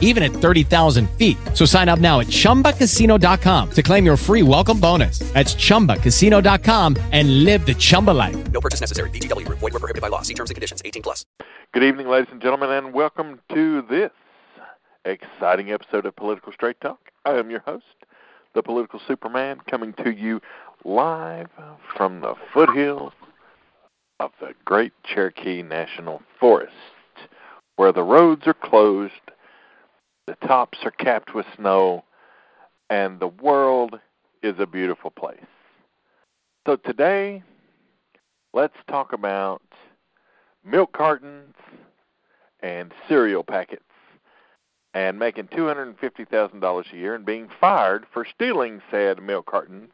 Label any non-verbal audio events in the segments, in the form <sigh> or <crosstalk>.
even at 30,000 feet. So sign up now at chumbacasino.com to claim your free welcome bonus. That's chumbacasino.com and live the Chumba life. No purchase necessary. VGW Group. Void were prohibited by law. See terms and conditions. 18 plus. Good evening, ladies and gentlemen, and welcome to this exciting episode of Political Straight Talk. I am your host, the Political Superman, coming to you live from the foothills of the Great Cherokee National Forest, where the roads are closed, the tops are capped with snow, and the world is a beautiful place. So today, let's talk about milk cartons and cereal packets and making $250,000 a year and being fired for stealing said milk cartons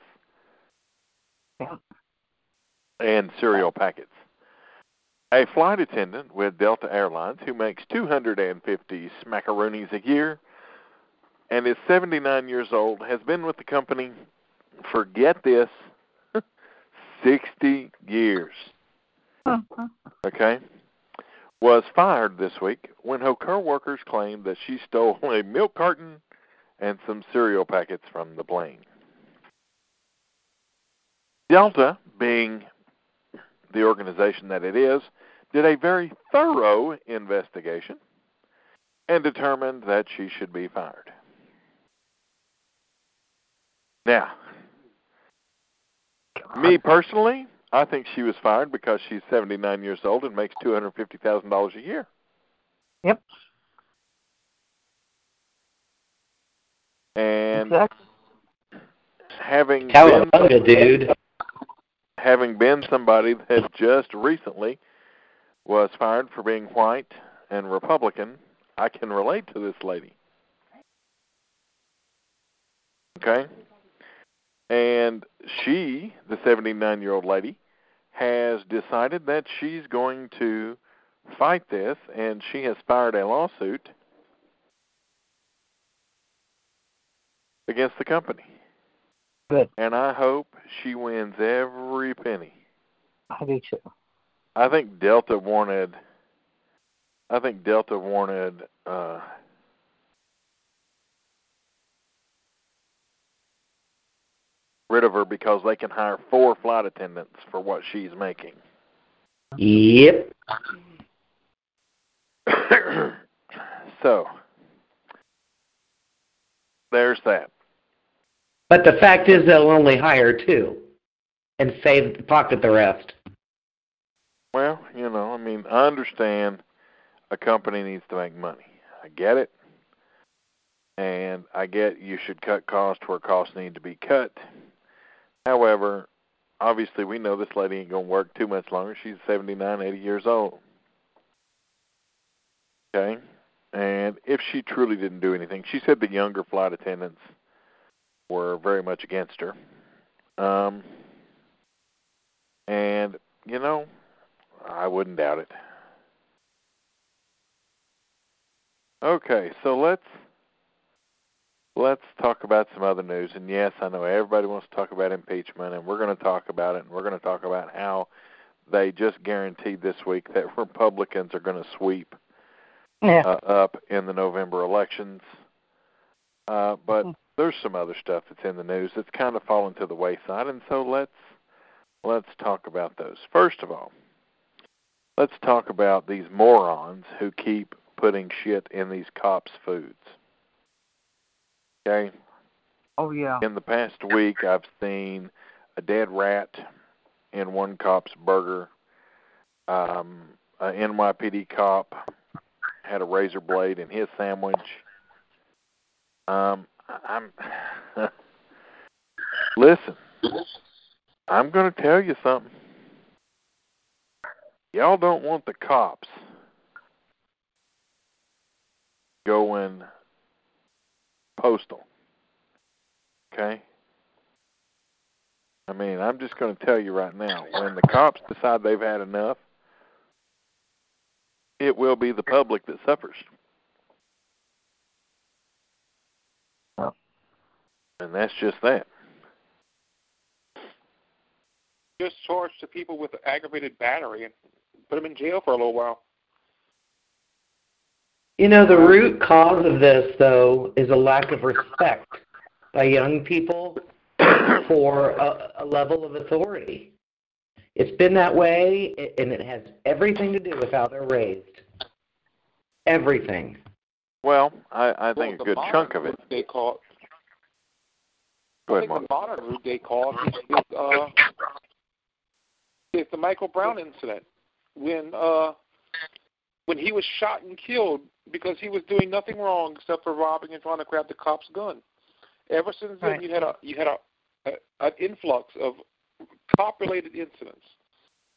and cereal packets. A flight attendant with Delta Airlines who makes 250 smackaroonies a year and is 79 years old has been with the company for, get this, <laughs> 60 years. Uh-huh. Okay? Was fired this week when her co-workers claimed that she stole <laughs> a milk carton and some cereal packets from the plane. Delta, being the organization that it is, did a very thorough investigation and determined that she should be fired. Now, me personally, I think she was fired because she's 79 years old and makes $250,000 a year. Yep. And Exactly. having been, Cowabunga, dude. Having been somebody that just recently was fired for being white and Republican, I can relate to this lady. Okay? And she, the 79 year old lady, has decided that she's going to fight this, and she has filed a lawsuit against the company. Good. And I hope she wins every penny. I do too. I think Delta wanted. I think Delta wanted. Uh, rid of her because they can hire four flight attendants for what she's making. Yep. <coughs> so there's that. But the fact is they'll only hire two and save pocket the rest. Well, you know, I mean, I understand a company needs to make money. I get it. And I get you should cut costs where costs need to be cut. However, obviously we know this lady ain't going to work too much longer. She's 79, 80 years old. Okay? And if she truly didn't do anything, she said the younger flight attendants were very much against her. Um, and, you know, I wouldn't doubt it. Okay, so let's let's talk about some other news. And yes, I know everybody wants to talk about impeachment, and we're going to talk about it. And we're going to talk about how they just guaranteed this week that <laughs> Republicans are going to sweep Yeah. uh, up in the November elections. Uh, but there's some other stuff that's in the news that's kind of fallen to the wayside, and so let's let's talk about those. First of all, let's talk about these morons who keep putting shit in these cops' foods. Okay? oh yeah. In the past week, I've seen a dead rat in one cop's burger. Um, an NYPD cop had a razor blade in his sandwich. Um, I'm <laughs> listen. I'm going to tell you something. Y'all don't want the cops going postal. Okay? I mean, I'm just going to tell you right now when the cops decide they've had enough, it will be the public that suffers. And that's just that. Just charge the people with aggravated battery and put them in jail for a little while. You know, the root cause of this, though, is a lack of respect by young people for a, a level of authority. It's been that way, and it has everything to do with how they're raised. Everything. Well, I, I think Well, a good chunk of it. They call it. Go I ahead, think Mark. the modern route they call it is, is uh, is the Michael Brown incident when uh, when he was shot and killed because he was doing nothing wrong except for robbing and trying to grab the cop's gun. Ever since then, Right. you had a you had a, a an influx of cop-related incidents.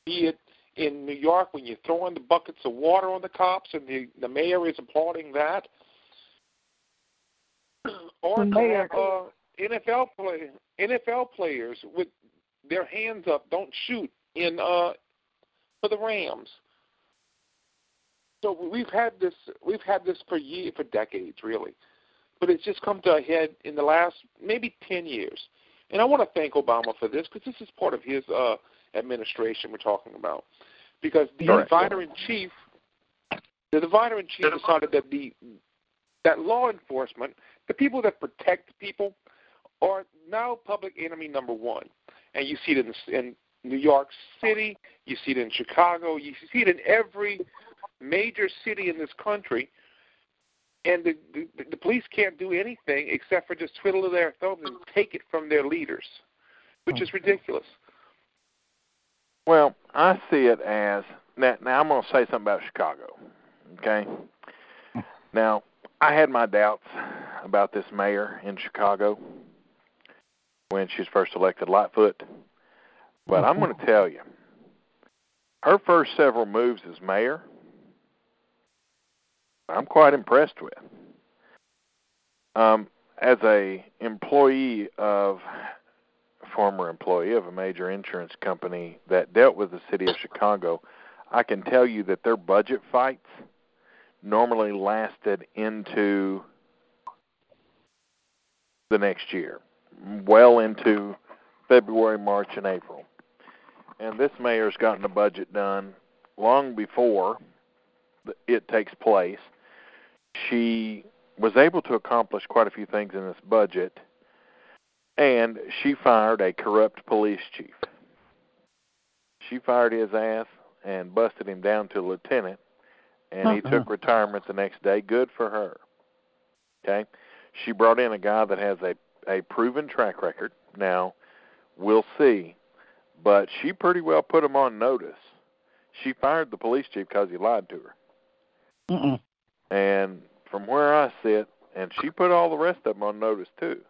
Be it in New York when you're throwing the buckets of water on the cops and the the mayor is applauding that, <clears throat> or The mayor- have, uh, NFL play NFL players with their hands up, don't shoot in uh for the Rams. So we've had this we've had this for year for decades really, but it's just come to a head in the last maybe ten years. And I want to thank Obama for this because this is part of his uh, administration we're talking about. Because the Correct. divider in chief, the divider in chief decided that the that law enforcement, the people that protect people, are now public enemy number one. And you see it in, in New York City, you see it in Chicago, you see it in every major city in this country. And the, the, the police can't do anything except for just twiddle their thumbs and take it from their leaders, which is ridiculous. Well, I see it as now. Now I'm going to say something about Chicago. Okay. <laughs> Now I had my doubts about this mayor in Chicago when she was first elected, Lightfoot. But I'm going to tell you, her first several moves as mayor, I'm quite impressed with. Um, as a employee of former employee of a major insurance company that dealt with the city of Chicago, I can tell you that their budget fights normally lasted into the next year, well into February, March, and April. And this mayor's gotten the budget done long before it takes place. She was able to accomplish quite a few things in this budget and she fired a corrupt police chief. She fired his ass and busted him down to lieutenant, and he Uh-uh. took retirement the next day. Good for her. Okay? She brought in a guy that has a, a proven track record. Now, we'll see. But she pretty well put him on notice. She fired the police chief because he lied to her. Mm-mm. And from where I sit, and she put all the rest of them on notice too.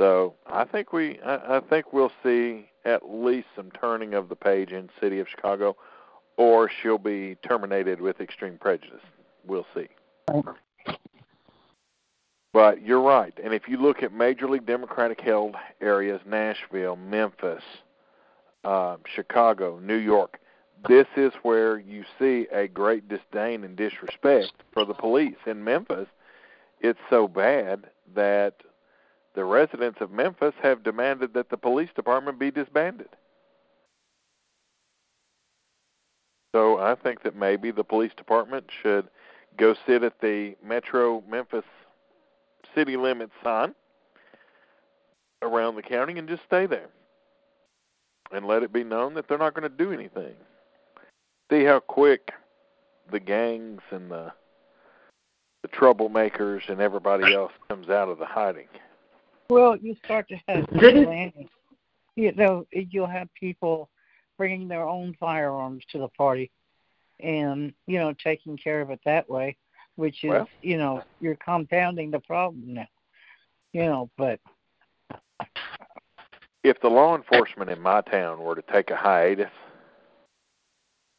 So I think we, I, I think we'll see at least some turning of the page in city of Chicago, or she'll be terminated with extreme prejudice. We'll see. But you're right, and if you look at major league Democratic held areas, Nashville, Memphis, uh, Chicago, New York, this is where you see a great disdain and disrespect for the police. In Memphis, it's so bad that the residents of Memphis have demanded that the police department be disbanded. So I think that maybe the police department should go sit at the Metro Memphis city limit sign around the county and just stay there and let it be known that they're not going to do anything. See how quick the gangs and the the troublemakers and everybody else comes out of the hiding. Well, you start to have Didn't- You know, you'll have people bringing their own firearms to the party, and you know, taking care of it that way, which is, Well- you know, you're compounding the problem now. You know, but If the law enforcement in my town were to take a hiatus,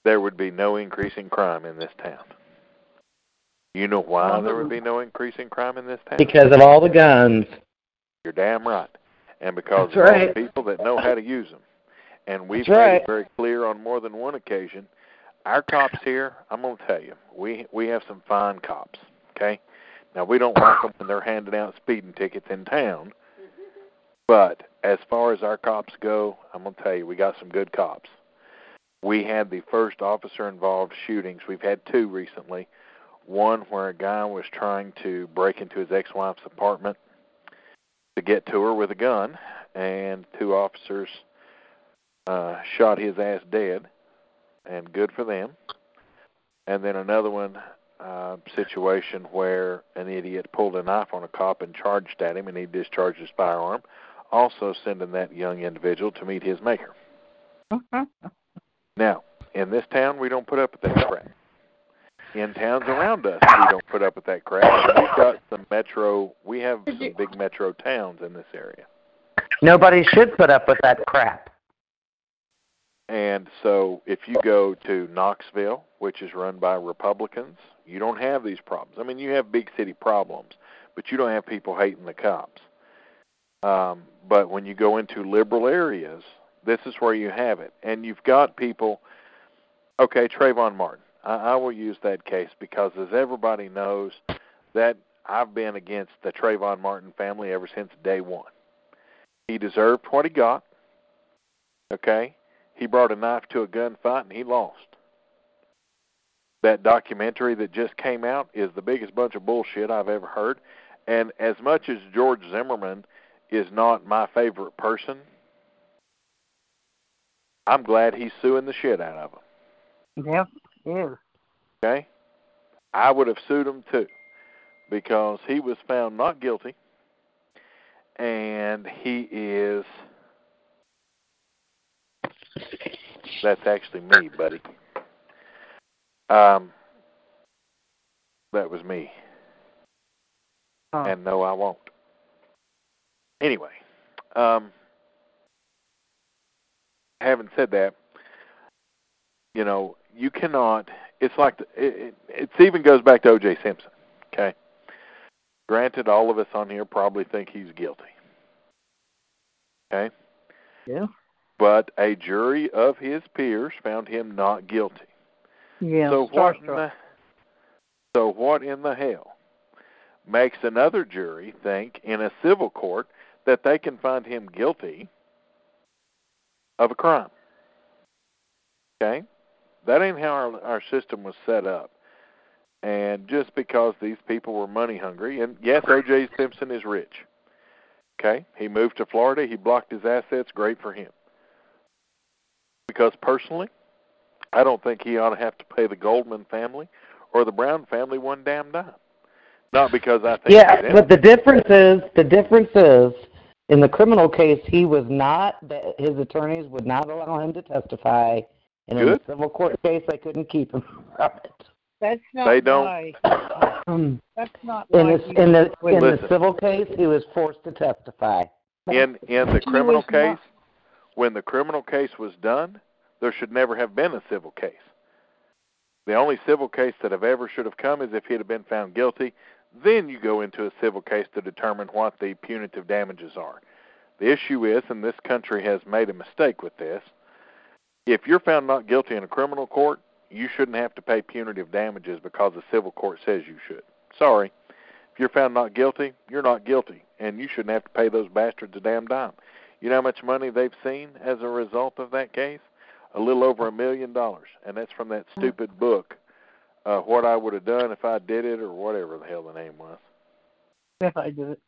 there would be no increase in crime in this town. You know why there would be no increase in crime in this town? Because of all the guns. You're damn right. And because That's of all right. the people that know how to use them. And we've That's made right. it very clear on more than one occasion, our cops here, I'm going to tell you, we we have some fine cops. Okay, now we don't like them when they're handing out speeding tickets in town, but as far as our cops go, I'm going to tell you, we got some good cops. We had the first officer-involved shootings. We've had two recently. One where a guy was trying to break into his ex-wife's apartment to get to her with a gun, and two officers uh, shot his ass dead, and good for them. And then another one uh, situation where an idiot pulled a knife on a cop and charged at him, and he discharged his firearm, also sending that young individual to meet his maker. <laughs> now, in this town, we don't put up with that crap. In towns around us, we don't put up with that crap. We've got some metro. We have some big metro towns in this area. Nobody should put up with that crap. And so if you go to Knoxville, which is run by Republicans, you don't have these problems. I mean, you have big city problems, but you don't have people hating the cops. Um, but when you go into liberal areas, this is where you have it. And you've got people, okay, Trayvon Martin. I, I will use that case because, as everybody knows, that I've been against the Trayvon Martin family ever since day one. He deserved what he got. Okay, he brought a knife to a gunfight and he lost. That documentary that just came out is the biggest bunch of bullshit I've ever heard. And as much as George Zimmerman is not my favorite person, I'm glad he's suing the shit out of him. Yep, yeah. Okay? I would have sued him too because he was found not guilty and he is that's actually me, buddy. Um that was me. Huh. And no I won't. Anyway, um having said that, you know, you cannot it's like the, it, it it even goes back to OJ Simpson, okay? Granted all of us on here probably think he's guilty. Okay? Yeah. But a jury of his peers found him not guilty. Yeah. so what in the so what in the hell makes another jury think in a civil court that they can find him guilty of a crime? Okay? That ain't how our our system was set up. And just because these people were money hungry, and yes, O.J. Simpson is rich. Okay, he moved to Florida. He blocked his assets. Great for him. Because personally, I don't think he ought to have to pay the Goldman family or the Brown family one damn dime. Not because I think Yeah, but the difference is the difference is in the criminal case he was not that his attorneys would not allow him to testify, and in Good. the civil court case they couldn't keep him <laughs> from it. That's not They don't- why. <clears throat> That's not in why the in the was in the civil case he was forced to testify. in in the criminal case, not- when the criminal case was done, there should never have been a civil case. The only civil case that have ever should have come is if he had been found guilty. Then you go into a civil case to determine what the punitive damages are. The issue is, and this country has made a mistake with this, if you're found not guilty in a criminal court, you shouldn't have to pay punitive damages because the civil court says you should. Sorry. If you're found not guilty, you're not guilty, and you shouldn't have to pay those bastards a damn dime. You know how much money they've seen as a result of that case? A little over a million dollars, and that's from that stupid book, uh, "What I Would Have Done If I Did It" or whatever the hell the name was. If I did it.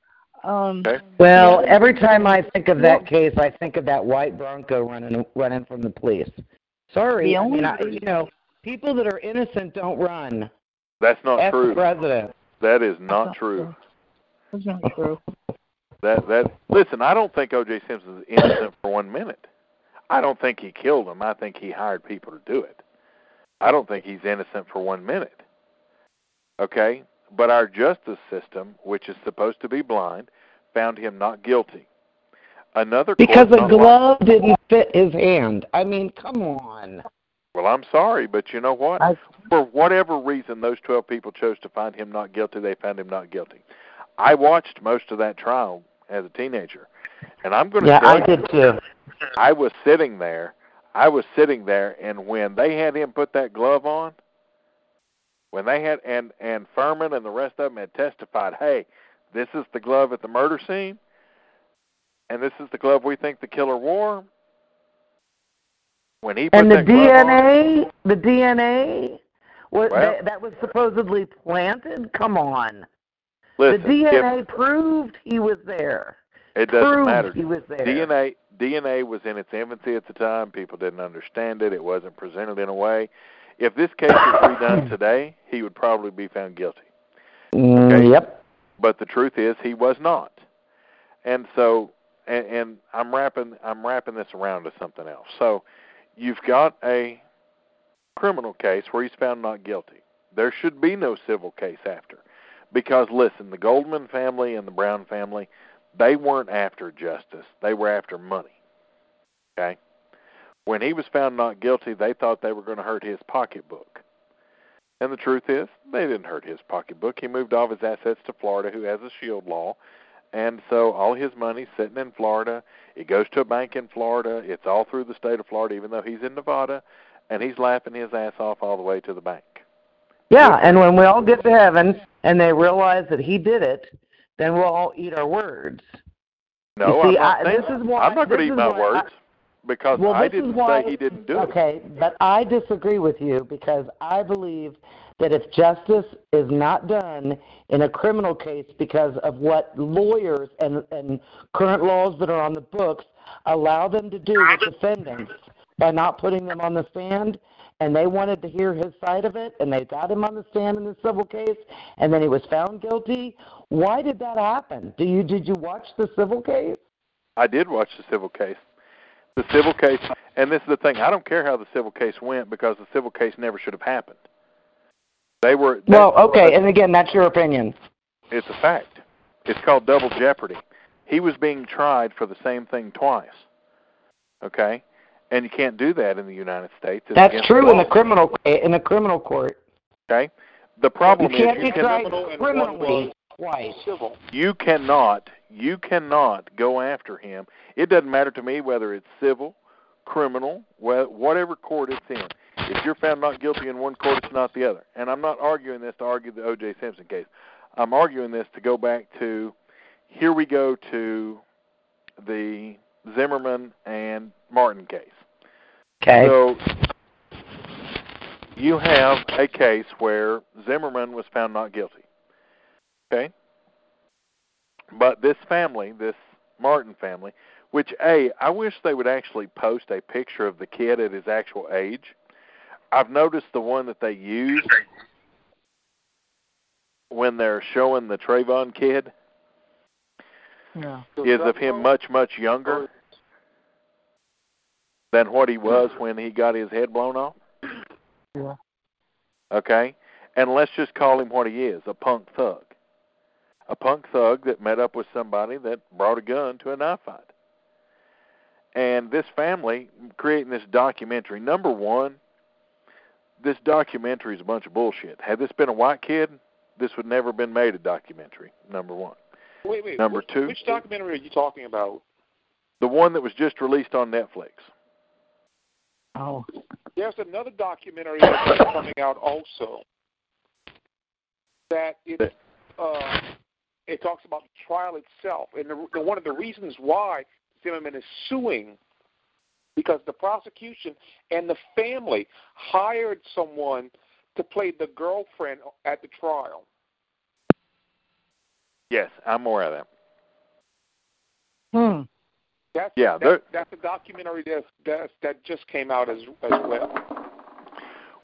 Um, Okay. Well, every time I think of that case, I think of that white Bronco running running from the police. Sorry, The I only mean, I, you know, people that are innocent don't run. That's not F true. president. That is not not true. true. That's not true. That that listen, I don't think O.J. Simpson is innocent for one minute. I don't think he killed him. I think he hired people to do it. I don't think he's innocent for one minute. Okay, but our justice system, which is supposed to be blind, found him not guilty. Another Because a glove didn't fit his hand. I mean, come on. Well, I'm sorry, but you know what? I- For whatever reason, those 12 people chose to find him not guilty. They found him not guilty. I watched most of that trial as a teenager, and I'm going to Yeah, I did too. I was sitting there. I was sitting there, and when they had him put that glove on, when they had and and Fuhrman and the rest of them had testified, hey, this is the glove at the murder scene, and this is the glove we think the killer wore. When he put And the glove on, DNA, the DNA, what, Well- that, that was supposedly planted. Come on, listen, the DNA if- proved he was there. it doesn't proved matter. he was there. DNA DNA was in its infancy at the time. People didn't understand it. It wasn't presented in a way. If this case was redone <coughs> today, he would probably be found guilty. Mm, Okay. Yep. But the truth is, he was not. And so, and, and I'm wrapping I'm wrapping this around to something else. So, you've got a criminal case where he's found not guilty. There should be no civil case after, because listen, the Goldman family and the Brown family, they weren't after justice. They were after money. Okay. When he was found not guilty, they thought they were going to hurt his pocketbook. And the truth is, they didn't hurt his pocketbook. He moved all his assets to Florida, who has a shield law. And so all his money's sitting in Florida. It goes to a bank in Florida. It's all through the state of Florida, even though he's in Nevada. And he's laughing his ass off all the way to the bank. Yeah, and when we all get to heaven and they realize that he did it, then we'll all eat our words. No, see, I'm not I- this is why- I'm not going to eat my I- words because Well, I didn't why- say he didn't do it. Okay, but I disagree with you because I believe that if justice is not done in a criminal case because of what lawyers and, and current laws that are on the books allow them to do with defendants by not putting them on the stand, and they wanted to hear his side of it, and they got him on the stand in the civil case, and then he was found guilty. Why did that happen? Do you did you watch the civil case? I did watch the civil case. The civil case, and this is the thing. I don't care how the civil case went because the civil case never should have happened. They were. they- Well, okay, and again, that's your opinion. It's a fact. It's called double jeopardy. He was being tried for the same thing twice. Okay, and you can't do that in the United States. It's That's true the in the law, criminal in the criminal court. Okay, the problem you can't is you, can, tried criminal and one criminally was twice. civil. you cannot you cannot go after him. It doesn't matter to me whether it's civil, criminal, whatever court it's in. If you're found not guilty in one court, it's not the other. And I'm not arguing this to argue the O.J. Simpson case. I'm arguing this to go back to here we go to the Zimmerman and Martin case. Okay. So you have a case where Zimmerman was found not guilty. Okay? But this family, this Martin family, which A, I wish they would actually post a picture of the kid at his actual age. I've noticed the one that they use when they're showing the Trayvon kid Yeah. is of him much, much younger than what he was when he got his head blown off. Yeah. Okay? And let's just call him what he is a punk thug. A punk thug that met up with somebody that brought a gun to a knife fight. And this family creating this documentary, number one, this documentary is a bunch of bullshit. Had this been a white kid, this would never have been made a documentary, number one. Wait, wait. Number which, two. Which documentary are you talking about? The one that was just released on Netflix. Oh. There's another documentary that's coming out also. That it uh, it talks about the trial itself, and the, the, one of the reasons why Zimmerman is suing because the prosecution and the family hired someone to play the girlfriend at the trial. Yes, I'm aware of that. Hmm. That's Yeah, that, that's a documentary that that that just came out as as well.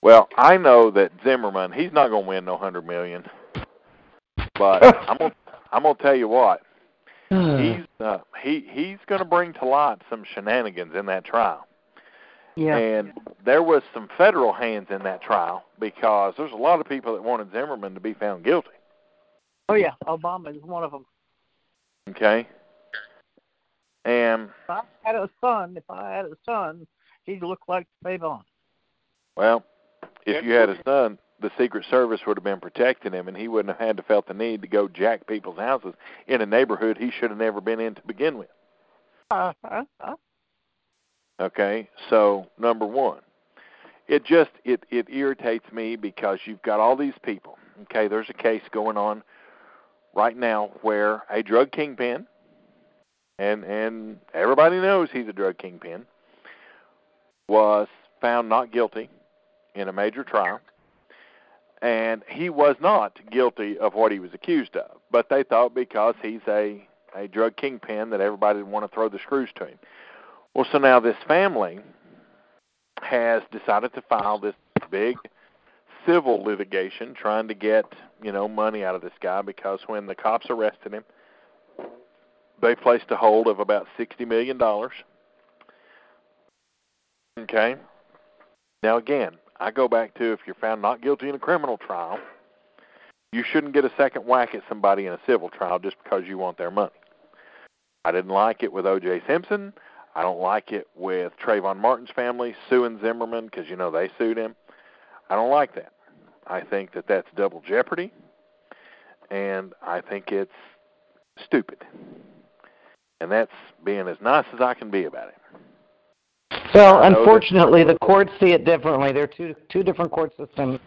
Well, I know that Zimmerman, he's not going to win no hundred million. But <laughs> I'm gonna, I'm gonna tell you what, he's uh, he he's going to bring to light some shenanigans in that trial. Yeah. And there was some federal hands in that trial because there's a lot of people that wanted Zimmerman to be found guilty. Oh yeah. Obama is one of them. Okay. And If I had a son, if I had a son, he'd look like Trayvon. well, if you had a son, the Secret Service would have been protecting him, and he wouldn't have had to felt the need to go jack people's houses in a neighborhood he should have never been in to begin with. Uh, uh, uh. Okay, so number one, it just it it irritates me because you've got all these people. Okay, there's a case going on right now where a drug kingpin, and and everybody knows he's a drug kingpin, was found not guilty in a major trial, and he was not guilty of what he was accused of. But they thought because he's a a drug kingpin that everybody would want to throw the screws to him. Well, so now this family has decided to file this big civil litigation trying to get, you know, money out of this guy because when the cops arrested him, they placed a hold of about 60 million dollars. Okay? Now again, I go back to if you're found not guilty in a criminal trial, you shouldn't get a second whack at somebody in a civil trial just because you want their money. I didn't like it with O.J. Simpson. I don't like it with Trayvon Martin's family suing Zimmerman because you know they sued him. I don't like that. I think that that's double jeopardy, and I think it's stupid. And that's being as nice as I can be about it. Well, unfortunately, the courts see it differently. There are two two different court systems.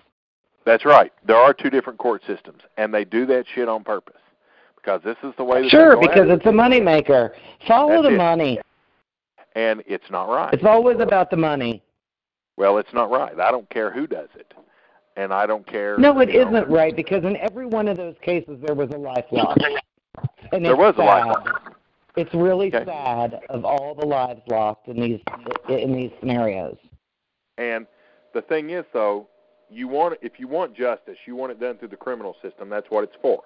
That's right. There are two different court systems, and they do that shit on purpose because this is the way. That Sure, because it, it's a moneymaker. Follow That's the it. money. and it's not right. It's always about the money. well, it's not right. I don't care who does it, and I don't care. No, it you know, isn't right because in every one of those cases there was a life lost. And There was a life lost. It's really Okay. sad of all the lives lost in these in these scenarios. And the thing is, though, you want if you want justice, you want it done through the criminal system. That's what it's for.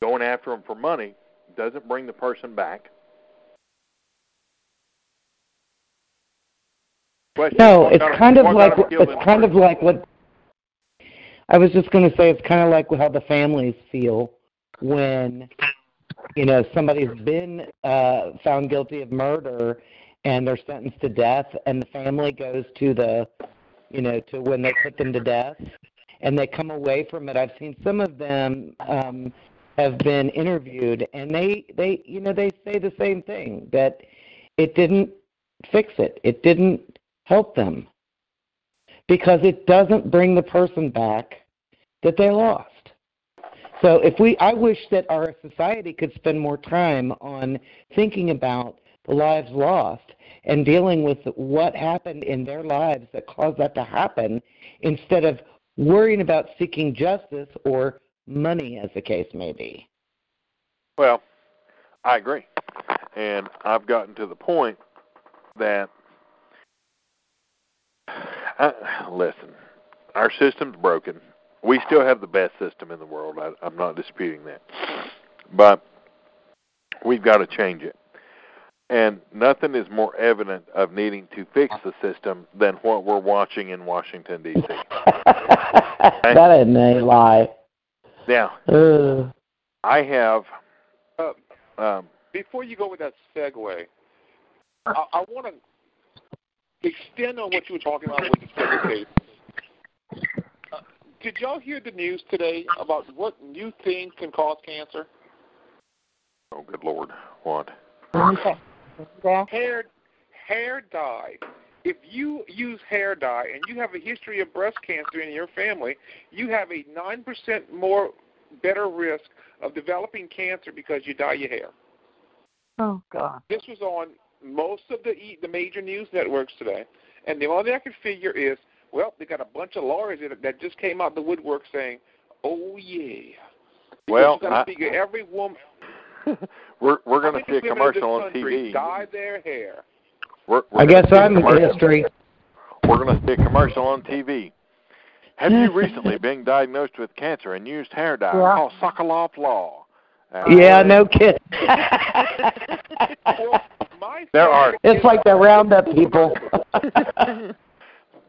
Going after them for money doesn't bring the person back. Question, No, it's kind kind of like it's kind of like what I was just going to say. It's kind of like how the families feel when you know somebody's been uh, found guilty of murder and they're sentenced to death, and the family goes to the you know to when they put them to death, and they come away from it. I've seen some of them um, have been interviewed, and they they you know they say the same thing that it didn't fix it. It didn't help them because it doesn't bring the person back that they lost. So if we I wish that our society could spend more time on thinking about the lives lost and dealing with what happened in their lives that caused that to happen instead of worrying about seeking justice or money as the case may be. Well, I agree. And I've gotten to the point that, I, listen, our system's broken. We still have the best system in the world. I, I'm not disputing that. But we've got to change it. And nothing is more evident of needing to fix the system than what we're watching in Washington, D.C. <laughs> that isn't a lie. Now, Ugh. I have. Uh, Um, before you go with that segue, I, I want to extend on what you were talking about with the second case. Uh, did y'all hear the news today about what new thing can cause cancer? oh, good Lord. What? Okay. Yeah. Hair, hair dye. If you use hair dye and you have a history of breast cancer in your family, you have a nine percent more better risk of developing cancer because you dye your hair. Oh God. This was on most of the e- the major news networks today, and the only thing I could figure is, well, they got a bunch of lawyers that, that just came out the woodwork saying, "Oh yeah." Because Well, you got I- to figure every woman. <laughs> we're we're going to see a women commercial on TV. Dye their hair. We're, we're I gonna guess see a I'm in history. We're going to see a commercial on TV. Have you <laughs> recently been diagnosed with cancer and used hair dye? Yeah. Oh, Sokoloff Law. Uh, Yeah, no kidding. Well, my There are- it's like the roundup people. <laughs>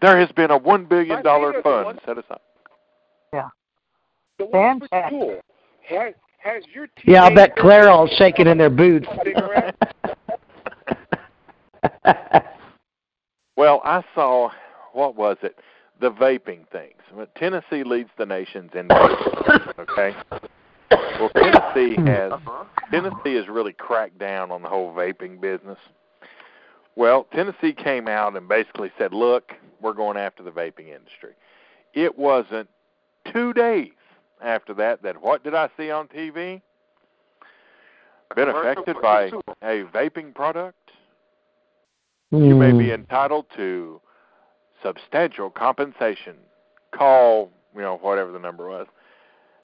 There has been a one billion dollar dollar favorite fund one- set aside. the one for Fantastic. school. Has has your yeah, I'll bet teenager Claire all shaking in their boots. <laughs> Well, I saw what was it? The vaping things. Tennessee leads the nations in vaping. Okay. Well, Tennessee Tennessee has. Tennessee has really cracked down on the whole vaping business. Well, Tennessee came out and basically said, "Look, we're going after the vaping industry." It wasn't 2 days after that that what did I see on TV? Been affected by a vaping product? You may be Hmm. entitled to substantial compensation. Call, you know, whatever the number was.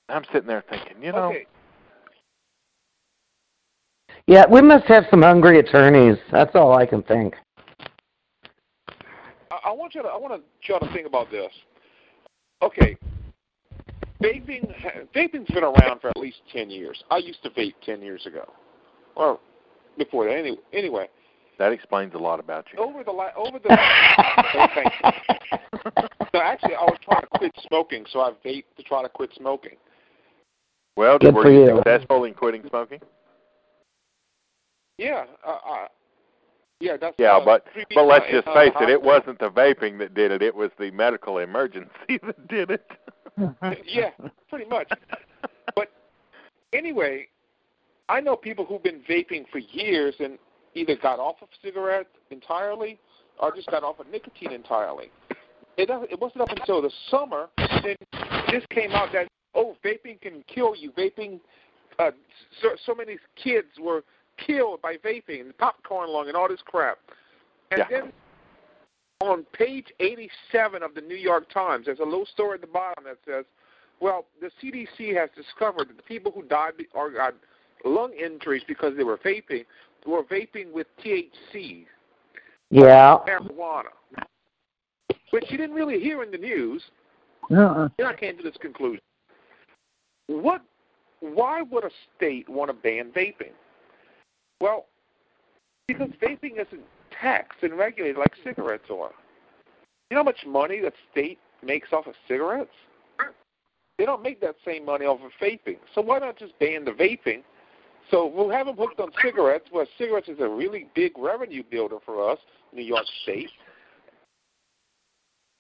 I'm sitting there thinking, you know, Okay. Yeah, we must have some hungry attorneys. That's all I can think. I, I want you to I want you all to think about this. Okay, vaping ha- vaping's been around for at least ten years. I used to vape ten years ago, or before that. Anyway, anyway, that explains a lot about you. over the la- over the oh, thank you. No, actually, I was trying to quit smoking, so I vaped to try to quit smoking. Well, Good were for you you. successful in quitting smoking? Yeah, uh, uh, yeah, that's Yeah, uh, but but let's just face it, it wasn't the vaping that did it, it was the medical emergency <laughs> that did it. <laughs> yeah, pretty much. But anyway, I know people who've been vaping for years and either got off of cigarettes entirely or just got off of nicotine entirely. It doesn't- it wasn't up until the summer then this came out that oh vaping can kill you. Vaping, uh, so so many kids were killed by vaping and popcorn lung and all this crap. And Yeah. then on page 87 of the New York Times, there's a little story at the bottom that says, well, the CDC has discovered that the people who died or got lung injuries because they were vaping were vaping with THC, Yeah. marijuana, which you didn't really hear in the news. Uh-uh. Then I came to this conclusion. What? Why would a state want to ban vaping? Well, because vaping isn't taxed and regulated like cigarettes are. You know how much money the state makes off of cigarettes? They don't make that same money off of vaping. So why not just ban the vaping? So we'll have them hooked on cigarettes, where cigarettes is a really big revenue builder for us, New York State.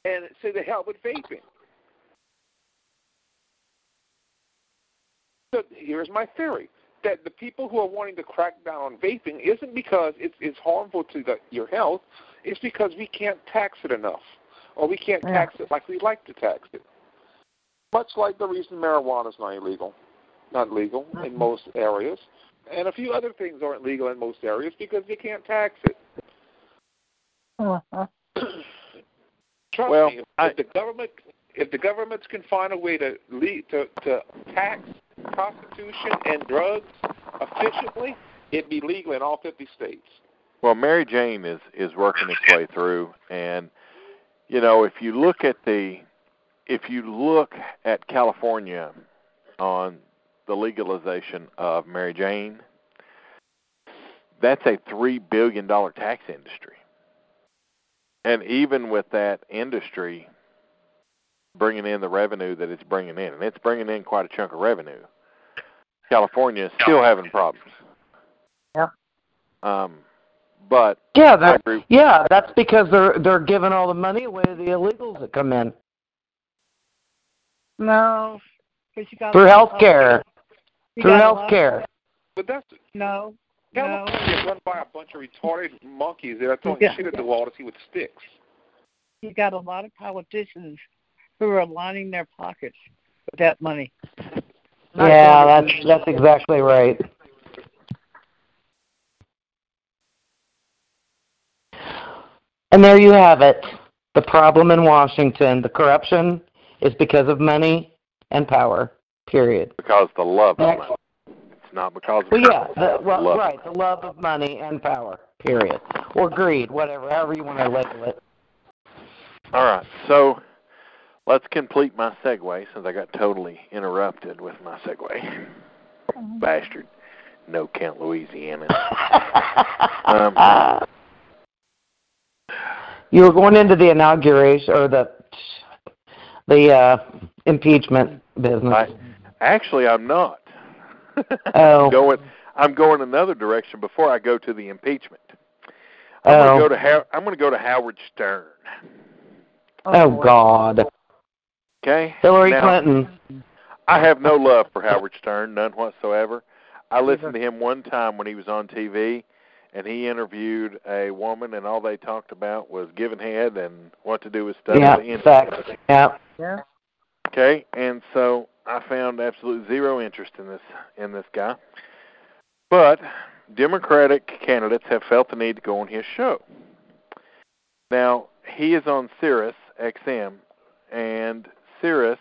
And say the hell with vaping. So here's my theory that the people who are wanting to crack down on vaping isn't because it's, it's harmful to the, your health, it's because we can't tax it enough, or we can't Yeah. tax it like we like to tax it. Much like the reason marijuana is not illegal, not legal in most areas, and a few other things aren't legal in most areas because they can't tax it. Uh-huh. <clears throat> Trust Well, me, if, I- if the government if the governments can find a way to lead to, to tax prostitution and drugs efficiently, it'd be legal in all fifty states. Well, Mary Jane is is working its way through, and you know, if you look at the, if you look at California on the legalization of Mary Jane, that's a three billion dollar tax industry, and even with that industry bringing in the revenue that it's bringing in, and it's bringing in quite a chunk of revenue, California is still having problems. Yeah. Um, but Yeah, I that, yeah, that's because they're they're giving all the money away to the illegals that come in No, because you got through health care. Through got health care. But that's No, no. California is run by a bunch of retarded monkeys that are throwing Yeah. shit at the wall to see what sticks. You got a lot of politicians who are lining their pockets with that money. Not Yeah, that's that's exactly right. And there you have it. The problem in Washington, the corruption is because of money and power. Period. because the love of money. It's not because of Well, yeah, the, well, love. right, the love of money and power. Period. Or greed, whatever, however you want to label it. All right, so let's complete my segue since I got totally interrupted with my segue. Bastard. No count Louisiana. <laughs> Um, you were going into the inauguration or the the uh, impeachment business. I, actually, I'm not. <laughs> Oh. I'm going. I'm going another direction before I go to the impeachment. I'm Oh. going to go to How, I'm going to go to Howard Stern. oh boy. God, Okay. Hillary Now, Clinton. I have no love for Howard Stern, none whatsoever. I listened to him one time when he was on TV, and he interviewed a woman, and all they talked about was giving head and what to do with stuff. Yeah, at the end. sex. Yeah. Yeah. Okay, and so I found absolute zero interest in this in this guy. But Democratic candidates have felt the need to go on his show. Now he is on Sirius XM, and Sirius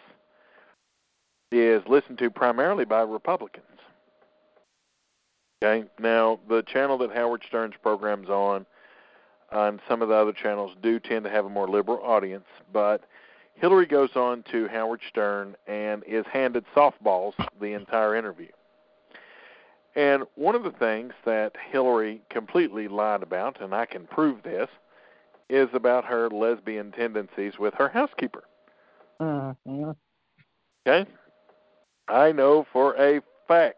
is listened to primarily by Republicans. Okay, now the channel that Howard Stern's program's on, and some of the other channels do tend to have a more liberal audience, but Hillary goes on to Howard Stern and is handed softballs the entire interview. And one of the things that Hillary completely lied about, and I can prove this, is about her lesbian tendencies with her housekeeper. Mm-hmm. Okay? I know for a fact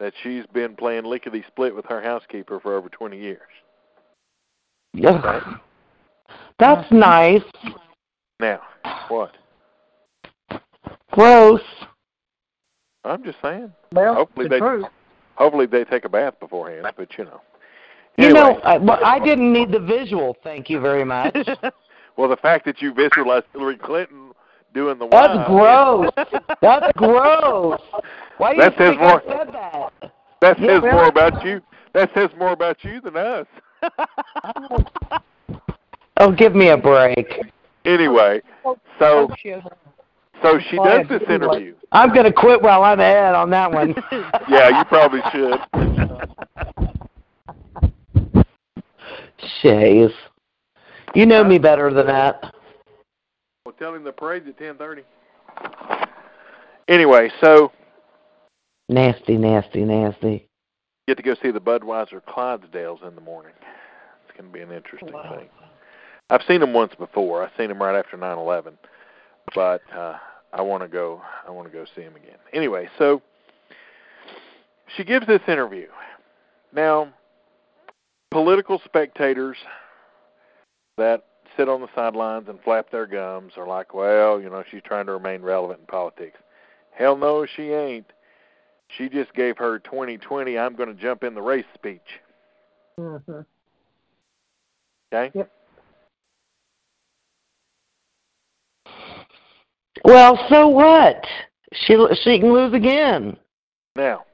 that she's been playing lickety split with her housekeeper for over 20 years. Ugh. That's nice. Now, what? Gross. I'm just saying. Well, Hopefully the they- truth. Hopefully they take a bath beforehand, but you know. You know, I, well, I didn't need the visual. Thank you very much. <laughs> Well, the fact that you visualized Hillary Clinton doing the That's wine, gross. <laughs> That's gross. Why do you That says think more- I said that? That says well- more about you. That says more about you than us. <laughs> Oh, give me a break. anyway, so so she does this interview. I'm going to quit while I'm ahead on that one. <laughs> Yeah, you probably should. Shays. You know me better than that. Well, tell him the parade's at ten thirty. Anyway, so Nasty, nasty, nasty. get to go see the Budweiser Clydesdales in the morning. It's going to be an interesting Wow. thing. I've seen them once before. I've seen them right after nine eleven, but uh, I want to go. I want to go see them again. Anyway, so she gives this interview. Now, political spectators that sit on the sidelines and flap their gums are like, well, you know, she's trying to remain relevant in politics. Hell no, she ain't. She just gave her 2020 I'm going to jump in the race speech. Mhm. Okay? Yep. Well, so what? She she can lose again. Now,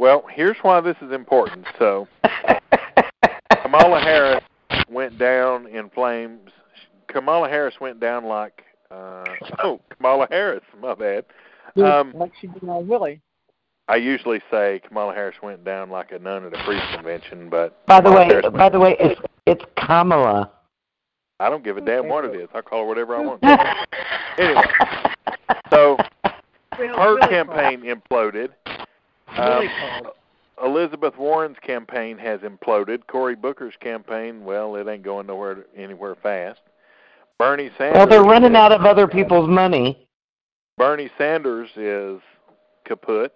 well, here's why this is important. So, <laughs> Kamala Harris went down in flames. Kamala Harris went down like uh <laughs> oh, Kamala Harris, my bad. Um like she did on Willie. I usually say Kamala Harris went down like a nun at a priest convention, but by the Kamala way, Harris by the way, it's it's Kamala. I don't give a damn what it is. I call her whatever I want. <laughs> anyway, so her campaign imploded. Um, called. Elizabeth Warren's campaign has imploded. Cory Booker's campaign, well, it ain't going nowhere anywhere fast. Bernie Sanders. Well, they're running is- out of other people's money. Bernie Sanders is kaput.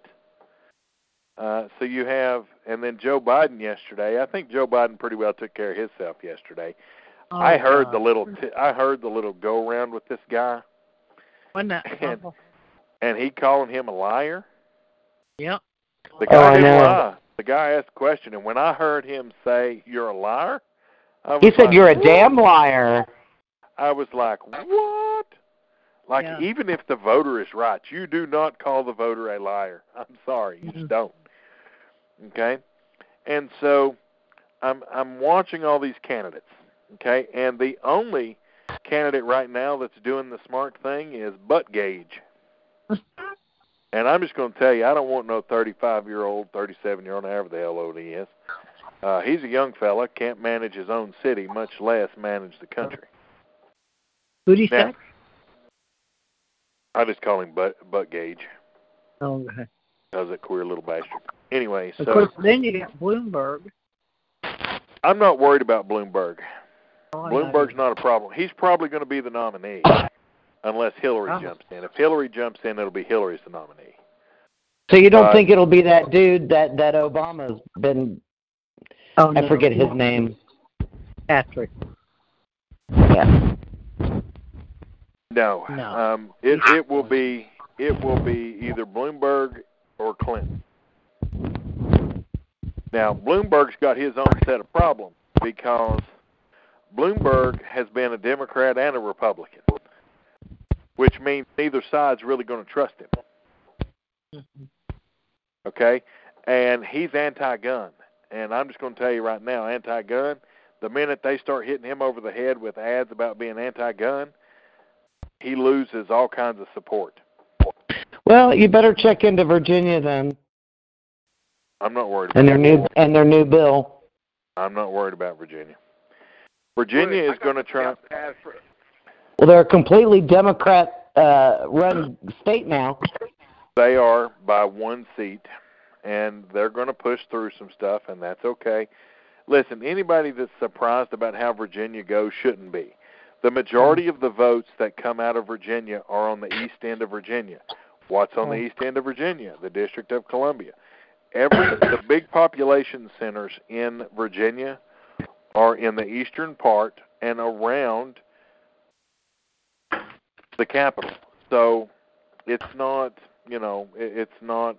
Uh, so you have, and then Joe Biden yesterday. I think Joe Biden pretty well took care of himself yesterday. Oh, I heard God. the little, t- I heard the little go around with this guy, Wasn't that and- awful? and he calling him a liar. Yep. The Oh, guy I didn't know. lie. The guy asked a question, and when I heard him say, "You're a liar," I was He said like, you're a "What?" damn liar. I was like, "What?" Like Yeah. even if the voter is right, you do not call the voter a liar. I'm sorry, you just Mhm. don't. Okay, and so I'm I'm watching all these candidates. Okay, and the only candidate right now that's doing the smart thing is Butt Gauge. <laughs> And I'm just going to tell you, I don't want no 35 year old, 37 year old, however the hell old he is. Uh, he's a young fella, can't manage his own city, much less manage the country. Booty Now- sex? I just call him Butt, butt Gauge. Oh, okay. Does that queer little bastard. Anyway, Of so course, then you got Bloomberg. I'm not worried about Bloomberg. Oh, Bloomberg's not a problem. He's probably going to be the nominee <coughs> unless Hillary Oh. jumps in. If Hillary jumps in, it'll be Hillary's the nominee. So you don't Uh, think it'll be that dude that that Obama's been? Oh, no. I no. forget his name. Patrick. Yeah. No. No. Um, it it will be it will be either Bloomberg or Clinton. Now, Bloomberg's got his own set of problems because Bloomberg has been a Democrat and a Republican, which means neither side's really going to trust him. Mm-hmm. Okay? And he's anti gun. And I'm just going to tell you right now anti gun, the minute they start hitting him over the head with ads about being anti gun, he loses all kinds of support. Well, you better check into Virginia then, I'm not worried about and their that. new and their new bill. I'm not worried about Virginia. Virginia is going to try. Well, they're a completely Democrat uh, run state now. They are by one seat, and they're going to push through some stuff, and that's okay. Listen, anybody that's surprised about how Virginia goes shouldn't be. The majority of the votes that come out of Virginia are on the east end of Virginia. What's on the east end of Virginia? The District of Columbia. Every the big population centers in Virginia are in the eastern part and around the capital. So it's not, you know, it's not.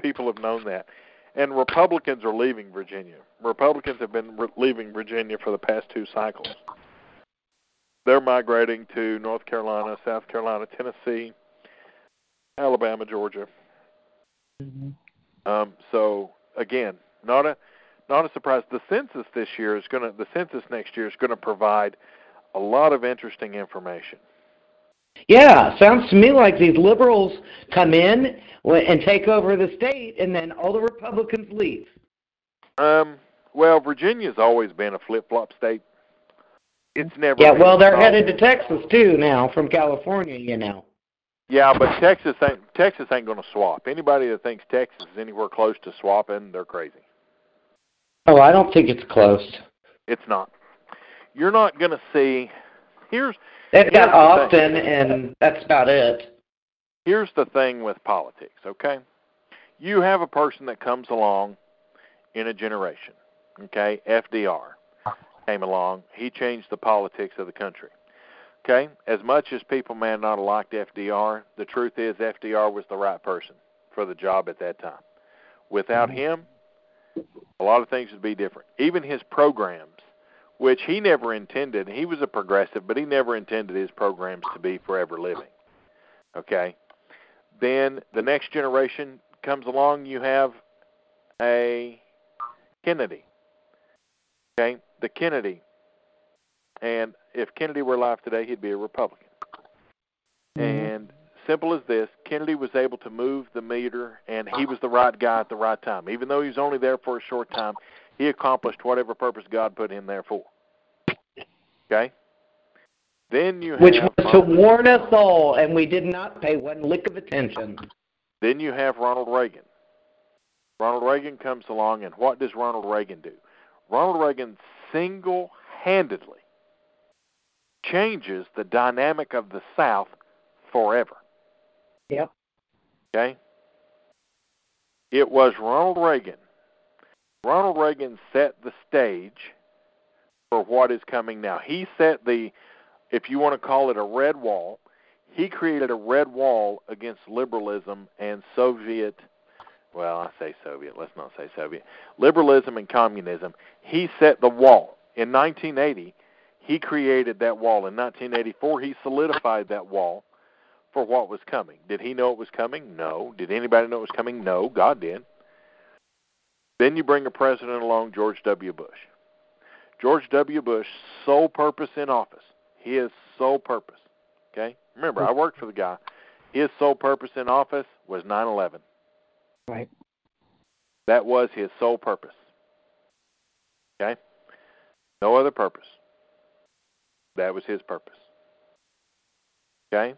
People have known that, and Republicans are leaving Virginia. Republicans have been re- leaving Virginia for the past two cycles. They're migrating to North Carolina, South Carolina, Tennessee, Alabama, Georgia. Um, so again, not a not a surprise. The census this year is going to the census next year is going to provide a lot of interesting information. Yeah, sounds to me like these liberals come in and take over the state, and then all the Republicans leave. Um, well, Virginia's always been a flip flop state. It's never. Yeah, well, they're headed to Texas too now from California. You know. Yeah, but Texas ain't Texas ain't going to swap. Anybody that thinks Texas is anywhere close to swapping, they're crazy. Oh, I don't think it's close. It's not. You're not going to see. Here's They've got Here's the thing. Austin, and that's about it. here's the thing with politics, okay? You have a person that comes along in a generation, okay? FDR came along. He changed the politics of the country. Okay? As much as people may not have liked FDR, the truth is FDR was the right person for the job at that time. Without mm-hmm. him, a lot of things would be different. Even his programs, which he never intended, he was a progressive, but he never intended his programs to be forever living. Okay? Then the next generation comes along, you have a Kennedy. Okay? The Kennedy. And if Kennedy were alive today, he'd be a Republican. Mm-hmm. And simple as this, Kennedy was able to move the meter, and he was the right guy at the right time. Even though he was only there for a short time, he accomplished whatever purpose God put him there for. Okay? Then you have Which was to warn us all, and we did not pay one lick of attention. Then you have Ronald Reagan. Ronald Reagan comes along, and what does Ronald Reagan do? Ronald Reagan single handedly changes the dynamic of the South forever. Yep. Okay? It was Ronald Reagan. Ronald Reagan set the stage for what is coming now. He set the, if you want to call it a red wall, he created a red wall against liberalism and Soviet, well, I say Soviet, let's not say Soviet, liberalism and communism. He set the wall. In 1980, he created that wall. In 1984, he solidified that wall for what was coming. Did he know it was coming? No. Did anybody know it was coming? No. God did. Then you bring a president along, George W. Bush. George W. Bush, sole purpose in office, his sole purpose, okay? Remember, I worked for the guy. His sole purpose in office was 9 11. Right. That was his sole purpose. Okay? No other purpose. That was his purpose. Okay?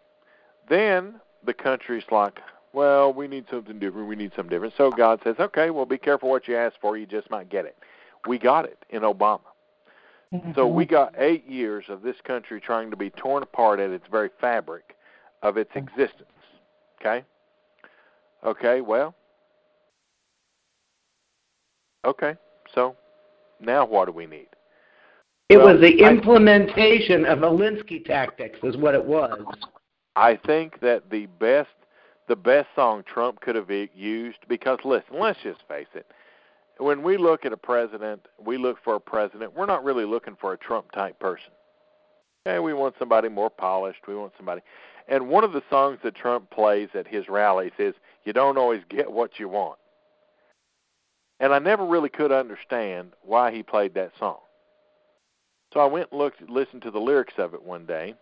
Then the country's like, well, we need something different. We need something different. So God says, okay, well, be careful what you ask for. You just might get it. We got it in Obama. So we mm-hmm. got eight years of this country trying to be torn apart at its very fabric of its mm-hmm. existence. Okay? Okay, well, okay. So now what do we need? It Well, was the I- implementation of Alinsky tactics, is what it was. I think that the best the best song Trump could have used because listen, let's just face it. When we look at a president, we look for a president. We're not really looking for a Trump type person. Okay, we want somebody more polished. We want somebody. And one of the songs that Trump plays at his rallies is "You don't always get what you want." And I never really could understand why he played that song. So I went and looked, listened to the lyrics of it one day,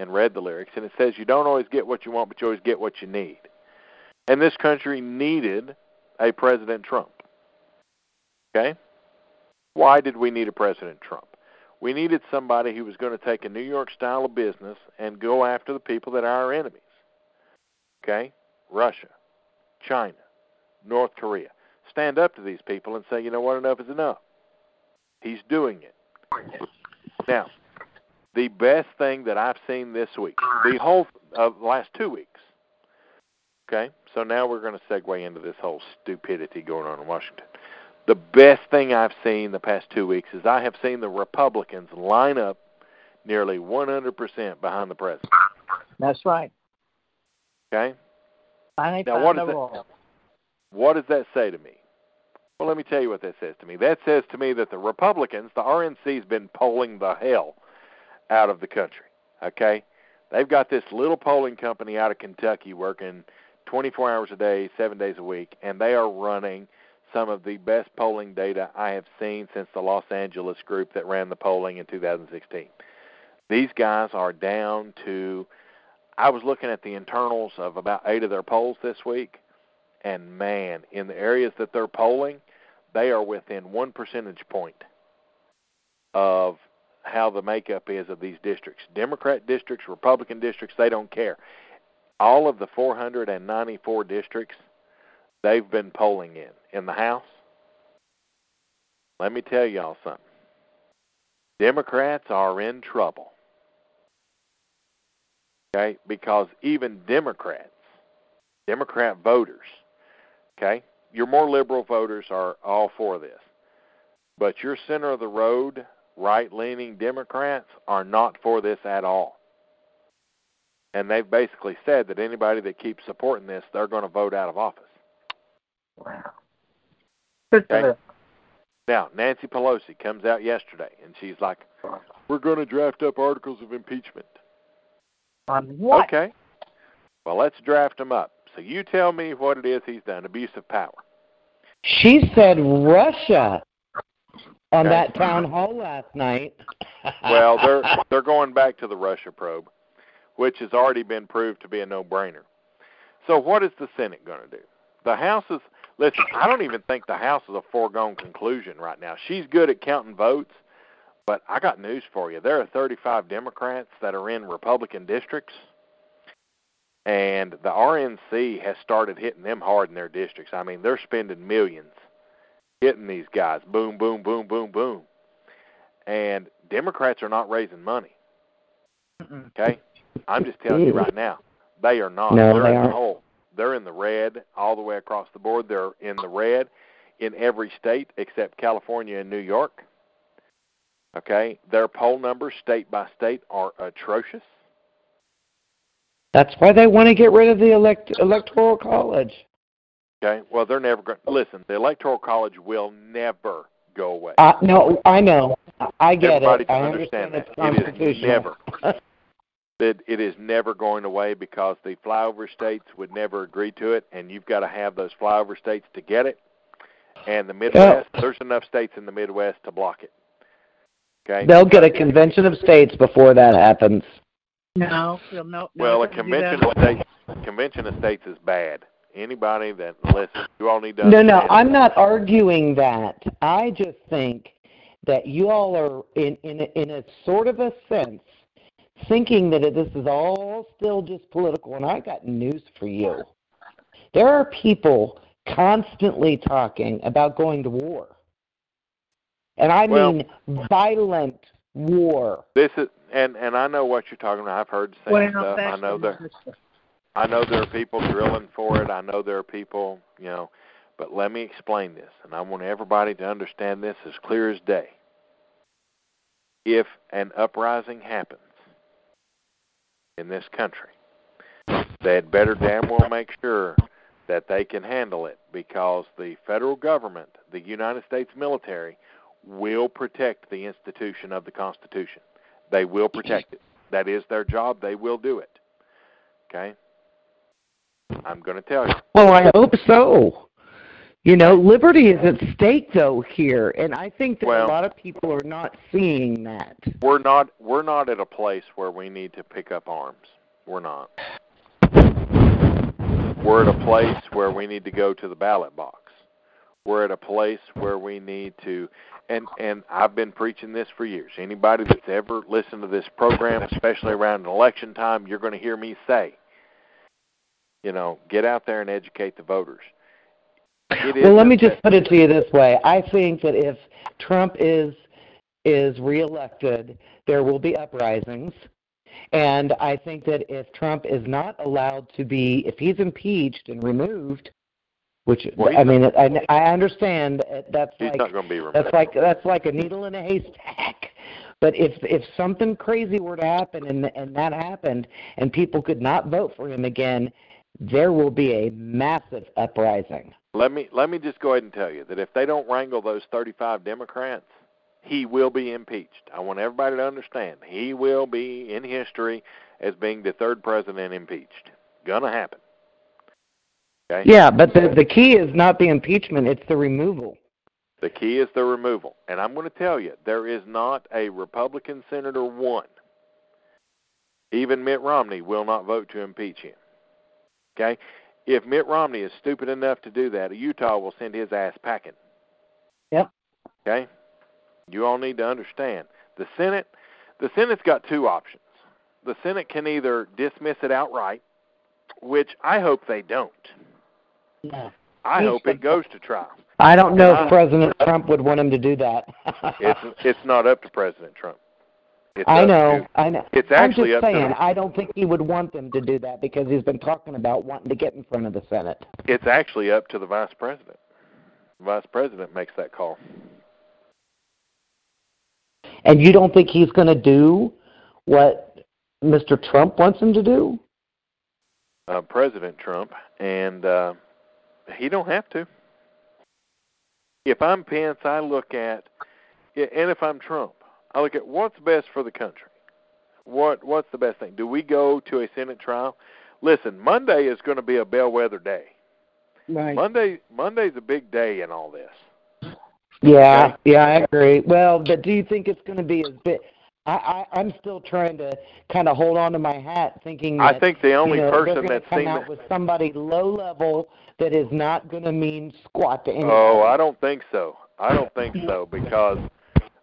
and read the lyrics, and it says, "You don't always get what you want, but you always get what you need." And this country needed a President Trump. Okay? Why did we need a President Trump? We needed somebody who was going to take a New York style of business and go after the people that are our enemies. Okay? Russia, China, North Korea. Stand up to these people and say, you know what, enough is enough. He's doing it. Now, the best thing that I've seen this week, the whole of uh, last two weeks. Okay, so now we're going to segue into this whole stupidity going on in Washington. The best thing I've seen the past two weeks is I have seen the Republicans line up nearly 100% behind the president. That's right. Okay. now, what does that, what does that say to me? Well, let me tell you what that says to me. That says to me that the Republicans, the RNC, has been polling the hell out of the country. Okay, they've got this little polling company out of Kentucky working 24 hours a day, seven days a week, and they are running some of the best polling data I have seen since the Los Angeles group that ran the polling in 2016. These guys are down to. I was looking at the internals of about eight of their polls this week, and man, in the areas that they're polling, they are within one percentage point of how the makeup is of these districts. Democrat districts, Republican districts, they don't care. All of the 494 districts they've been polling in in the House. Let me tell y'all something. Democrats are in trouble. Okay? Because even Democrats, Democrat voters, okay? Your more liberal voters are all for this. But your center of the road right leaning Democrats are not for this at all. And they've basically said that anybody that keeps supporting this, they're going to vote out of office. Wow. Okay? Now, Nancy Pelosi comes out yesterday and she's like, We're going to draft up articles of impeachment. On what? Okay. Well, let's draft them up. So you tell me what it is he's done abuse of power. She said Russia on that town hall last night. <laughs> well, they're they're going back to the Russia probe, which has already been proved to be a no-brainer. So what is the Senate going to do? The House is listen. I don't even think the House is a foregone conclusion right now. She's good at counting votes, but I got news for you. There are 35 Democrats that are in Republican districts, and the RNC has started hitting them hard in their districts. I mean, they're spending millions hitting these guys. Boom, boom, boom, boom, boom. And Democrats are not raising money. Okay? I'm just telling you right now, they are not. No, they're they in aren't. the hole. They're in the red all the way across the board. They're in the red in every state except California and New York. Okay? Their poll numbers state by state are atrocious. That's why they want to get rid of the elect- electoral college. Okay. Well, they're never going. to Listen, the electoral college will never go away. Uh, no, I know. I get Everybody it. Can I understand, understand that. It is never. <laughs> it, it is never going away because the flyover states would never agree to it, and you've got to have those flyover states to get it. And the Midwest, yeah. there's enough states in the Midwest to block it. Okay. They'll get a convention of states before that happens. No, no, no. Well, a convention of states, convention of states is bad anybody that listens, you all need to. No, no, I'm not arguing that. I just think that you all are in in a, in a sort of a sense thinking that this is all still just political. And I got news for you. There are people constantly talking about going to war, and I well, mean violent war. This is, and and I know what you're talking about. I've heard the same well, stuff. I know that. I know there are people drilling for it. I know there are people, you know, but let me explain this, and I want everybody to understand this as clear as day. If an uprising happens in this country, they had better damn well make sure that they can handle it because the federal government, the United States military, will protect the institution of the Constitution. They will protect it. That is their job. They will do it. Okay? I'm going to tell you. Well, I hope so. You know, liberty is at stake though here, and I think that Well- a lot of people are not seeing that. We're not we're not at a place where we need to pick up arms. We're not. We're at a place where we need to go to the ballot box. We're at a place where we need to and and I've been preaching this for years. Anybody that's ever listened to this program, especially around election time, you're going to hear me say, you know, get out there and educate the voters. Well, let me just put it to you this way: I think that if Trump is is reelected, there will be uprisings, and I think that if Trump is not allowed to be, if he's impeached and removed, which Well, I mean, I, I understand that's he's like not going to be removed. that's like that's like a needle in a haystack. But if if something crazy were to happen and and that happened and people could not vote for him again, there will be a massive uprising. Let me let me just go ahead and tell you that if they don't wrangle those 35 Democrats, he will be impeached. I want everybody to understand he will be in history as being the third president impeached. Gonna happen. Okay. Yeah, but the the key is not the impeachment; it's the removal. The key is the removal, and I'm going to tell you there is not a Republican senator one. Even Mitt Romney will not vote to impeach him. Okay. If Mitt Romney is stupid enough to do that, Utah will send his ass packing. Yep. Okay? You all need to understand. The Senate the Senate's got two options. The Senate can either dismiss it outright, which I hope they don't. No. I hope it goes to trial. I don't know if President Trump would want him to do that. <laughs> It's it's not up to President Trump. It's I know, to- I know. it's I'm actually just up saying, I don't think he would want them to do that because he's been talking about wanting to get in front of the Senate. it's actually up to the Vice President. The Vice President makes that call. And you don't think he's going to do what Mr. Trump wants him to do? uh, President Trump, and uh, he don't have to. If I'm Pence, I look at, and if I'm Trump, I look at what's best for the country. What what's the best thing? Do we go to a Senate trial? Listen, Monday is going to be a bellwether day. Right. Monday Monday's a big day in all this. Yeah, yeah, I agree. Well, but do you think it's going to be as big? I, I, I'm still trying to kind of hold on to my hat, thinking that I think the only you know, person that's come seen out that- with somebody low level that is not going to mean squat to anybody. Oh, I don't think so. I don't think so because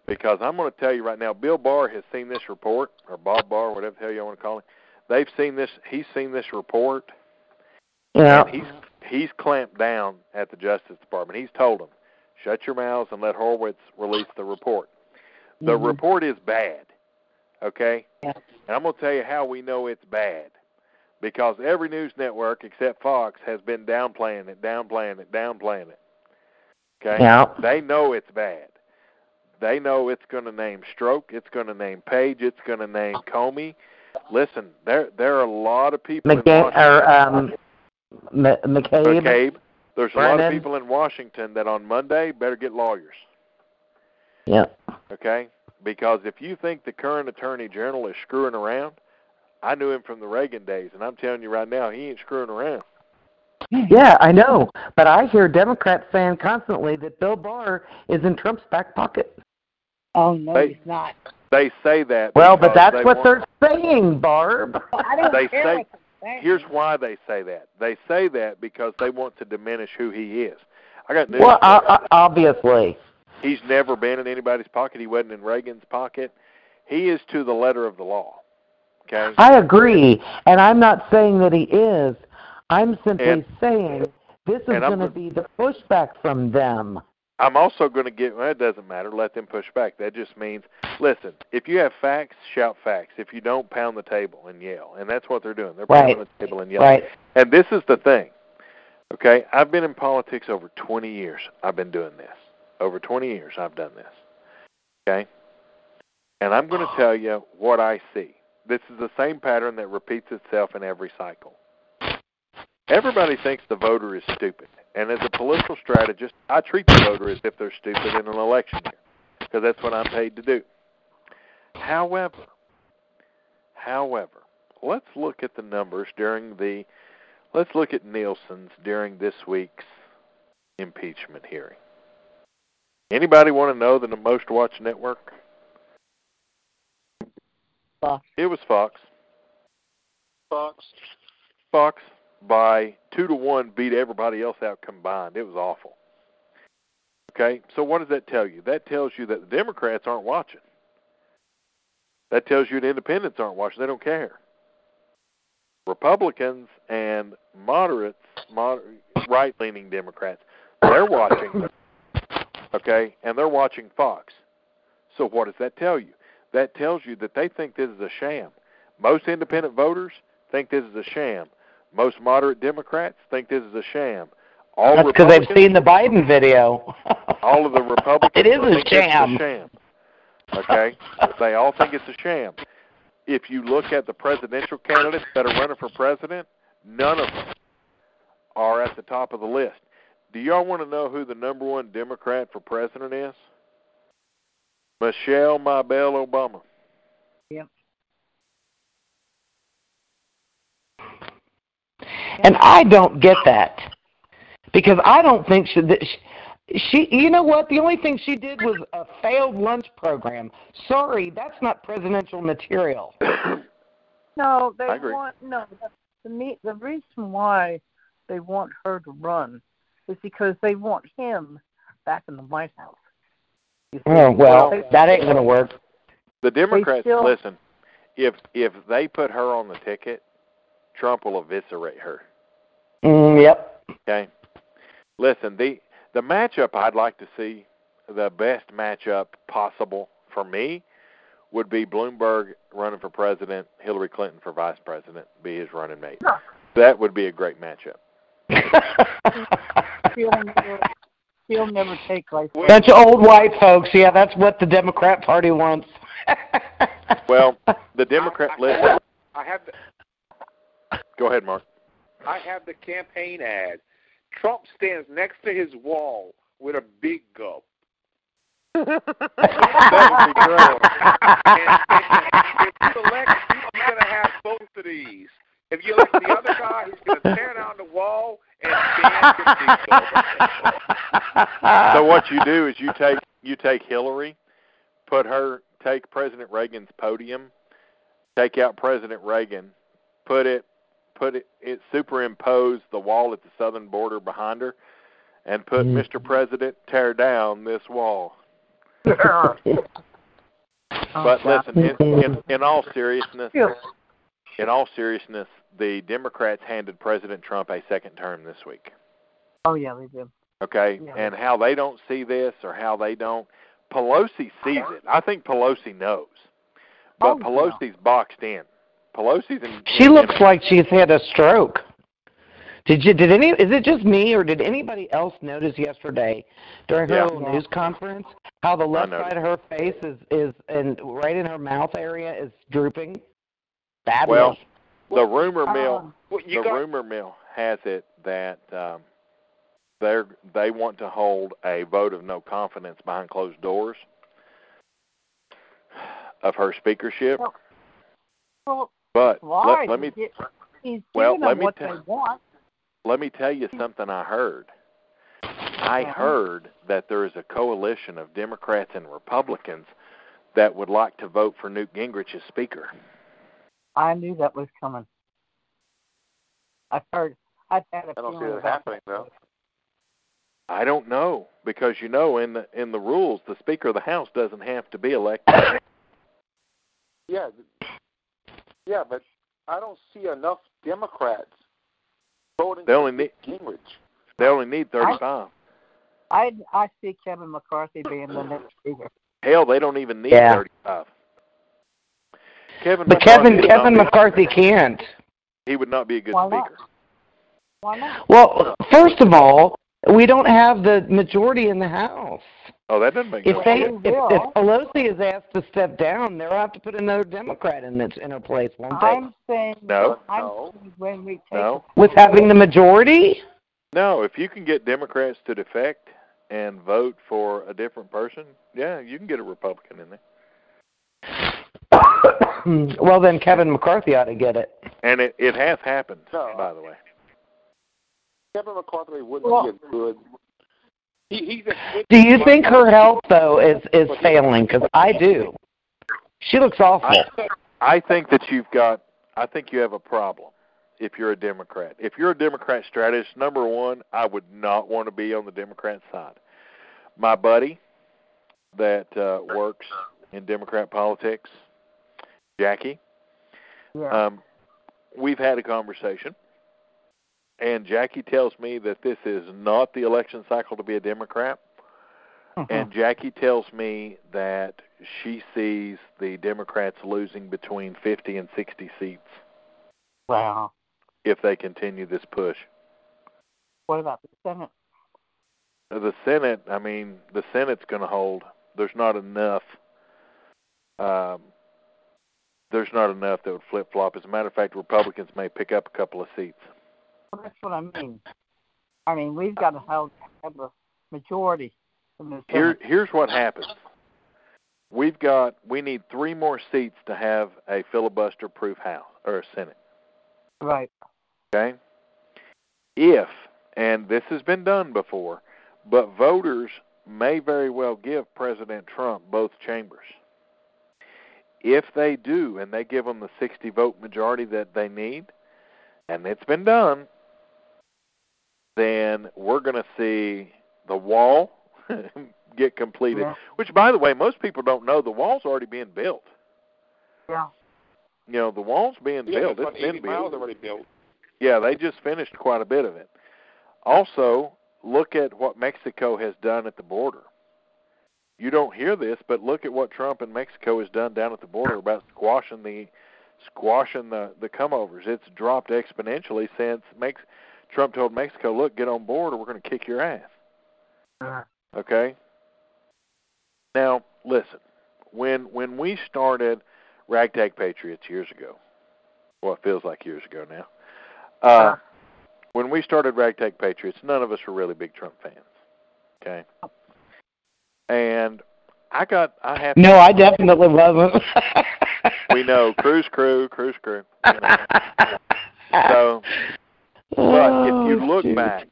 because I'm going to tell you right now, Bill Barr has seen this report, or Bob Barr, whatever the hell you want to call him. They've seen this. He's seen this report, yeah. and he's he's clamped down at the Justice Department. He's told them, shut your mouths and let Horowitz release the report. The Mm-hmm. Mhm. report is bad. Okay, Yeah. and I'm going to tell you how we know it's bad. Because every news network except Fox has been downplaying it, downplaying it, downplaying it. Okay? Yeah. They know it's bad. They know it's going to name Strzok. It's going to name Page. It's going to name Comey. Listen, there there are a lot of people in or um, M- McCabe. McCabe. There's a lot of people in Washington that on Monday better get lawyers. Yeah. Okay? Because if you think the current attorney general is screwing around, I knew him from the Reagan days, and I'm telling you right now, he ain't screwing around. Yeah, I know, but I hear Democrats saying constantly that Bill Barr is in Trump's back pocket. Oh no, They- he's not. They say that. Well, but that's they what they're saying, Barb. I don't They care say- what. Here's why they say that. They say that because they want to diminish who he is. I got news. Well, for you. uh, uh, obviously. He's never been in anybody's pocket. He wasn't in Reagan's pocket. He is to the letter of the law. Okay? I agree, and I'm not saying that he is. I'm simply And- saying this is going to be the pushback from them. I'm also going to get. Well, it doesn't matter. Let them push back. That just means, listen. If you have facts, shout facts. If you don't, pound the table and yell. And that's what they're doing. They're pounding the table and yelling. Right. And this is the thing. Okay, I've been in politics over 20 years. I've been doing this. Over 20 years, I've done this. Okay? And I'm going <sighs> to tell you what I see. This is the same pattern that repeats itself in every cycle. Everybody thinks the voter is stupid. And as a political strategist, I treat the voter as if they're stupid in an election year because that's what I'm paid to do. However, however, let's look at the numbers during the let's look at Nielsen's during this week's impeachment hearing. Anybody want to know the most watched network? Fox. It was Fox. Fox. Fox by two to one beat everybody else out combined. It was awful. Okay, so what does that tell you? That tells you that the Democrats aren't watching. That tells you the independents aren't watching. They don't care. Republicans and moderates, moder- right-leaning Democrats, they're watching. Okay, and they're watching Fox. So what does that tell you? That tells you that they think this is a sham. Most independent voters think this is a sham. Most moderate Democrats think this is a sham. All That's because they've seen the Biden video. <laughs> all of the Republicans It is a sham. A sham. Okay, <laughs> they all think it's a sham. If you look at the presidential candidates that are running for president, none of them are at the top of the list. Do y'all want to know who the number one Democrat for president is? Michelle Mabel Obama. And I don't get that because I don't think she, that she, she. You know what? The only thing she did was a failed lunch program. Sorry, that's not presidential material. <coughs> No, they want no. The, the the reason why they want her to run is because they want him back in the White House. Oh well, They- that ain't gonna work. The Democrats still- listen. If if they put her on the ticket, Trump will eviscerate her. Mm, yep. Okay. Listen, the the matchup I'd like to see, the best matchup possible for me, would be Bloomberg running for president, Hillary Clinton for vice president, be his running mate. That would be a great matchup. <laughs> He'll never, he'll never take life. Bunch of old white folks. Yeah, that's what the Democrat Party wants. <laughs> Well, the Democrat I, I, listen. I have the Go ahead, Mark. I have the campaign ad. Trump stands next to his wall with a big gulp. if you elect, he's going to have both of these. If you elect the other guy, he's going to tear down the wall and stand with the gulp. So what you do is you take you take Hillary, put her take President Reagan's podium, take out President Reagan, put it put it it superimpose the wall at the southern border behind her, and put Mm. Mr. President tear down this wall. <laughs> But listen, in, in, in all seriousness, in all seriousness, the Democrats handed President Trump a second term this week. Oh yeah, they did. okay? Yeah. And how they don't see this or how they don't. Pelosi sees it. I think Pelosi knows, but Oh, yeah. Pelosi's boxed in. Pelosi's in. She in- looks like she's had a stroke. Did you? Did any? Is it just me, or did anybody else notice yesterday during her Yeah. little news conference how the left side of her face is is and right in her mouth area is drooping? Bad Well, the rumor mill. Um, Well, the got rumor mill has it that um, they're they want to hold a vote of no confidence behind closed doors of her speakership. Well, well, But why? let, let me He- He's well, giving let them me what tell- they want. let me tell you something I heard. I Uh-huh. heard that there is a coalition of Democrats and Republicans that would like to vote for Newt Gingrich as Speaker. I knew that was coming. I've heard. I've had a I don't see feeling that about happening though. I don't know because you know in the in the rules the Speaker of the House doesn't have to be elected. Yeah, th- yeah, but I don't see enough Democrats voting They only need- Gingrich. They only need 35. I I see Kevin McCarthy being the next speaker. Hell, they don't even need Yeah. 35. Kevin But McCarthy Kevin Kevin McCarthy can't. he would not be a good Why not? speaker. Why not? Well, first of all, we don't have the majority in the House. Oh, that doesn't make If no they sense. if, if Pelosi is asked to step down, they'll have to put another Democrat in its in her place, won't they? I'm saying No. I'm No. saying when we take No. With having the majority? No, if you can get Democrats to defect and vote for a different person, yeah, you can get a Republican in there. <coughs> well, then Kevin McCarthy ought to get it. And it, it has happened, No. by the way. Kevin McCarthy wouldn't Well- be a good. He, he's a good. Do you think her health though is is failing? Because I do. She looks awful. I, I think that you've got. I think you have a problem if you're a Democrat. If you're a Democrat strategist, number one, I would not want to be on the Democrat side. My buddy that uh, works in Democrat politics, Jackie, yeah. um, we've had a conversation, and Jackie tells me that this is not the election cycle to be a Democrat. And Jackie tells me that she sees the Democrats losing between 50 and 60 seats wow. if they continue this push. What about the Senate? The Senate, I mean, the Senate's going to hold. There's not enough. Um, there's not enough that would flip flop. As a matter of fact, Republicans may pick up a couple of seats. Well, that's what I mean. I mean, we've got to have, have a majority Here, here's what happens. We've got we need three more seats to have a filibuster-proof House or a Senate. Right. Okay? If, and this has been done before, but voters may very well give President Trump both chambers. If they do, and they give him the 60 vote majority that they need, and it's been done, then we're going to see the wall <laughs> get completed. Yeah. Which, by the way, most people don't know the wall's already being built. Yeah. You know, the wall's being Yeah, built. it's It's about been 80 built. miles already built. Yeah, they just finished quite a bit of it. Also, look at what Mexico has done at the border. You don't hear this, but look at what Trump and Mexico has done down at the border about squashing the squashing the the comeovers. It's dropped exponentially since Mex- Trump told Mexico, "Look, get on board, or we're going to kick your ass." Uh, Okay. Now, listen. When when we started Ragtag Patriots years ago, well, it feels like years ago now. Uh, when we started Ragtag Patriots, none of us were really big Trump fans. Okay. And I got I have No, I definitely wasn't. <laughs> we know Cruz crew, Cruz crew. You know. <laughs> So, but if oh, you Oh, look shoot. back,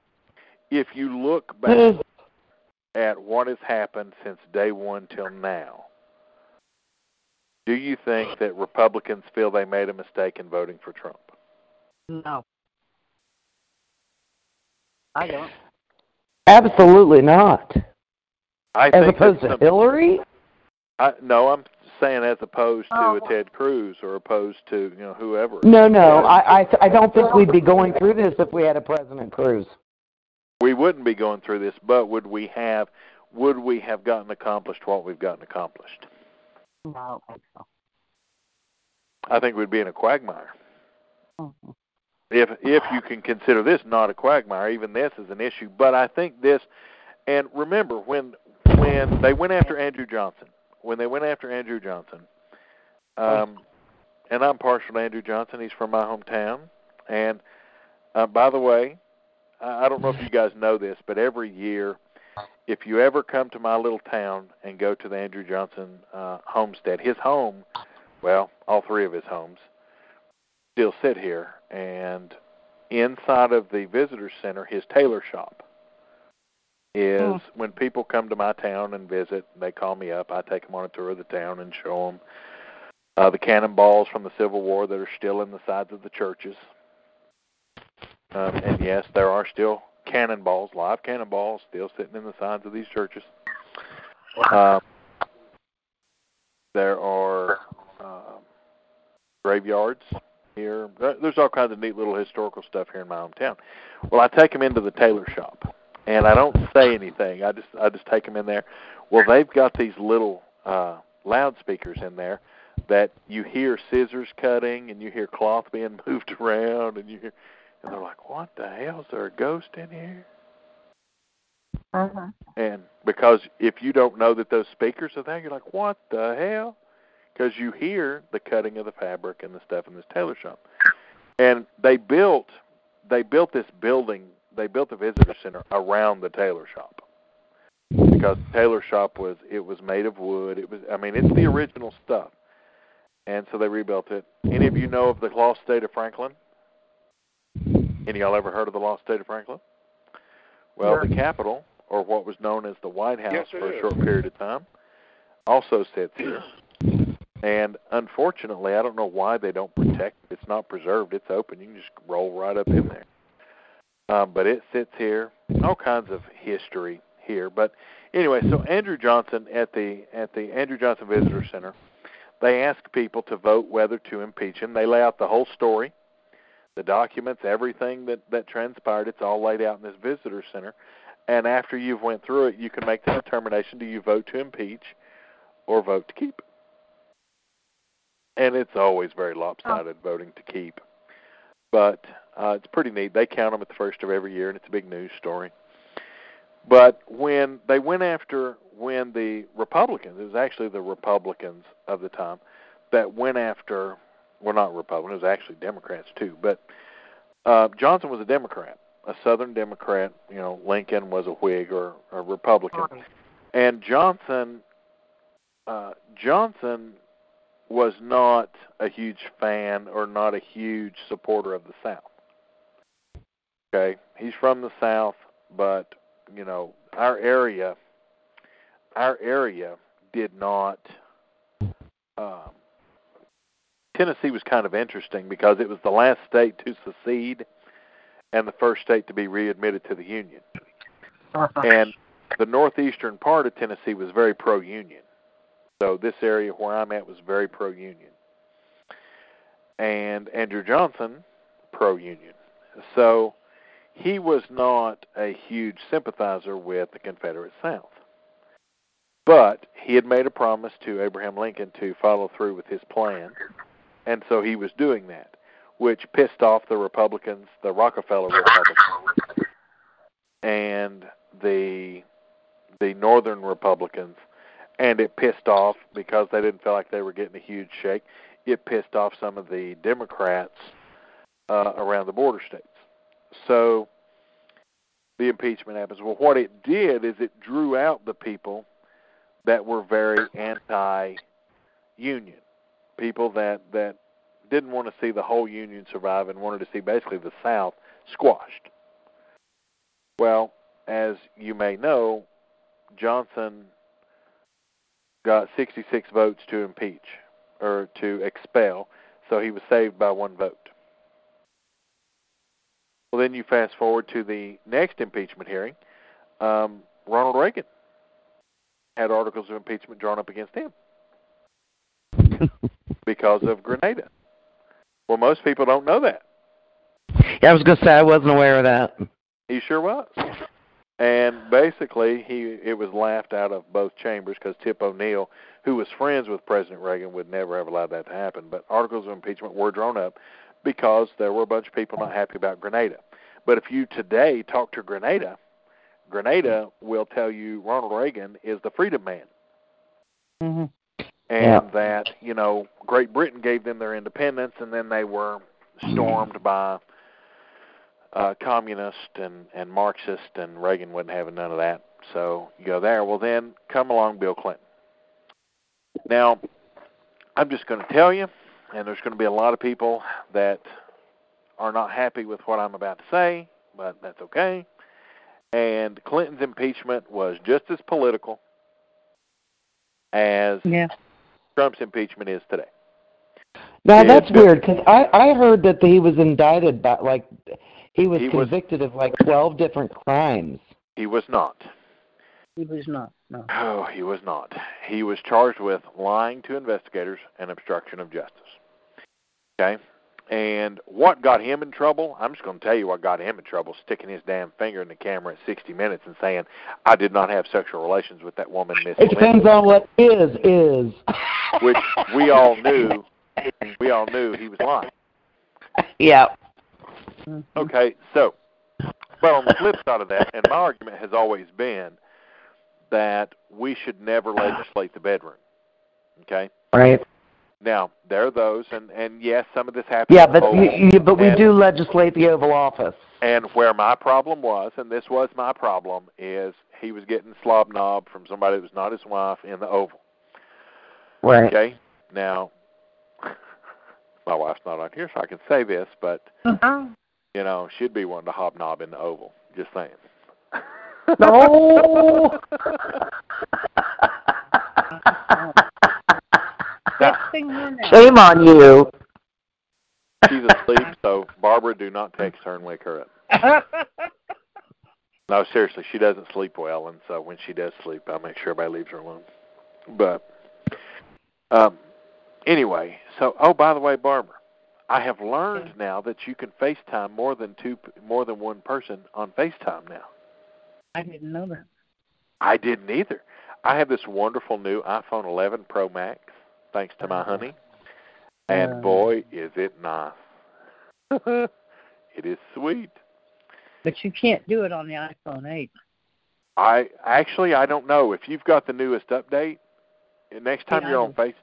if you look <sighs> back at what has happened since day one till now, do you think that Republicans feel they made a mistake in voting for Trump? no. I don't. Absolutely not. I As think opposed to Hillary? I, no, I'm saying as opposed to Oh. a Ted Cruz or opposed to you know whoever. No, no. I, I I don't think we'd be going through this if we had a President Cruz. We wouldn't be going through this, but would we have? Would we have gotten accomplished what we've gotten accomplished? No, I don't think so. I think we'd be in a quagmire. Mhm. if if you can consider this not a quagmire, even this is an issue. But I think this, and remember when when they went after Andrew Johnson, when they went after Andrew Johnson, um, and I'm partial to Andrew Johnson. He's from my hometown, and uh, by the way, I I don't know if you guys know this, but every year, if you ever come to my little town and go to the Andrew Johnson uh, homestead, his home, well, all three of his homes still sit here. And inside of the visitor center his tailor shop is Hmm. when people come to my town and visit they call me up i take them on a tour of the town and show them uh, the cannonballs from the civil war that are still in the sides of the churches um, and yes there are still cannonballs live cannonballs still sitting in the sides of these churches um, there are um, graveyards here. There's all kinds of neat little historical stuff here in my hometown. Well, I take them into the tailor shop, and I don't say anything. I just I just take them in there. Well, they've got these little uh, loudspeakers in there that you hear scissors cutting, and you hear cloth being <laughs> moved around, and you hear, and they're like, "What the hell? Is there a ghost in here?" Uh-huh. And because if you don't know that those speakers are there, you're like, what the hell? Because you hear the cutting of the fabric and the stuff in this tailor shop. And they built they built this building. They built the visitor center around the tailor shop because the tailor shop was it was made of wood. It was I mean it's the original stuff. And so they rebuilt it. Any of you know of the lost state of Franklin? Any of y'all ever heard of the lost state of Franklin? Well, the capital, or what was known as the White House Yes, for a is. short period of time, also sits here. And unfortunately, I don't know why they don't protect. It's not preserved. It's open. You can just roll right up in there. Um, but it sits here. All kinds of history here. But anyway, so Andrew Johnson at the at the Andrew Johnson Visitor Center, they ask people to vote whether to impeach him. They lay out the whole story, the documents, everything that that transpired. It's all laid out in this visitor center. And after you've went through it, you can make the determination: do you vote to impeach or vote to keep? And it's always very lopsided voting to keep, but uh, it's pretty neat. They count them at the first of every year, and it's a big news story. But when they went after when the Republicans, it was actually the Republicans of the time that went after, well, not Republicans, it was actually Democrats too. But uh, Johnson was a Democrat, a Southern Democrat. You know, Lincoln was a Whig or a Republican, and Johnson, uh, Johnson was not a huge fan or not a huge supporter of the South. Okay, he's from the South, but you know our area, our area did not. Um, Tennessee was kind of interesting because it was the last state to secede and the first state to be readmitted to the Union. And the northeastern part of Tennessee was very pro-union. So this area where I'm at was very pro-union. And Andrew Johnson, pro-union. So he was not a huge sympathizer with the Confederate South. But he had made a promise to Abraham Lincoln to follow through with his plan, and so he was doing that, which pissed off the Republicans, the Rockefeller Republicans, and the the Northern Republicans, and it pissed off because they didn't feel like they were getting a huge shake. It pissed off some of the Democrats uh, around the border states. So the impeachment happens. Well, what it did is it drew out the people that were very anti-union, people that that didn't want to see the whole union survive and wanted to see basically the South squashed. Well, as you may know, Johnson got 66 votes to impeach or to expel, so he was saved by one vote. Well, then you fast forward to the next impeachment hearing. Um, Ronald Reagan had articles of impeachment drawn up against him <laughs> because of Grenada. Well, most people don't know that. Yeah, I was gonna say I wasn't aware of that. He sure was. And basically, he it was laughed out of both chambers because Tip O'Neill, who was friends with President Reagan, would never have allowed that to happen. But articles of impeachment were drawn up because there were a bunch of people not happy about Grenada. But if you today talk to Grenada, Grenada will tell you Ronald Reagan is the freedom man. Mhm. and Yeah. that you know Great Britain gave them their independence, and then they were stormed by uh, communist and and Marxist, and Reagan wasn't having none of that. So you go there. Well, then come along Bill Clinton. Now, I'm just going to tell you, and there's going to be a lot of people that are not happy with what I'm about to say, but that's okay. And Clinton's impeachment was just as political as Yeah. Trump's impeachment is today. Now Yeah, that's it's- weird because I I heard that he was indicted by like he was He was- convicted of like twelve different crimes. He was not. He was not. No. Oh, he was not. He was charged with lying to investigators and obstruction of justice. Okay? And what got him in trouble? I'm just going to tell you what got him in trouble sticking his damn finger in the camera at 60 Minutes and saying, I did not have sexual relations with that woman, Miss It depends on what is is. Which we all <laughs> knew. We all knew he was lying. yeah. Mm-hmm. Okay, so, But on the flip side of that, and my argument has always been that we should never legislate the bedroom. Okay. Right. Now there are those, and and yes, some of this happens. Yeah, but Oval, you, you, but we and- do legislate the Oval Office. And where my problem was, and this was my problem, is he was getting slob knob from somebody that was not his wife in the Oval. Right. Okay. Now, <laughs> my wife's not on here, so I can say this, but Uh-huh. you know, she'd be one to hobnob in the Oval. Just saying. No. <laughs> <laughs> Texting her now. Shame on you. She's asleep, so Barbara, do not text her and wake her up. <laughs> No, seriously, she doesn't sleep well, and so when she does sleep, I make sure everybody leaves her alone. But um, anyway, so oh, by the way, Barbara, I have learned now that you can FaceTime more than two, more than one person on FaceTime now. I didn't know that. I didn't either. I have this wonderful new iPhone 11 Pro Max, thanks to my honey, and Uh. boy, is it nice. <laughs> it is sweet. But you can't do it on the iPhone 8. I actually I don't know if you've got the newest update. Next time Yeah, you're on Face,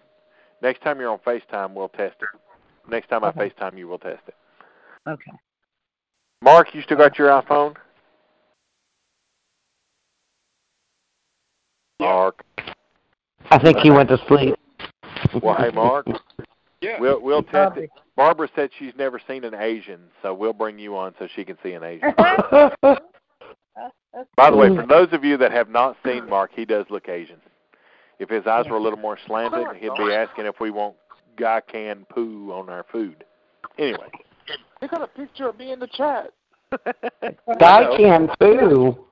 next time you're on FaceTime, we'll test it. Next time Okay. I FaceTime you, we'll test it. Okay. Mark, you still got your iPhone? Mark, I think he went to sleep. <laughs> well, hey Mark, Yeah. we'll we'll test it. Barbara said she's never seen an Asian, so we'll bring you on so she can see an Asian. <laughs> By the way, for those of you that have not seen Mark, he does look Asian. If his eyes were a little more slanted, he'd be asking if we want guy can poo on our food. Anyway, They got a picture of me in the chat. <laughs> Guy can poo.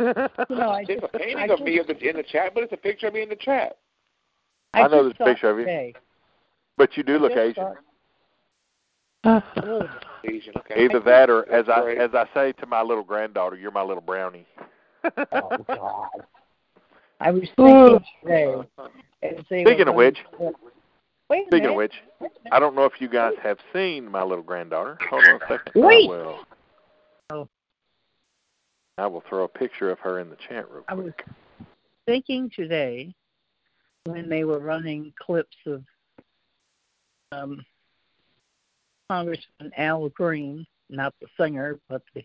You know, I It's just, a I painting just, of me in the, in the chat, but it's a picture of me in the chat. I know just there's a picture of you. today. but you do look I just Asian. saw- Asian, okay. <laughs> Either that or, as I as I say to my little granddaughter, "You're my little brownie." Oh, <laughs> God. I was thinking today. Speaking of which, Wait a Speaking of which, I don't know if you guys have seen my little granddaughter. Hold on a second. Wait. I will. Oh. I will throw a picture of her in the chat room. I was quick. thinking today when they were running clips of um, Congressman Al Green, not the singer, but the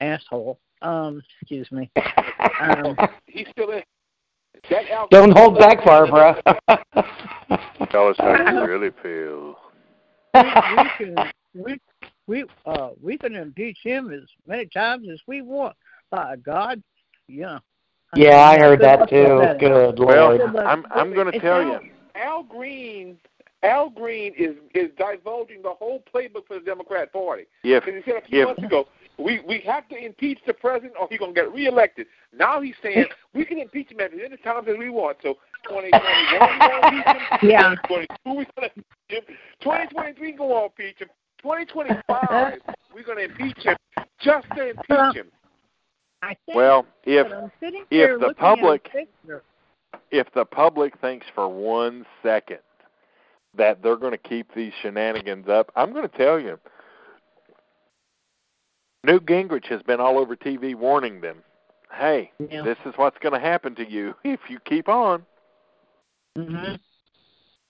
asshole. Um, excuse me. Um, <laughs> He's still in. Al- Don't hold back, Barbara. <laughs> Tell us how you <laughs> really feel. we can we we uh we can impeach him as many times as we want. By God, yeah. Yeah, I heard <laughs> that too. with. Good Well, lord. I'm I'm going to tell Al- you. Al Green, Al Green is is divulging the whole playbook for the Democrat Party. Yeah. Because he said a few if months ago, we we have to impeach the president or he's gonna get reelected. Now he's saying <laughs> we can impeach him at any time that we want. So 2021 we gonna impeach him. <laughs> Yeah. 2022 we gonna impeach him. 2023 we gonna impeach him. 2025 we're gonna impeach him just to impeach him. I think well, if but I'm sitting if the looking at a public- picture. if the public thinks for one second that they're going to keep these shenanigans up, I'm going to tell you. Newt Gingrich has been all over TV warning them, "Hey, Yeah. this is what's going to happen to you <laughs> if you keep on." Mm-hmm.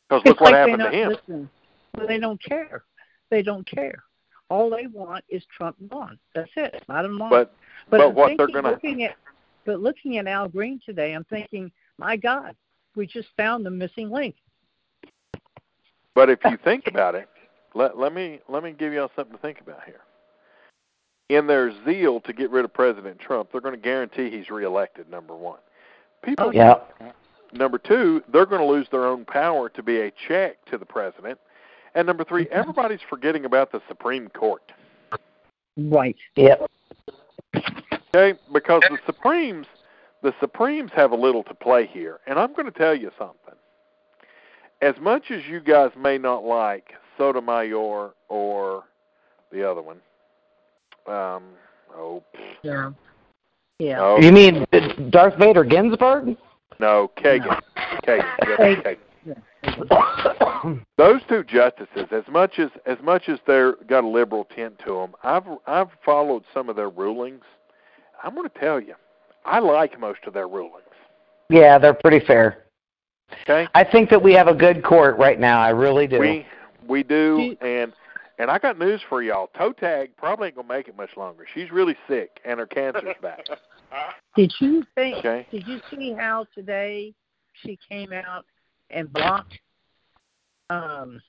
Because It's look what like happened to him. listen. Well, they don't care. They don't care. All they want is Trump gone. That's it. Bottom line. But but, but I'm what they're gonna- looking at, but looking at Al Green today, I'm thinking, my God, we just found the missing link. But if you think about it, let let me let me give y'all something to think about here. In their zeal to get rid of President Trump, they're going to guarantee he's reelected. Number one, people. Oh, Yeah. Number two, they're going to lose their own power to be a check to the president. And number three, everybody's forgetting about the Supreme Court. Right. Yep. Okay, because the Supremes, the Supremes have a little to play here, and I'm going to tell you something. As much as you guys may not like Sotomayor or the other one, um, oh, Yeah. Yeah. no, You mean Darth Vader Ginsburg? no, Kagan, Kagan, yes, Kagan. <laughs> those two justices, as much as as much as they're got a liberal tint to them, I've I've followed some of their rulings. I'm going to tell you, I like most of their rulings. Yeah, they're pretty fair. Okay, I think that we have a good court right now. I really do. we we do, and and I got news for y'all. Toe tag probably ain't gonna make it much longer. She's really sick, and her cancer's back. <laughs> Did you think? Okay. Did you see how today she came out and blocked um,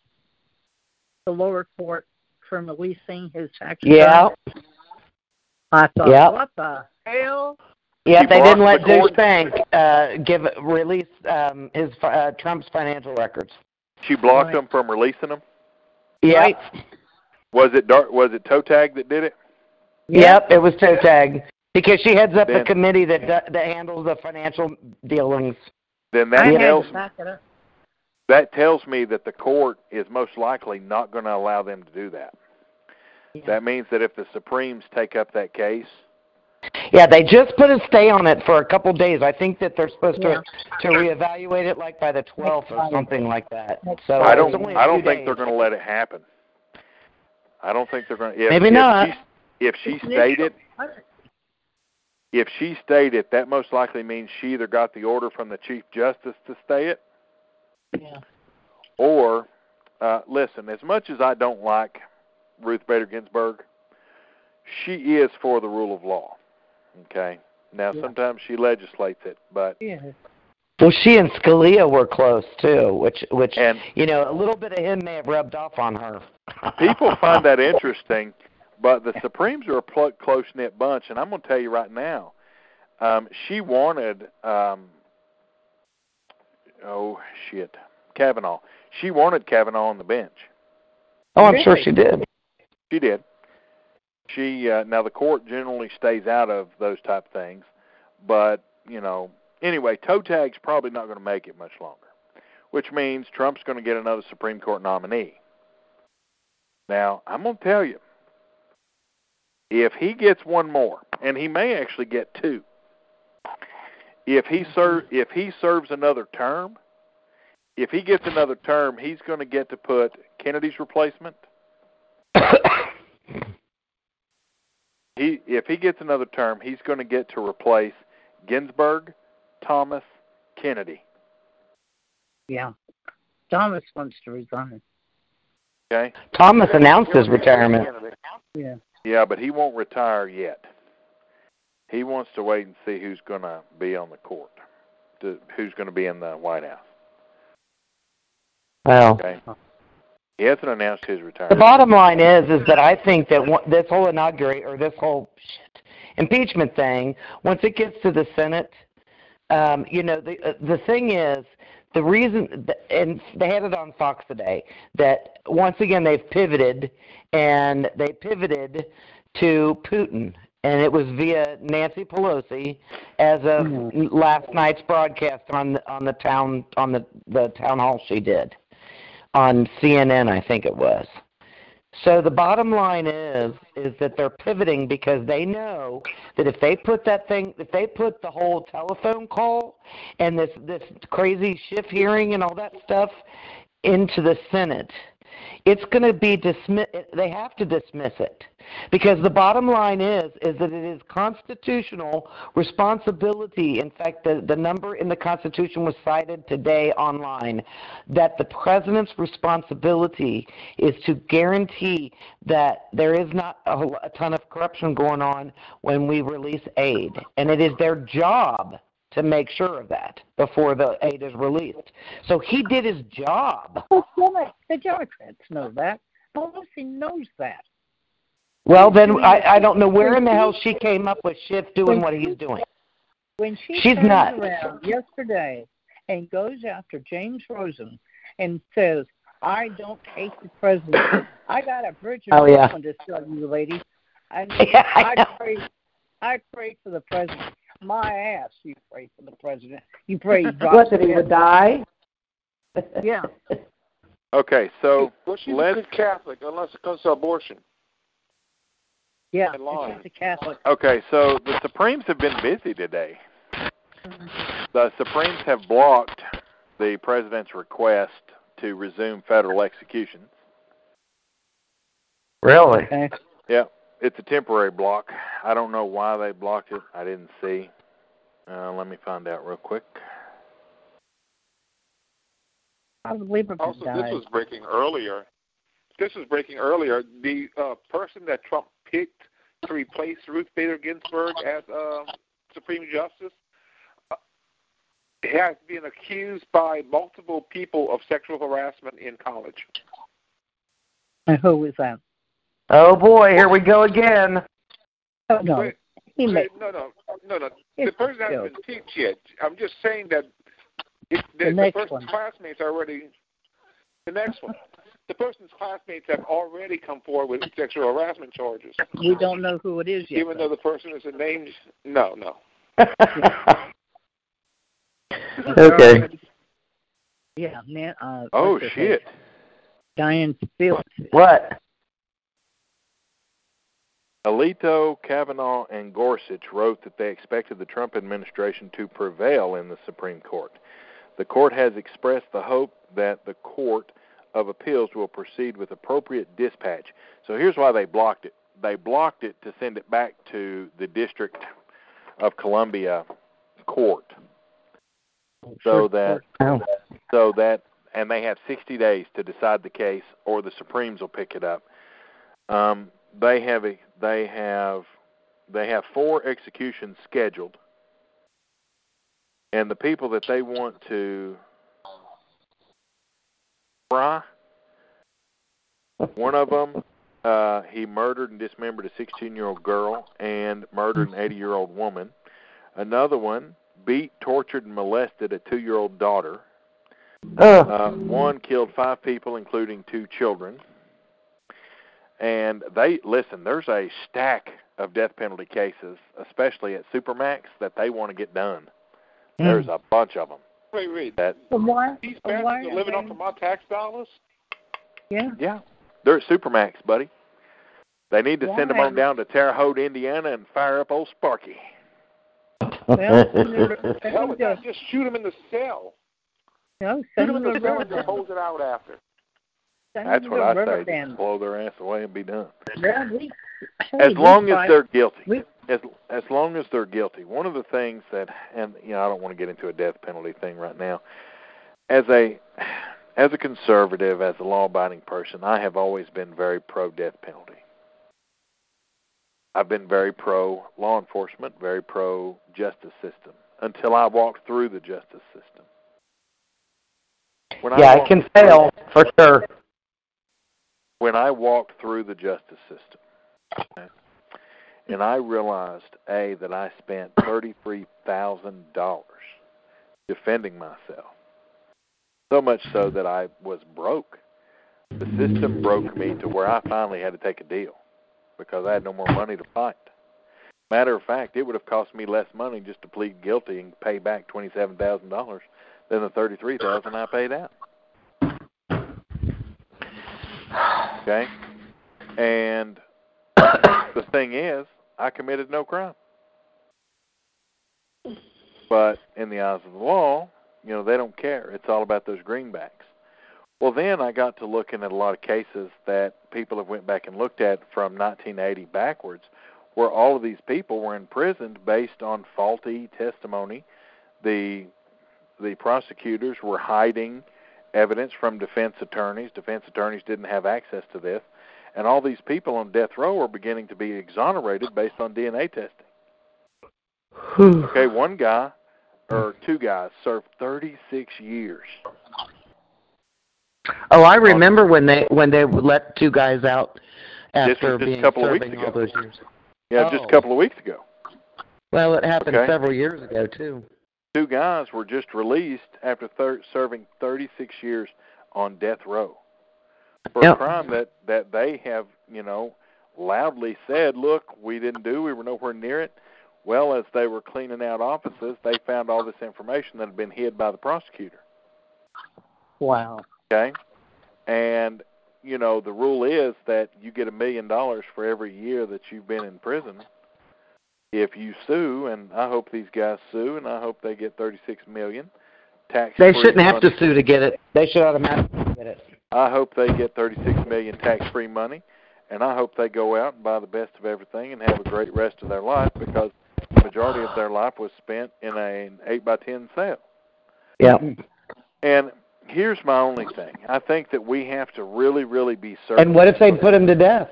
the lower court from releasing his tax yeah, return? I thought, Yep. what the hell? yeah. He They didn't let blocked the Deutsche. Bank uh, give release um, his uh, Trump's financial records. She blocked Right. them from releasing them. Yeah. Right. Was it Dar- was it toe tag that did it? Yep, it was toe tag because she heads up Then- a committee that do- that handles the financial dealings. Then I that had tells to back it up. That tells me that the court is most likely not going to allow them to do that. Yeah. That means that if the Supremes take up that case, Yeah, they just put a stay on it for a couple days. I think that they're supposed Yeah. to to reevaluate it like by the 12th or something like that. So I don't I don't few think they're going to let it happen. I don't think they're going to. Maybe if not. She, if she It's stayed it, if she stayed it, that most likely means she either got the order from the Chief Justice to stay it, Yeah. or uh, listen. As much as I don't like Ruth Bader Ginsburg, she is for the rule of law. Okay. Now Yeah. sometimes she legislates it, but Yeah. Well, she and Scalia were close too, which which and you know a little bit of him may have rubbed off on her. <laughs> people find that interesting, but the Supremes are a pl- close knit bunch, and I'm going to tell you right now, um, she wanted, um, oh shit, Kavanaugh. She wanted Kavanaugh on the bench. Oh, I'm sure she did. She did. She uh, now the court generally stays out of those type things, but you know anyway, toe tag's probably not going to make it much longer, which means Trump's going to get another Supreme Court nominee. Now I'm going to tell you, if he gets one more, and he may actually get two, if he ser- if he serves another term, if he gets another term, he's going to get to put Kennedy's replacement <coughs> he if he gets another term, he's going to get to replace Ginsburg, Thomas, Kennedy. Yeah. Thomas wants to resign. Okay. Thomas announced his retirement. Yeah. Yeah, but he won't retire yet. He wants to wait and see who's going to be on the court, to, who's going to be in the White House. Well, Okay. He hasn't announced his retirement. the bottom line is is that I think that one, this whole inaugurate or this whole shit, impeachment thing, once it gets to the Senate, um, you know, the uh, the thing is the reason, and they had it on Fox today, that once again they've pivoted, and they pivoted to Putin, and it was via Nancy Pelosi, as of Mhm. last night's broadcast on the, on the town on the the town hall she did on CNN, I think it was. So the bottom line is is that they're pivoting because they know that if they put that thing if they put the whole telephone call and this this crazy Schiff hearing and all that stuff into the Senate, it's going to be dismiss they have to dismiss it. Because the bottom line is is that it is constitutional responsibility. In fact, the, the number in the Constitution was cited today online that the president's responsibility is to guarantee that there is not a, a ton of corruption going on when we release aid, and it is their job to make sure of that before the aid is released. So he did his job. The Demo- the Democrats know that. Pelosi knows that. Well, then I, I don't know where in the hell she came up with Schiff doing what he's doing. When she She's turns nuts. around yesterday and goes after James Rosen and says, I don't hate the president. I got a Bridget Oh, yeah. to tell you, lady. And <laughs> Yeah, I I, pray I pray for the president. My ass, you pray for the president. You pray <laughs> he drops What, that he would die? Yeah. <laughs> Okay, so well, she's let's a good Catholic unless it comes to abortion. Yeah. And lying. and She's a Catholic. Okay, so the Supremes have been busy today. The Supremes have blocked the president's request to resume federal executions. Really? Okay. Yeah, it's a temporary block. I don't know why they blocked it. I didn't see. Uh, let me find out real quick. Probably Lieberman Also, died. this was breaking earlier. This was breaking earlier. The uh, person that Trump picked to replace Ruth Bader Ginsburg as uh, Supreme Justice uh, has been accused by multiple people of sexual harassment in college. And who was that? Oh boy, here we go again. Oh no, Wait, he made. no, no, no, no. The person hasn't joke. been picked yet. I'm just saying that it, the, The the, next person's one. classmates already. The next one. The person's classmates have already come forward with sexual harassment charges, We don't know who it is yet. even though the person is named. No, no. <laughs> okay. Yeah, man. Uh, Oh shit! Diane Fields. What? Alito, Kavanaugh, and Gorsuch wrote that they expected the Trump administration to prevail in the Supreme Court. The court has expressed the hope that the Court of Appeals will proceed with appropriate dispatch. So here's why they blocked it. They blocked it to send it back to the District of Columbia Court. So that so that and they have 60 days to decide the case or the Supremes will pick it up. Um, they have a, they have they have four executions scheduled and the people that they want to try one of them uh he murdered and dismembered a 16-year-old girl and murdered an 80-year-old woman. Another one beat, tortured and molested a 2-year-old daughter. Uh, one killed five people, including two children. And they listen. There's a stack of death penalty cases, especially at Supermax, that they want to get done. Hmm. There's a bunch of them. Wait, wait. That But why? These but why are are living they- off of my tax dollars. Yeah. yeah, they're at Supermax, buddy. They need to send them on down to Terre Haute, Indiana, and fire up old Sparky. Well, <laughs> send them to- send Hell them with that. to- Just shoot them in the cell. no, Shoot them in the cell and just Rotterdam. it out after. Send That's what to I say. Rotterdam. Just blow their ass away and be done. Yeah, we- hey, as long as tried- they're guilty. we- as as long as they're guilty. One of the things that, and you know, I don't want to get into a death penalty thing right now. As a as a conservative, as a law-abiding person, I have always been very pro death penalty. I've been very pro law enforcement, very pro justice system until I walked through the justice system. When yeah, I it can through- fail for sure. When I walked through the justice system, and I realized a that I spent thirty three thousand dollars defending myself, so much so that I was broke. The system broke me to where I finally had to take a deal because I had no more money to fight. Matter of fact, it would have cost me less money just to plead guilty and pay back twenty seven thousand dollars than the thirty three thousand I paid out. Okay? And the thing is, I committed no crime. But in the eyes of the law, you know, they don't care. It's all about those greenbacks. Well, then I got to looking at a lot of cases that people have went back and looked at from 1980 backwards, where all of these people were imprisoned based on faulty testimony. The the prosecutors were hiding evidence from defense attorneys. Defense attorneys didn't have access to this. And all these people on death row are beginning to be exonerated based on DNA testing. Okay, one guy or two guys served 36 years. Oh, I remember when they when they let two guys out after just being couple of weeks serving all ago. those years. Yeah, just Oh. a couple of weeks ago. Well, it happened Okay. several years ago too. Two guys were just released after thir- serving 36 years on death row for a crime that that they have, you know, loudly said, "Look, we didn't do. We were nowhere near it." Well, as they were cleaning out offices, they found all this information that had been hid by the prosecutor. Wow. Okay, and you know the rule is that you get a million dollars for every year that you've been in prison. If you sue, and I hope these guys sue, and I hope they get thirty-six million. Tax. They shouldn't have to sue to get it. They should automatically get it. I hope they get 36 million tax-free money, and I hope they go out and buy the best of everything and have a great rest of their life because the majority of their life was spent in a, an eight by ten cell. Yeah. And here's my only thing: I think that we have to really, really be certain. And what if they put him to death?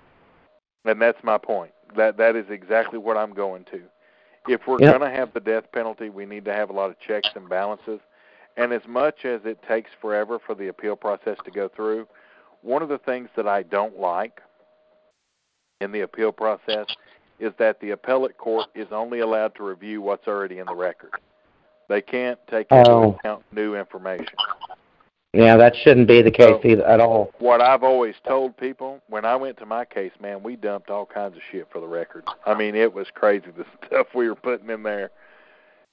And that's my point. That that is exactly what I'm going to. If we're Yep. going to have the death penalty, we need to have a lot of checks and balances. And as much as it takes forever for the appeal process to go through, one of the things that I don't like in the appeal process is that the appellate court is only allowed to review what's already in the record. They can't take into Oh. account new information. Yeah, that shouldn't be the case So- either, at all. what I've always told people when I went to my case, man, we dumped all kinds of shit for the record. I mean, it was crazy the <laughs> stuff we were putting in there.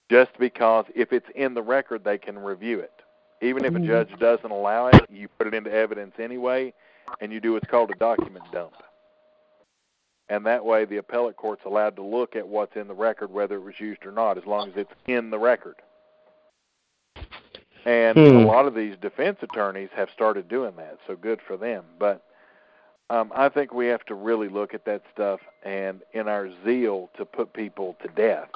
Just because if it's in the record, they can review it. Even if a mm-hmm. judge doesn't allow it, you put it into evidence anyway, and you do what's called a document dump. And that way, the appellate court's allowed to look at what's in the record, whether it was used or not, as long as it's in the record. And Hmm. a lot of these defense attorneys have started doing that, so good for them. But um, I think we have to really look at that stuff, and in our zeal to put people to death,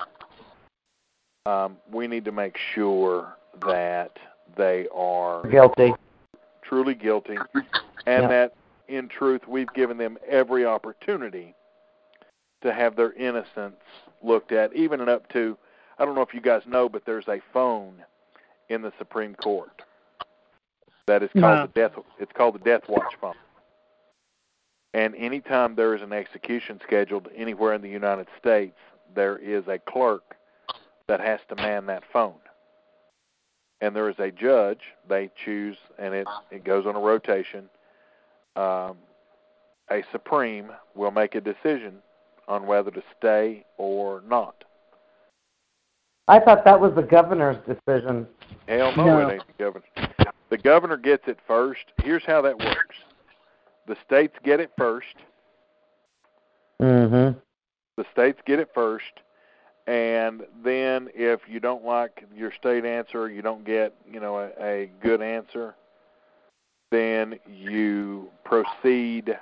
um, we need to make sure that they are Guilty. truly guilty, and Yeah. that in truth we've given them every opportunity to have their innocence looked at, even and up to I don't know if you guys know, but there's a phone in the Supreme Court that is called the death. It's called the Death Watch phone. And anytime there is an execution scheduled anywhere in the United States, there is a clerk that has to man that phone and there is a judge. They choose, and it it goes on a rotation. Um, a supreme will make a decision on whether to stay or not. I thought that was the governor's decision. Hell no, No. it ain't the governor. The governor gets it first. Here's how that works: the states get it first. Mm-hmm. The states get it first, and then if you don't like your state answer, you don't get you know a, a good answer, then you proceed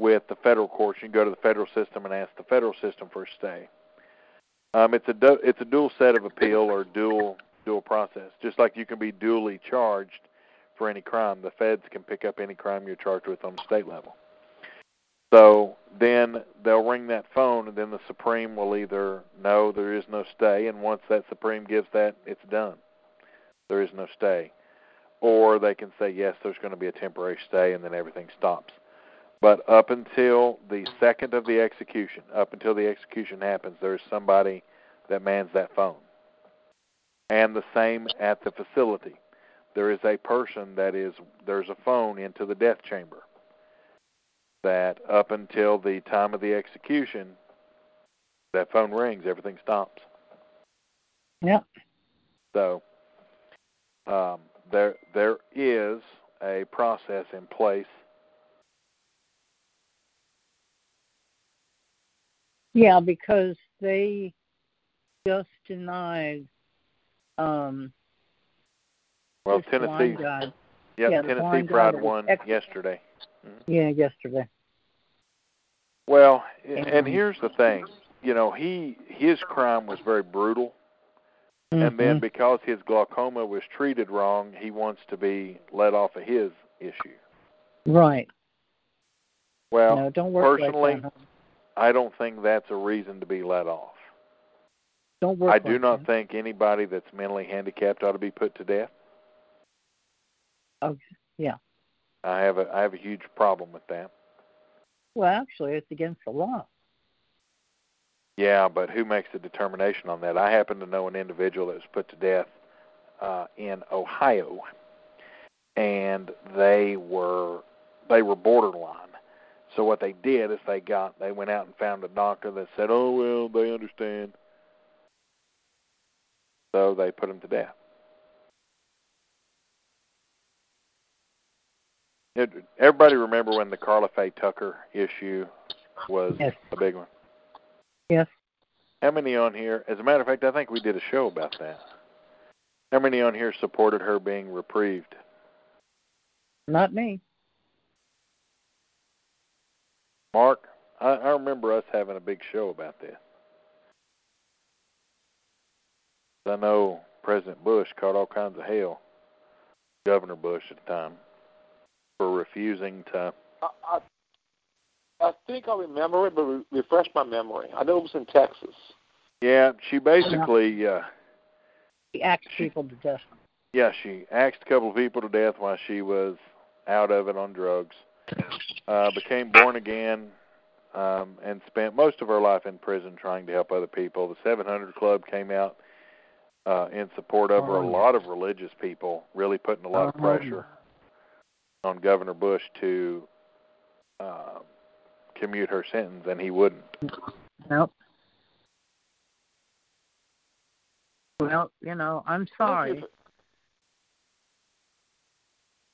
with the federal courts. You go to the federal system and ask the federal system for a stay. Um, it's a du- it's a dual set of appeal or dual dual process. Just like you can be duly charged for any crime, the feds can pick up any crime you're charged with on the state level. So then they'll ring that phone, and then the Supreme will either no, there is no stay, and once that Supreme gives that, it's done. There is no stay, or they can say yes, there's going to be a temporary stay, and then everything stops. But up until the second of the execution, up until the execution happens, there's somebody that mans that phone. And the same at the facility. There is a person that is there's a phone into the death chamber that up until the time of the execution, that phone rings, everything stops. Yep. So um, there there is a process in place. Yeah, because they just denied um Well, Tennessee, yep, yeah, Tennessee Pride won tried that was one ex- yesterday. Yeah, yesterday. Well, and And- here's the thing, you know, he his crime was very brutal, and then Mhm. because his glaucoma was treated wrong, he wants to be let off of his issue. right. Well, no, don't work personally, like that. huh? I don't think that's a reason to be let off. Don't work I do like not that. think anybody that's mentally handicapped ought to be put to death. Oh, yeah. I have a I have a huge problem with that. Well, actually, it's against the law. Yeah, but who makes the determination on that? I happen to know an individual that was put to death uh, in Ohio, and they were they were borderline. So what they did is they got they went out and found a doctor that said, "Oh well, they understand." So they put him to death. It, everybody remember when the Karla Faye Tucker issue was Yes. a big one? Yes. How many on here? As a matter of fact, I think we did a show about that. How many on here supported her being reprieved? Not me. Mark, I, I remember us having a big show about this. I know President Bush caught all kinds of hell, Governor Bush at the time, for refusing to. I, I, I think I remember it, but re- refresh my memory. I know it was in Texas. Yeah, she basically, uh, He axed people to death. yeah, she axed a couple of people to death while she was out of it on drugs. Uh, became born again, um, and spent most of her life in prison trying to help other people. The 700 Club came out uh, in support of her. A Oh. lot of religious people really putting a lot of pressure on Governor Bush to uh, commute her sentence, and he wouldn't. Nope. Well, you know, I'm sorry.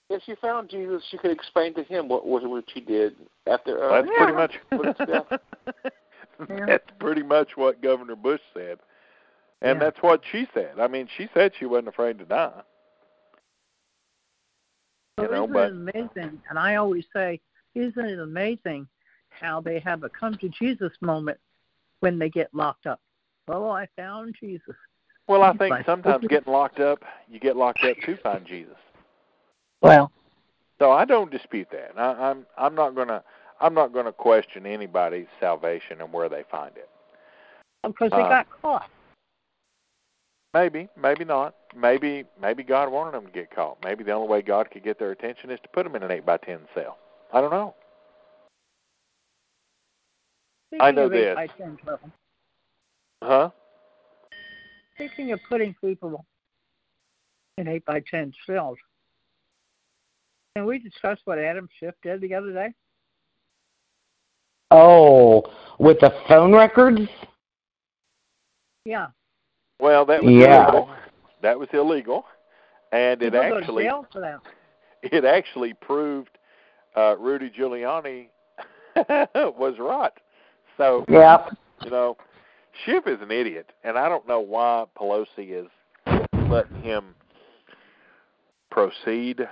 If she found Jesus, she could explain to him what what, what she did after. Uh, That's pretty much. <laughs> That's pretty much what Governor Bush said, and Yeah. that's what she said. I mean, she said she wasn't afraid to die. So you know, isn't but- it amazing? And I always say, isn't it amazing how they have a come to Jesus moment when they get locked up? Oh, I found Jesus. Well, I <laughs> think sometimes <laughs> getting locked up, you get locked up to find Jesus. Well, So I don't dispute that. I, I'm I'm not gonna I'm not gonna question anybody's salvation and where they find it. because they Uh, got caught. Maybe, maybe not. Maybe maybe God wanted them to get caught. Maybe the only way God could get their attention is to put them in an eight by ten cell. I don't know. I know Speaking this. 8 by 10 trouble, Huh? Speaking of putting people in 8 by 10 cells, can we discuss what Adam Schiff did the other day? Oh, with the phone records? Yeah. Well, that was Yeah. illegal. That was illegal, and it People go to actually jail for that. <laughs> it actually proved uh, Rudy Giuliani <laughs> was right. So yeah, you know, Schiff is an idiot, and I don't know why Pelosi is letting him proceed.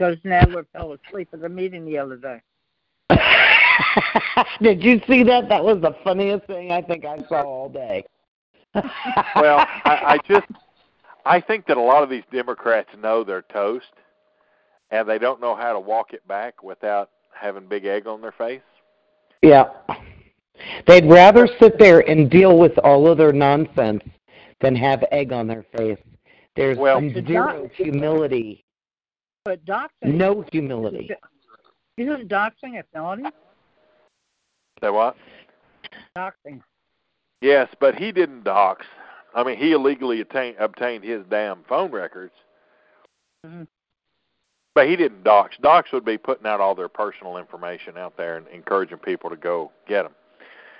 Because Nadler fell asleep at the meeting the other day. <laughs> Did you see that? That was the funniest thing I think I saw all day. <laughs> Well, I, I just I think that a lot of these Democrats know they're toast, and they don't know how to walk it back without having big egg on their face. yeah. They'd rather sit there and deal with all of their nonsense than have egg on their face. There's Well- zero humility. But doxing, No humility. isn't doxing a felony? Say what? Doxing. Yes, but he didn't dox. I mean, he illegally attain, obtained his damn phone records, Mhm. but he didn't dox. Dox would be putting out all their personal information out there and encouraging people to go get them.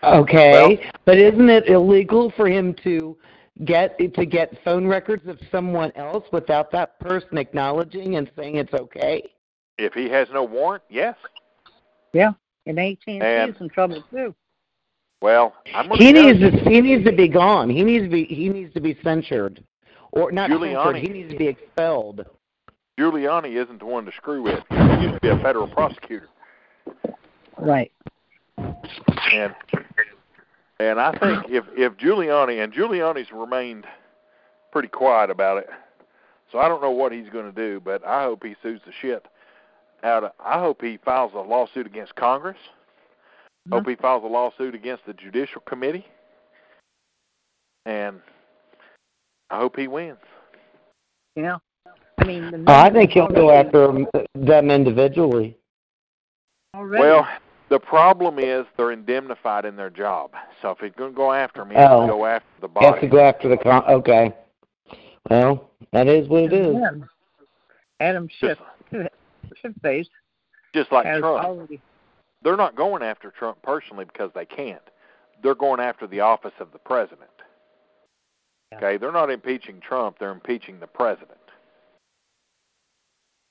Okay, but isn't it illegal for him to get to get phone records of someone else without that person acknowledging and saying it's okay? If he has no warrant, yes. And AT&T And- is in trouble too. Well, I'm He needs to he needs to be gone. He needs to be he needs to be censured, or not Giuliani. censured. He needs to be expelled. Giuliani isn't the one to screw with. He used to be a federal prosecutor, Right. and and I think <clears throat> if if Giuliani and Giuliani's remained pretty quiet about it, so I don't know what he's going to do, but I hope he sues the shit out of. I hope he files a lawsuit against Congress. Mm-hmm. Hope he files a lawsuit against the Judicial Committee, and I hope he wins. Yeah. I mean, I think he'll go after them individually. Already. Well, the problem is they're indemnified in their job. So if he's going to go after me, Oh. he'll go after the He has to go after the con. Okay. Well, that is what it is. Again, Adam Schiff, Schiff face Just like Trump. already. They're not going after Trump personally because they can't. They're going after the office of the president. Yeah. Okay, they're not impeaching Trump, they're impeaching the president.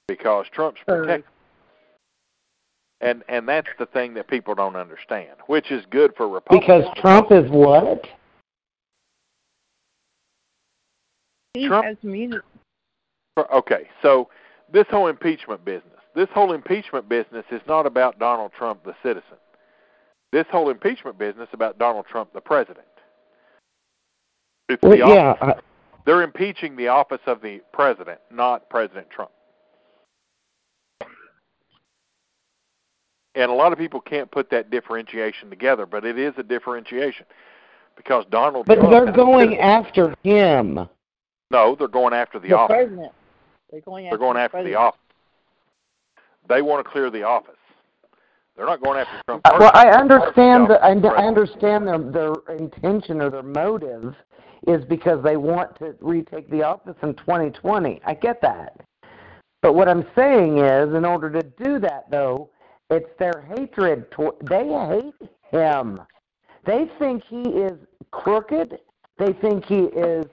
Because Trump's Sure. protected. And and that's the thing that people don't understand, which is good for Republicans. Because Trump is what? He Trump- has immunity. Okay, so this whole impeachment business, this whole impeachment business is not about Donald Trump, the citizen. This whole impeachment business about Donald Trump, the president. It's Well, the office. yeah, I, They're impeaching the office of the president, not President Trump. And a lot of people can't put that differentiation together, but it is a differentiation because Donald but Trump. they're going after him. No, they're going after the, the office. president. They're going after They're going the after the president. office. They want to clear the office. They're not going after Trump. Uh, Well, I understand No, that. I, I understand their their intention or their motive is because they want to retake the office in 2020. I get that, but what I'm saying is, in order to do that, though, it's their hatred. To, they hate him. They think he is crooked. They think he is.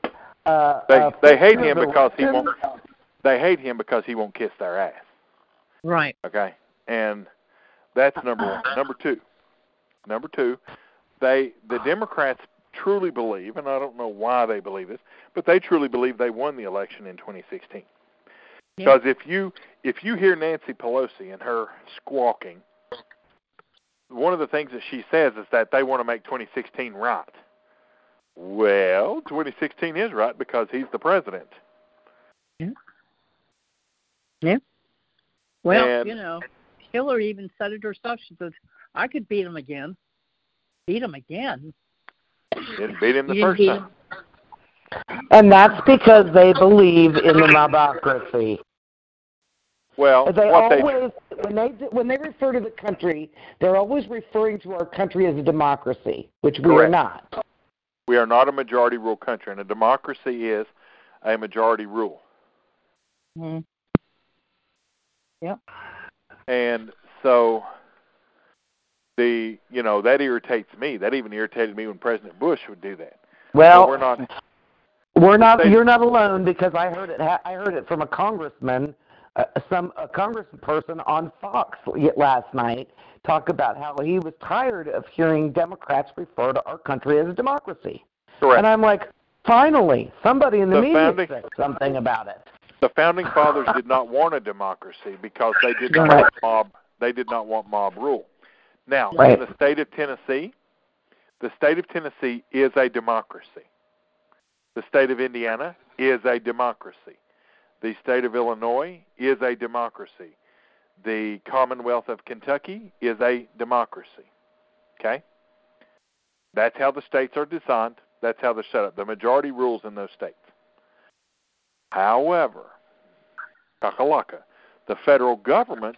Uh, They they hate him because he won't. They hate him because he won't kiss their ass. Right. Okay, and that's number one. Number two, number two, they the Democrats truly believe, and I don't know why they believe this, but they truly believe they won the election in 2016. Yeah. Because if you if you hear Nancy Pelosi and her squawking, one of the things that she says is that they want to make 2016 right. Well, 2016 is right because he's the president. Yeah. Yeah. Well, And- you know, Hillary even said it herself. She said, "I could beat him again. Beat him again." Didn't beat him the You first time. him. And that's because they believe in the mobocracy. Well, They what they always, when they when they refer to the country, they're always referring to our country as a democracy, which we are not. We are not a majority rule country, and a democracy is a majority rule. Mhm. Yep. And so the you know that irritates me. That even irritated me when President Bush would do that. Well, we're not. we're not. You're not alone because I heard it. ha- I heard it from a congressman, uh, some a congressperson on Fox last night talk about how he was tired of hearing Democrats refer to our country as a democracy. Correct. And I'm like, finally, somebody in the, The media founding- said something about it. the founding fathers did not want a democracy because they did not Right. want mob. They did not want mob rule. Now, Right. in the state of Tennessee, the state of Tennessee is a democracy. The state of Indiana is a democracy. The state of Illinois is a democracy. The Commonwealth of Kentucky is a democracy. Okay? That's how the states are designed. That's how they're set up. The majority rules in those states. However, kakalaka, the federal government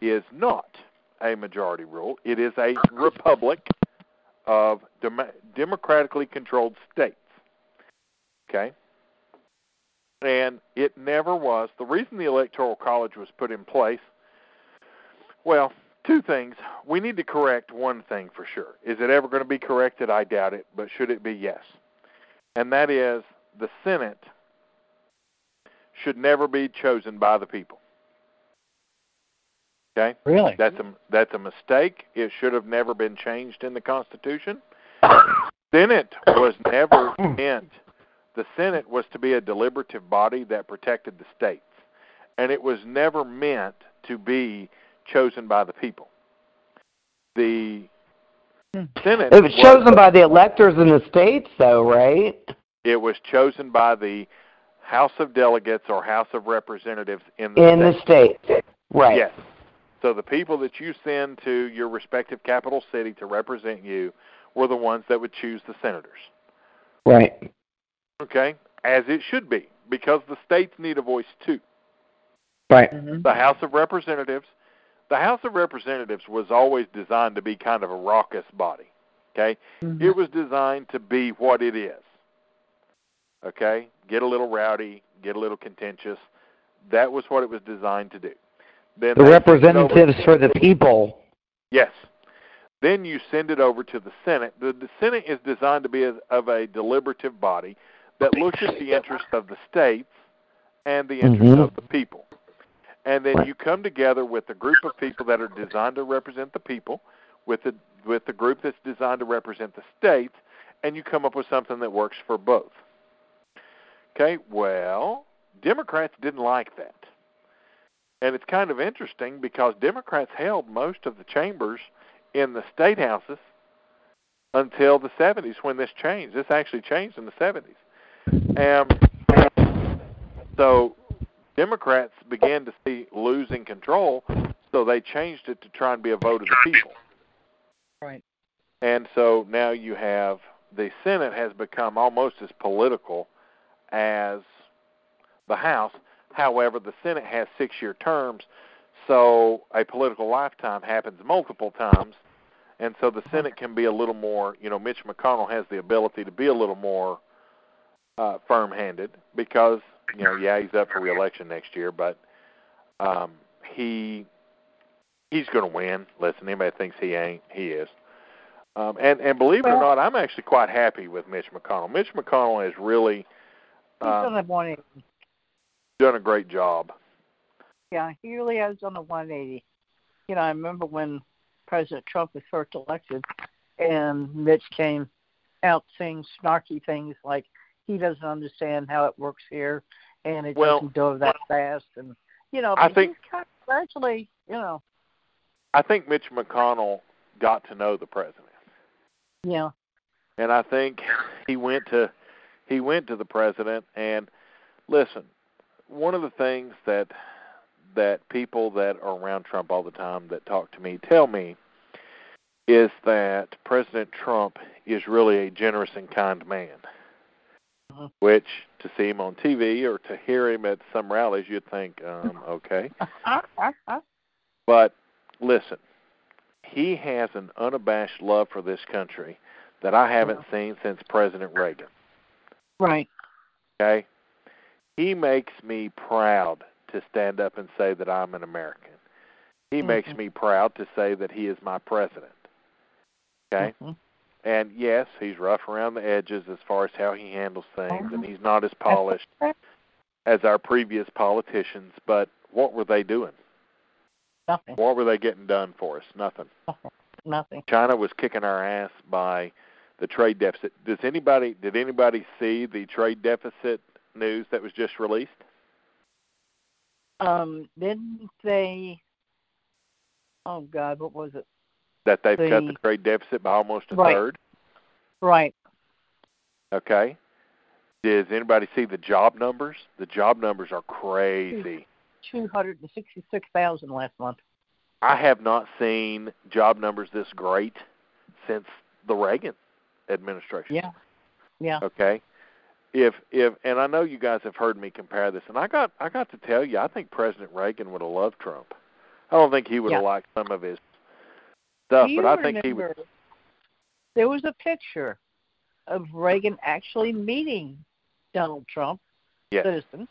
is not a majority rule. It is a republic of dem- democratically controlled states. Okay? And it never was. The reason the Electoral College was put in place, well, two things. We need to correct one thing for sure. Is it ever going to be corrected? I doubt it, but should it be? Yes. And that is the Senate should never be chosen by the people. Okay? Really? That's a that's a mistake. It should have never been changed in the Constitution. <coughs> Senate was never <coughs> meant. The Senate was to be a deliberative body that protected the states, and it was never meant to be chosen by the people. The Senate It was chosen by the electors in the states, though, right? it was chosen by the House of Delegates or House of Representatives in the In the state. states, right? Yes. So the people that you send to your respective capital city to represent you were the ones that would choose the senators. Right. Okay? As it should be, because the states need a voice too. Right. Mhm. The House of Representatives, the House of Representatives was always designed to be kind of a raucous body. Okay? Mhm. It was designed to be what it is. Okay? Get a little rowdy, get a little contentious. That was what it was designed to do. Then The they sent it over- representatives for the people. Yes. Then you send it over to the Senate. The, the Senate is designed to be a, of a deliberative body that looks at the interests of the states and the interests Mhm. of the people. And then you come together with a group of people that are designed to represent the people, with the with the group that's designed to represent the states, and you come up with something that works for both. Okay, well, Democrats didn't like that. And it's kind of interesting because Democrats held most of the chambers in the state houses until the 70s when this changed. This actually changed in the 70s. And so Democrats began to see losing control, so they changed it to try and be a vote of the people. Right. And so now you have the Senate has become almost as political as the House. However, the Senate has six year terms, so a political lifetime happens multiple times. And so the Senate can be a little more, you know, Mitch McConnell has the ability to be a little more uh, firm handed because, you know, yeah, he's up for reelection next year, but um, he he's going to win. Listen, anybody thinks he ain't, he is. Um, and and believe it or not, I'm actually quite happy with Mitch McConnell. Mitch McConnell has really um, done a 180. done a great job. Yeah, he really has done a 180. You know, I remember when President Trump was first elected, and Mitch came out saying snarky things like he doesn't understand how it works here, and it Well- doesn't go that fast, and you know, I think- he's kind of gradually, you know, I think Mitch McConnell got to know the president. yeah, and I think he went to he went to the president and listen. One of the things that that people that are around Trump all the time that talk to me tell me is that President Trump is really a generous and kind man. Mhm. Which to see him on TV or to hear him at some rallies, you'd think, um, <laughs> okay. <laughs> But listen, he has an unabashed love for this country that I haven't seen since President Reagan. right, Okay? He makes me proud to stand up and say that I'm an American. He makes Mhm. me proud to say that he is my president. Okay? Mhm. And yes, he's rough around the edges as far as how he handles things, and he's not as polished as our previous politicians, but what were they doing? nothing, What were they getting done for us? Nothing. nothing. China was kicking our ass by the trade deficit. Does anybody did anybody see the trade deficit news that was just released? Um, didn't they? Oh God, what was it? That they've cut the The- trade deficit by almost a Right. third. Right. Okay. Does anybody see the job numbers? The job numbers are crazy. Two hundred and sixty-six thousand last month. I have not seen job numbers this great since the Reagan administration. Yeah. Yeah. Okay. If if and I know you guys have heard me compare this, and I got I got to tell you, I think President Reagan would have loved Trump. I don't think he would have liked some of his stuff, but I think he remember There was a picture of Reagan actually meeting Donald Trump, Yes. citizen,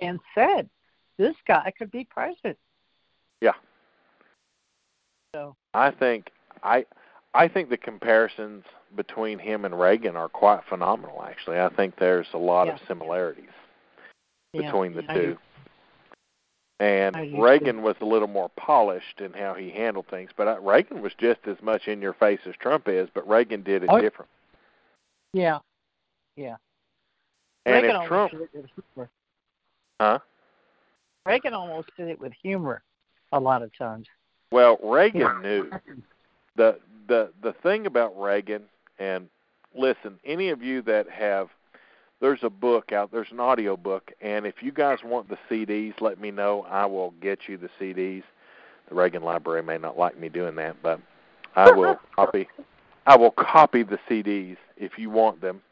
and said, "This guy could be president." Yeah. So I think I I think the comparisons between him and Reagan are quite phenomenal. Actually, I think there's a lot of Yeah. similarities yeah, between the I two. do. And. Reagan was a little more polished in how he handled things, but I, Reagan was just as much in your face as Trump is, but Reagan did it Oh, different. Yeah. Yeah. And Reagan if almost Trump, did it with humor. huh? Reagan almost did it with humor a lot of times. Well, Reagan knew the the the thing about Reagan and listen, any of you that have there's a book out there's an audio book and if you guys want the CDs, let me know. I will get you the CDs. The Reagan Library may not like me doing that, but I <laughs> will copy I will copy the CDs if you want them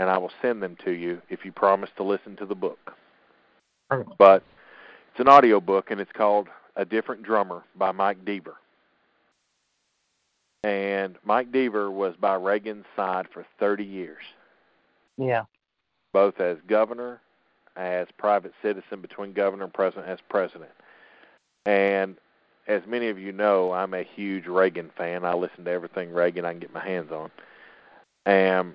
and I will send them to you if you promise to listen to the book. But it's an audio book and it's called A Different Drummer by Mike Deaver. And Mike Deaver was by Reagan's side for 30 years, Yeah. Both as governor, as private citizen between governor and president, as president. And as many of you know, I'm a huge Reagan fan. I listen to everything Reagan I can get my hands on. And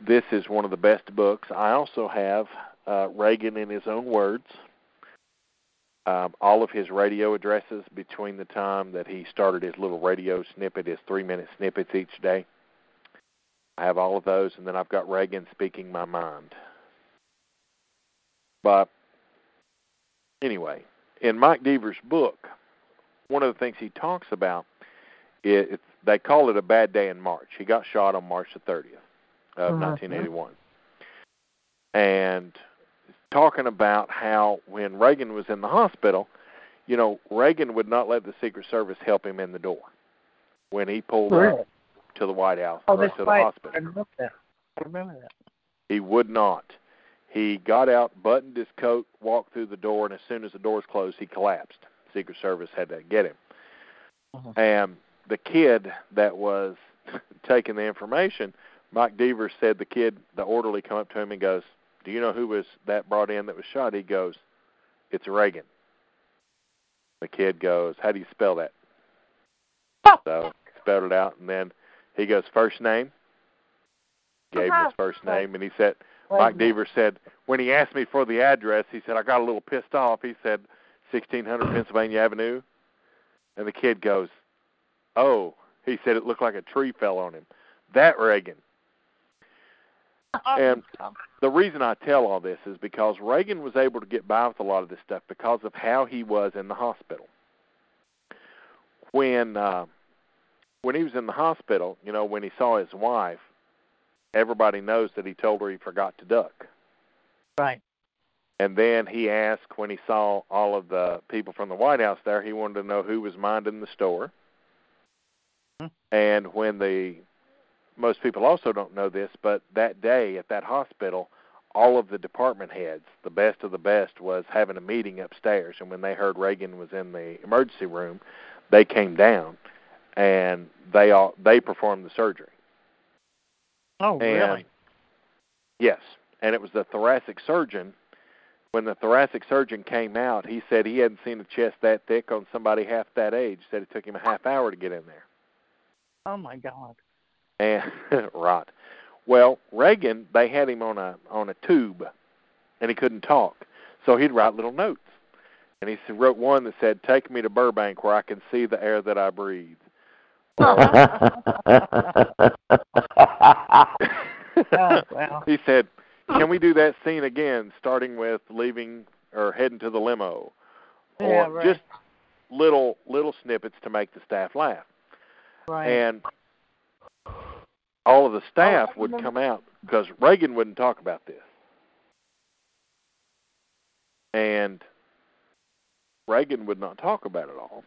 this is one of the best books. I also have uh, Reagan in his own words um, all of his radio addresses between the time that he started his little radio snippet, his three minute snippets each day. I have all of those, and then I've got Reagan speaking my mind. But anyway, in Mike Deaver's book, one of the things he talks about is they call it a bad day in March. He got shot on March the 30th of Mhm. 1981. And talking about how when Reagan was in the hospital, you know, Reagan would not let the Secret Service help him in the door when he pulled Really? up to the White House Oh, or to the right. I hospital. remember that. I remember that. He would not. He got out, buttoned his coat, walked through the door, and as soon as the doors closed, he collapsed. Secret Service had to get him. Mhm. And the kid that was <laughs> taking the information, Mike Deaver said the kid, the orderly, come up to him and goes, "Do you know who was that brought in that was shot?" He goes, "It's Reagan." The kid goes, "How do you spell that?" So spelled it out, and then he goes, "First name." Gave him his first name, and he said, Mike Deaver said when he asked me for the address, he said I got a little pissed off. He said 1600 Pennsylvania Avenue, and the kid goes, "Oh," he said it looked like a tree fell on him. That Reagan. Uh, uh, and uh. the reason I tell all this is because Reagan was able to get by with a lot of this stuff because of how he was in the hospital. When uh, when he was in the hospital, you know, when he saw his wife, everybody knows that he told her he forgot to duck. Right. And then he asked when he saw all of the people from the White House there, he wanted to know who was minding the store. Hmm. And when the most people also don't know this, but that day at that hospital, all of the department heads, the best of the best, was having a meeting upstairs. And when they heard Reagan was in the emergency room, they came down and they all they performed the surgery. Oh, And really? yes, and it was the thoracic surgeon. When the thoracic surgeon came out, he said he hadn't seen a chest that thick on somebody half that age. Said it took him a half hour to get in there. Oh my God. And <laughs> rot. well, Reagan, they had him on a on a tube, and he couldn't talk, so he'd write little notes. And he wrote one that said, "Take me to Burbank where I can see the air that I breathe." Oh, well. he said, "Can we do that scene again, starting with leaving or heading to the limo, or Yeah, right. just little little snippets to make the staff laugh?" Right. And all of the oh, staff I would come out because Reagan wouldn't talk about this, and Reagan would not talk about it all,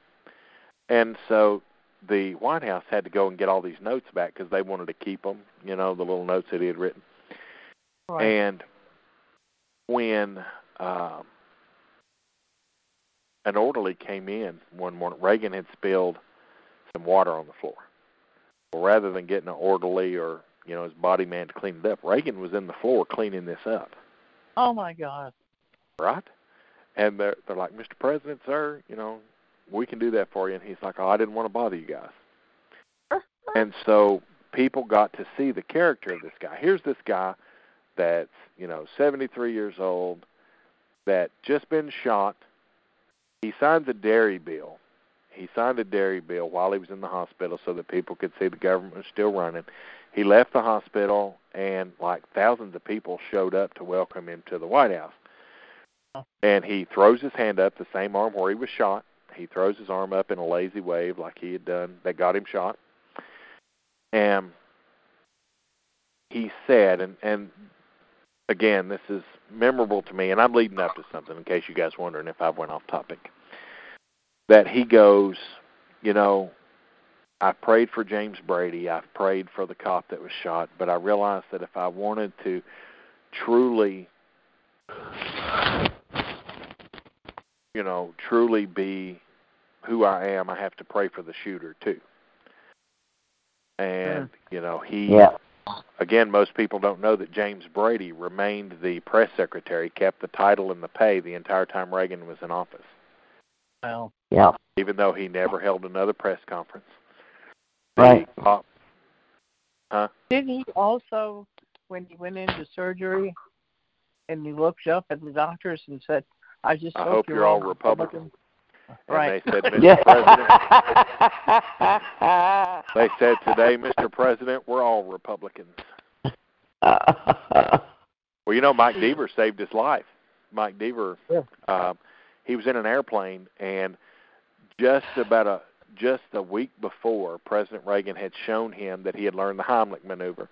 and so the White House had to go and get all these notes back because they wanted to keep them, you know, the little notes that he had written. right. And when um, an orderly came in one morning, Reagan had spilled some water on the floor. Well, rather than getting an orderly or you know his body man to clean it up, Reagan was in the floor cleaning this up, oh my God. right? And they're they're like, Mr. President, sir, you know, we can do that for you. And he's like, Oh, I didn't want to bother you guys. Uh-huh. and so people got to see the character of this guy. Here's this guy that's you know 73 years old that just been shot. He signs a dairy bill. He signed a dairy bill while he was in the hospital so that people could see the government was still running. He left the hospital and like thousands of people showed up to welcome him to the White House. And he throws his hand up, the same arm where he was shot. He throws his arm up in a lazy wave like he had done that got him shot. And he said, and and again, this is memorable to me, and I'm leading up to something in case you guys wondering if I went off topic. That he goes, you know, I prayed for James Brady, I've prayed for the cop that was shot, but I realized that if I wanted to truly, you know, truly be who I am, I have to pray for the shooter too. And hmm. you know, he Yeah. again, most people don't know that James Brady remained the press secretary, kept the title and the pay the entire time Reagan was in office, Well, Yeah. even though he never held another press conference. Right. The op- huh? didn't he also, when he went into surgery, and he looked up at the doctors and said, "I just I hope, hope you're, you're all Republican." And Right. they said, Mr. Yeah. President, <laughs> they said today, Mr. President, we're all Republicans. <laughs> Well, you know, Mike Deaver saved his life. Mike Deaver, Yeah. uh, he was in an airplane, and just about a just a week before, President Reagan had shown him that he had learned the Heimlich maneuver,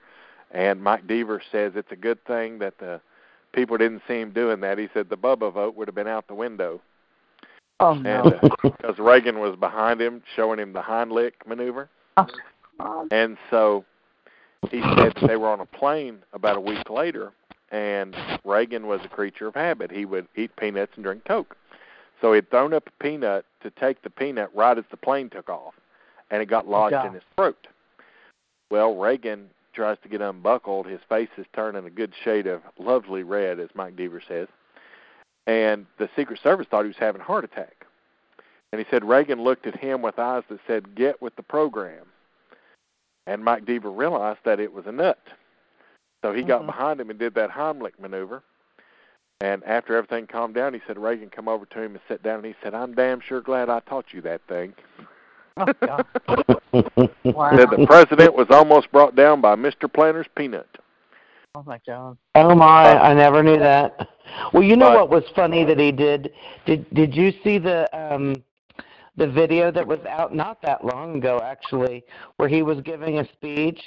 and Mike Deaver says it's a good thing that the people didn't see him doing that. He said the Bubba vote would have been out the window, Oh no. <laughs> because Reagan was behind him, showing him the Heimlich maneuver. Oh, And so he said that they were on a plane about a week later, and Reagan was a creature of habit. He would eat peanuts and drink Coke. So he had thrown up a peanut to take the peanut right as the plane took off, and it got oh, lodged God. in his throat. Well, Reagan tries to get unbuckled. His face is turning a good shade of lovely red, as Mike Deaver says. And the Secret Service thought he was having a heart attack. And he said Reagan looked at him with eyes that said, Get with the program. And Mike Deaver realized that it was a nut. So he got Mhm. behind him and did that Heimlich maneuver. And after everything calmed down, he said Reagan come over to him and sat down and he said, I'm damn sure glad I taught you that thing. Oh, God. <laughs> Wow. Said the president was almost brought down by Mr. Planter's peanut. Oh my God. Oh my! I never knew that. Well, you know But- what was funny that he did? Did Did you see the um the video that was out not that long ago actually, where he was giving a speech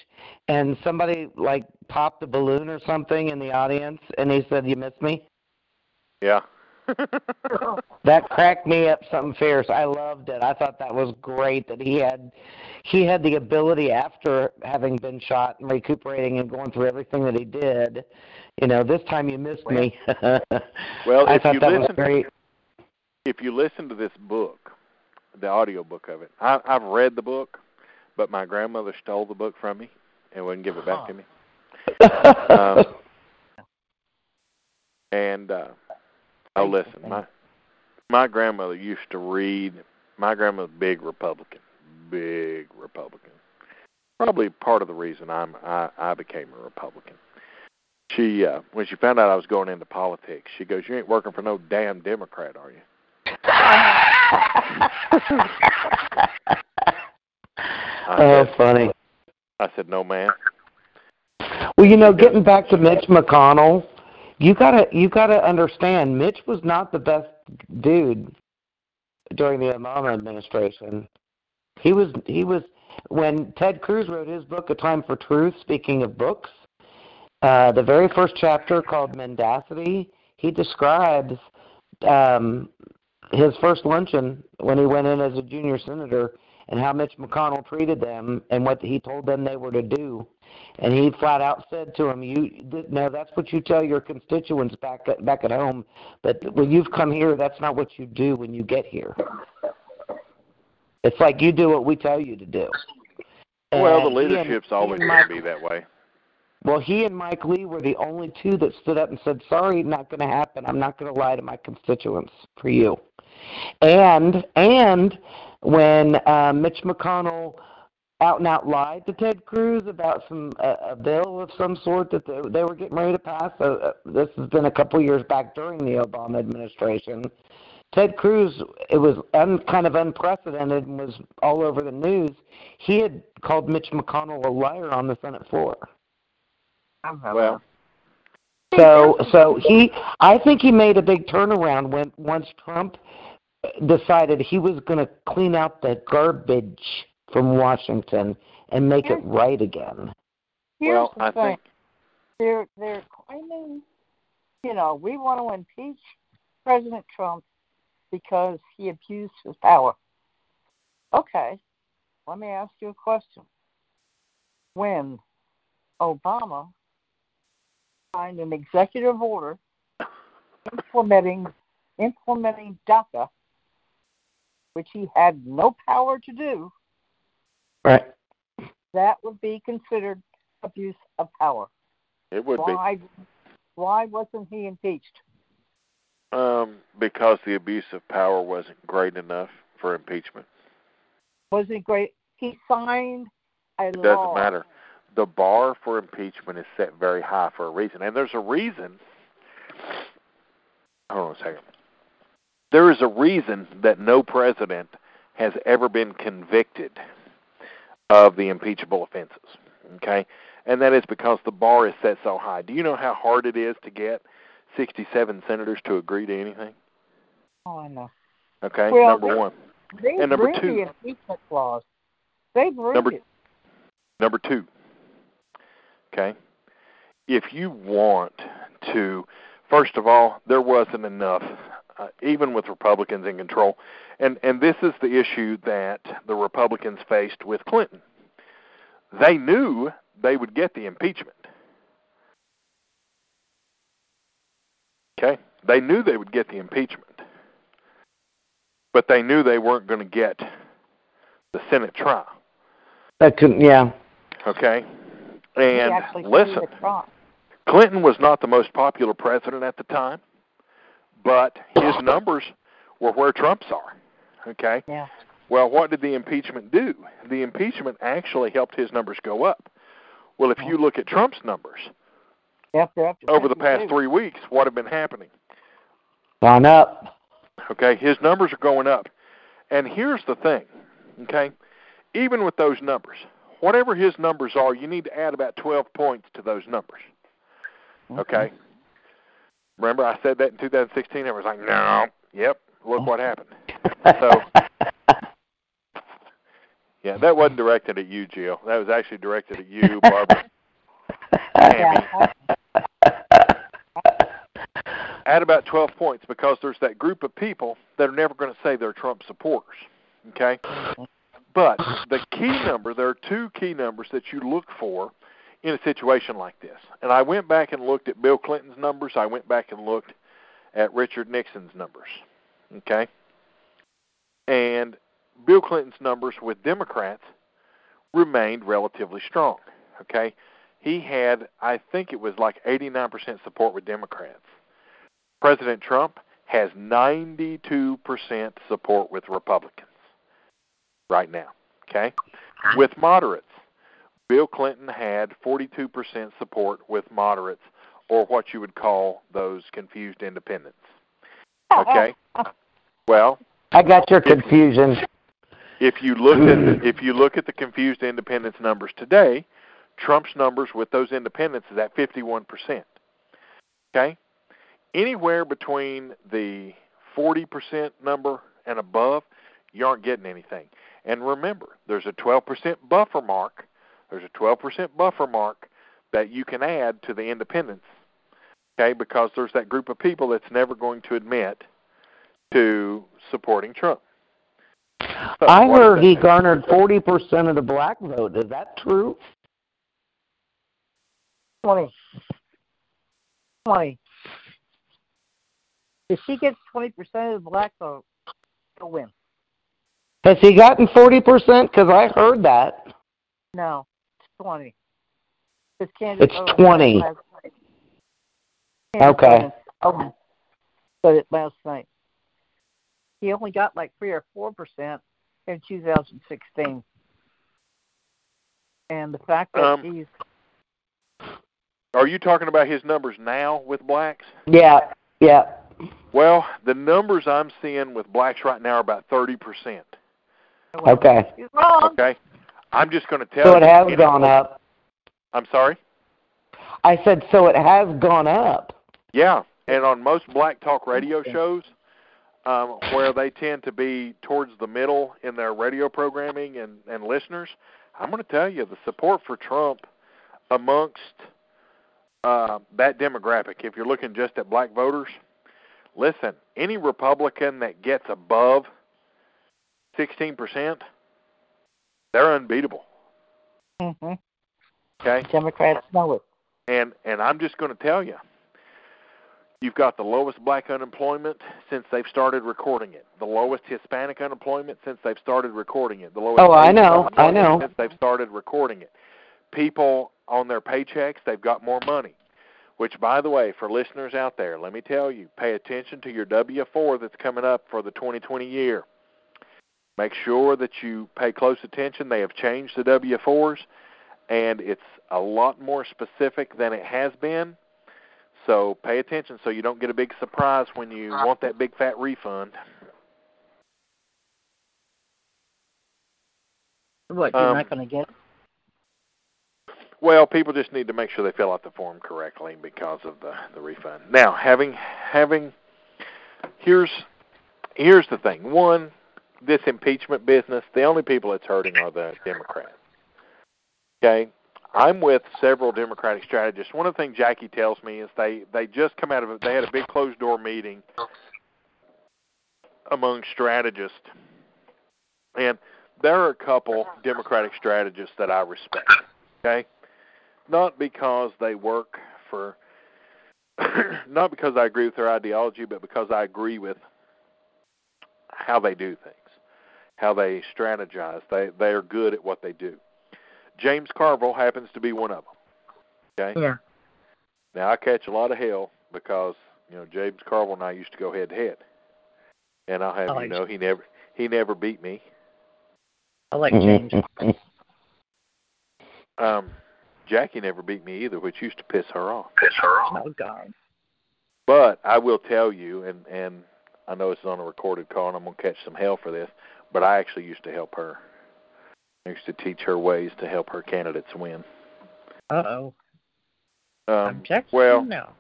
and somebody like popped a balloon or something in the audience, and he said, "You miss me." Yeah. <laughs> That cracked me up something fierce. I loved it. I thought that was great that he had he had the ability after having been shot and recuperating and going through everything that he did. You know, this time you missed me. Well, <laughs> I if thought you that was listen- great. if you listen to this book, the audio book of it, I, I've read the book, but my grandmother stole the book from me and wouldn't give it back to me. <laughs> Um, and uh, oh, listen, my my grandmother used to read. My grandmother's big Republican, big Republican. Probably part of the reason I'm I, I became a Republican. She uh, when she found out I was going into politics, she goes, "You ain't working for no damn Democrat, are you?" Oh, said, funny. I said, "No, man." Well, you know, getting back to Mitch McConnell, you gotta you gotta understand, Mitch was not the best dude during the Obama administration. He was he was when Ted Cruz wrote his book, A Time for Truth. Speaking of books, uh, the very first chapter called Mendacity, he describes um, his first luncheon when he went in as a junior senator and how Mitch McConnell treated them and what he told them they were to do. And he flat out said to him, "You no, that's what you tell your constituents back at, back at home. But when you've come here, that's not what you do when you get here. It's like you do what we tell you to do." Well, the And leadership's always going to be that way. Well, he and Mike Lee were the only two that stood up and said, "Sorry, not going to happen. I'm not going to lie to my constituents for you." And and when uh, Mitch McConnell out and out lied to Ted Cruz about some uh, a bill of some sort that they, they were getting ready to pass. Uh, uh, this has been a couple years back during the Obama administration. Ted Cruz, it was un, kind of unprecedented and was all over the news. He had called Mitch McConnell a liar on the Senate floor. Uh-huh. Well, So so he I think he made a big turnaround when once Trump decided he was going to clean out the garbage from Washington and make it right again. Here's well, the I thing. think they're they're claiming, you know, we want to impeach President Trump because he abused his power. Okay, let me ask you a question. When Obama signed an executive order implementing implementing DACA, which he had no power to do, Right. that would be considered abuse of power. it would be why why wasn't he impeached? um, because the abuse of power wasn't great enough for impeachment. Wasn't great? He signed a It law. doesn't matter. The bar for impeachment is set very high for a reason, and there's a reason. Hold on a second. There is a reason that no president has ever been convicted of the impeachable offenses. Okay, and that is because the bar is set so high. Do you know how hard it is to get 67 senators to agree to anything. Oh, I know. Okay, Well, number one. They And number two- the impeachment clause. They Number- it. Number two. Okay, if you want to, first of all, there wasn't enough, uh, even with Republicans in control, and and this is the issue that the Republicans faced with Clinton. They knew they would get the impeachment. Okay, they knew they would get the impeachment, but they knew they weren't going to get the Senate trial. That couldn't. Yeah. Okay, and listen. Clinton was not the most popular president at the time, but his numbers were where Trump's are. Okay? Yeah. Well, what did the impeachment do? The impeachment actually helped his numbers go up. Well, if you look at Trump's numbers up to over the past three weeks, what have been happening? Gone up. Okay, his numbers are going up. And here's the thing, okay? Even with those numbers, whatever his numbers are, you need to add about 12 points to those numbers. Okay? Remember I said that in 2016? I was like, no. Yep, look what happened. So- <laughs> Yeah, that wasn't directed at you, Jill. That was actually directed at you, <laughs> Barbara. Tammy. Add about 12 points because there's that group of people that are never going to say they're Trump supporters. Okay? Mm-hmm. But <laughs> the key number, there are two key numbers that you look for in a situation like this. And I went back and looked at Bill Clinton's numbers. I went back and looked at Richard Nixon's numbers. Okay? And Bill Clinton's numbers with Democrats remained relatively strong. Okay? He had, I think it was like 89% support with Democrats. President Trump has 92% support with Republicans right now. Okay? With moderates, Bill Clinton had 42% support with moderates, or what you would call those confused independents. Okay? Well, I got your confusion. if you look at if you look at the confused independents numbers today, Trump's numbers with those independents is at 51%. Okay? Anywhere between the 40% number and above, you aren't getting anything. And remember, there's a 12% buffer mark. There's a 12% buffer mark that you can add to the independents. Okay? Because there's that group of people that's never going to admit to supporting Trump. So I heard he garnered forty percent of the black vote. Is that true? Twenty. Twenty. If she gets twenty percent of the black vote, she'll win. Has he gotten forty percent? Because I heard that. No, it's twenty. It's Candace It's Owens 20. last night. Okay. Owens said it last night. He only got like three or four percent in 2016, and the fact that Um, he's Are you talking about his numbers now with blacks? Yeah. Yeah. Well, the numbers I'm seeing with blacks right now are about 30%. Okay. he's wrong. Okay? I'm just going to tell So you. it has any- gone up. I'm sorry? I said so. It has gone up. Yeah, and on most black talk radio shows, um, where they tend to be towards the middle in their radio programming and, and listeners, I'm going to tell you the support for Trump amongst uh, that demographic, if you're looking just at black voters, listen, any Republican that gets above 16%, they're unbeatable. hmm Okay? Democrats know it. And and I'm just going to tell you, you've got the lowest black unemployment since they've started recording it. The lowest Hispanic unemployment since they've started recording it. The lowest Oh, I know, I know. Since they've started recording it. People on their paychecks, they've got more money. Which, by the way, for listeners out there, let me tell you, pay attention to your W-4 that's coming up for the 2020 year. Make sure that you pay close attention. They have changed the W-4s, and it's a lot more specific than it has been. So pay attention so you don't get a big surprise when you want that big fat refund. What, you're Um, not going to get it? Well, people just need to make sure they fill out the form correctly because of the the refund. Now, having having here's here's the thing. One, this impeachment business, the only people it's hurting are the Democrats. Okay? I'm with several Democratic strategists. One of the things Jackie tells me is they they just come out of it. They had a big closed door meeting among strategists, and there are a couple Democratic strategists that I respect. Okay, not because they work for, <clears throat> not because I agree with their ideology, but because I agree with how they do things, how they strategize. They they are good at what they do. James Carville happens to be one of them. Okay. Yeah. Now I catch a lot of hell because you know James Carville and I used to go head to head, and I'll have I you like know he never he never beat me. I like James. <laughs> Um, Jackie never beat me either, which used to piss her off. piss her off. Oh God. But I will tell you, and and I know it's on a recorded call, and I'm gonna catch some hell for this. But I actually used to help her. I used to teach her ways to help her candidates win. Uh oh. Um, Objection. well, no.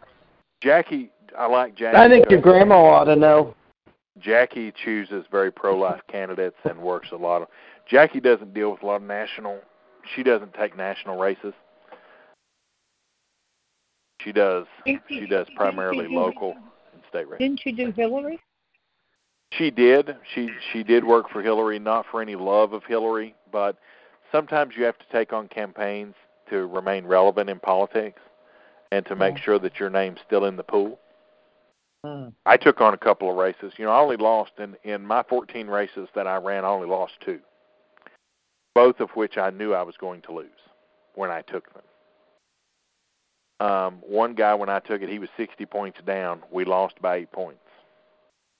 Jackie, I like Jackie. I think your grandma ought to know. Jackie chooses very pro-life candidates and works a lot of. Jackie doesn't deal with a lot of national. She doesn't take national races. She does. She does primarily local and state races. Didn't you do Hillary? She did. She she did work for Hillary, not for any love of Hillary, but sometimes you have to take on campaigns to remain relevant in politics and to make sure that your name's still in the pool. Hmm. I took on a couple of races. You know, I only lost in in my 14 races that I ran. I only lost two, both of which I knew I was going to lose when I took them. Um, one guy, when I took it, he was 60 points down. We lost by eight points,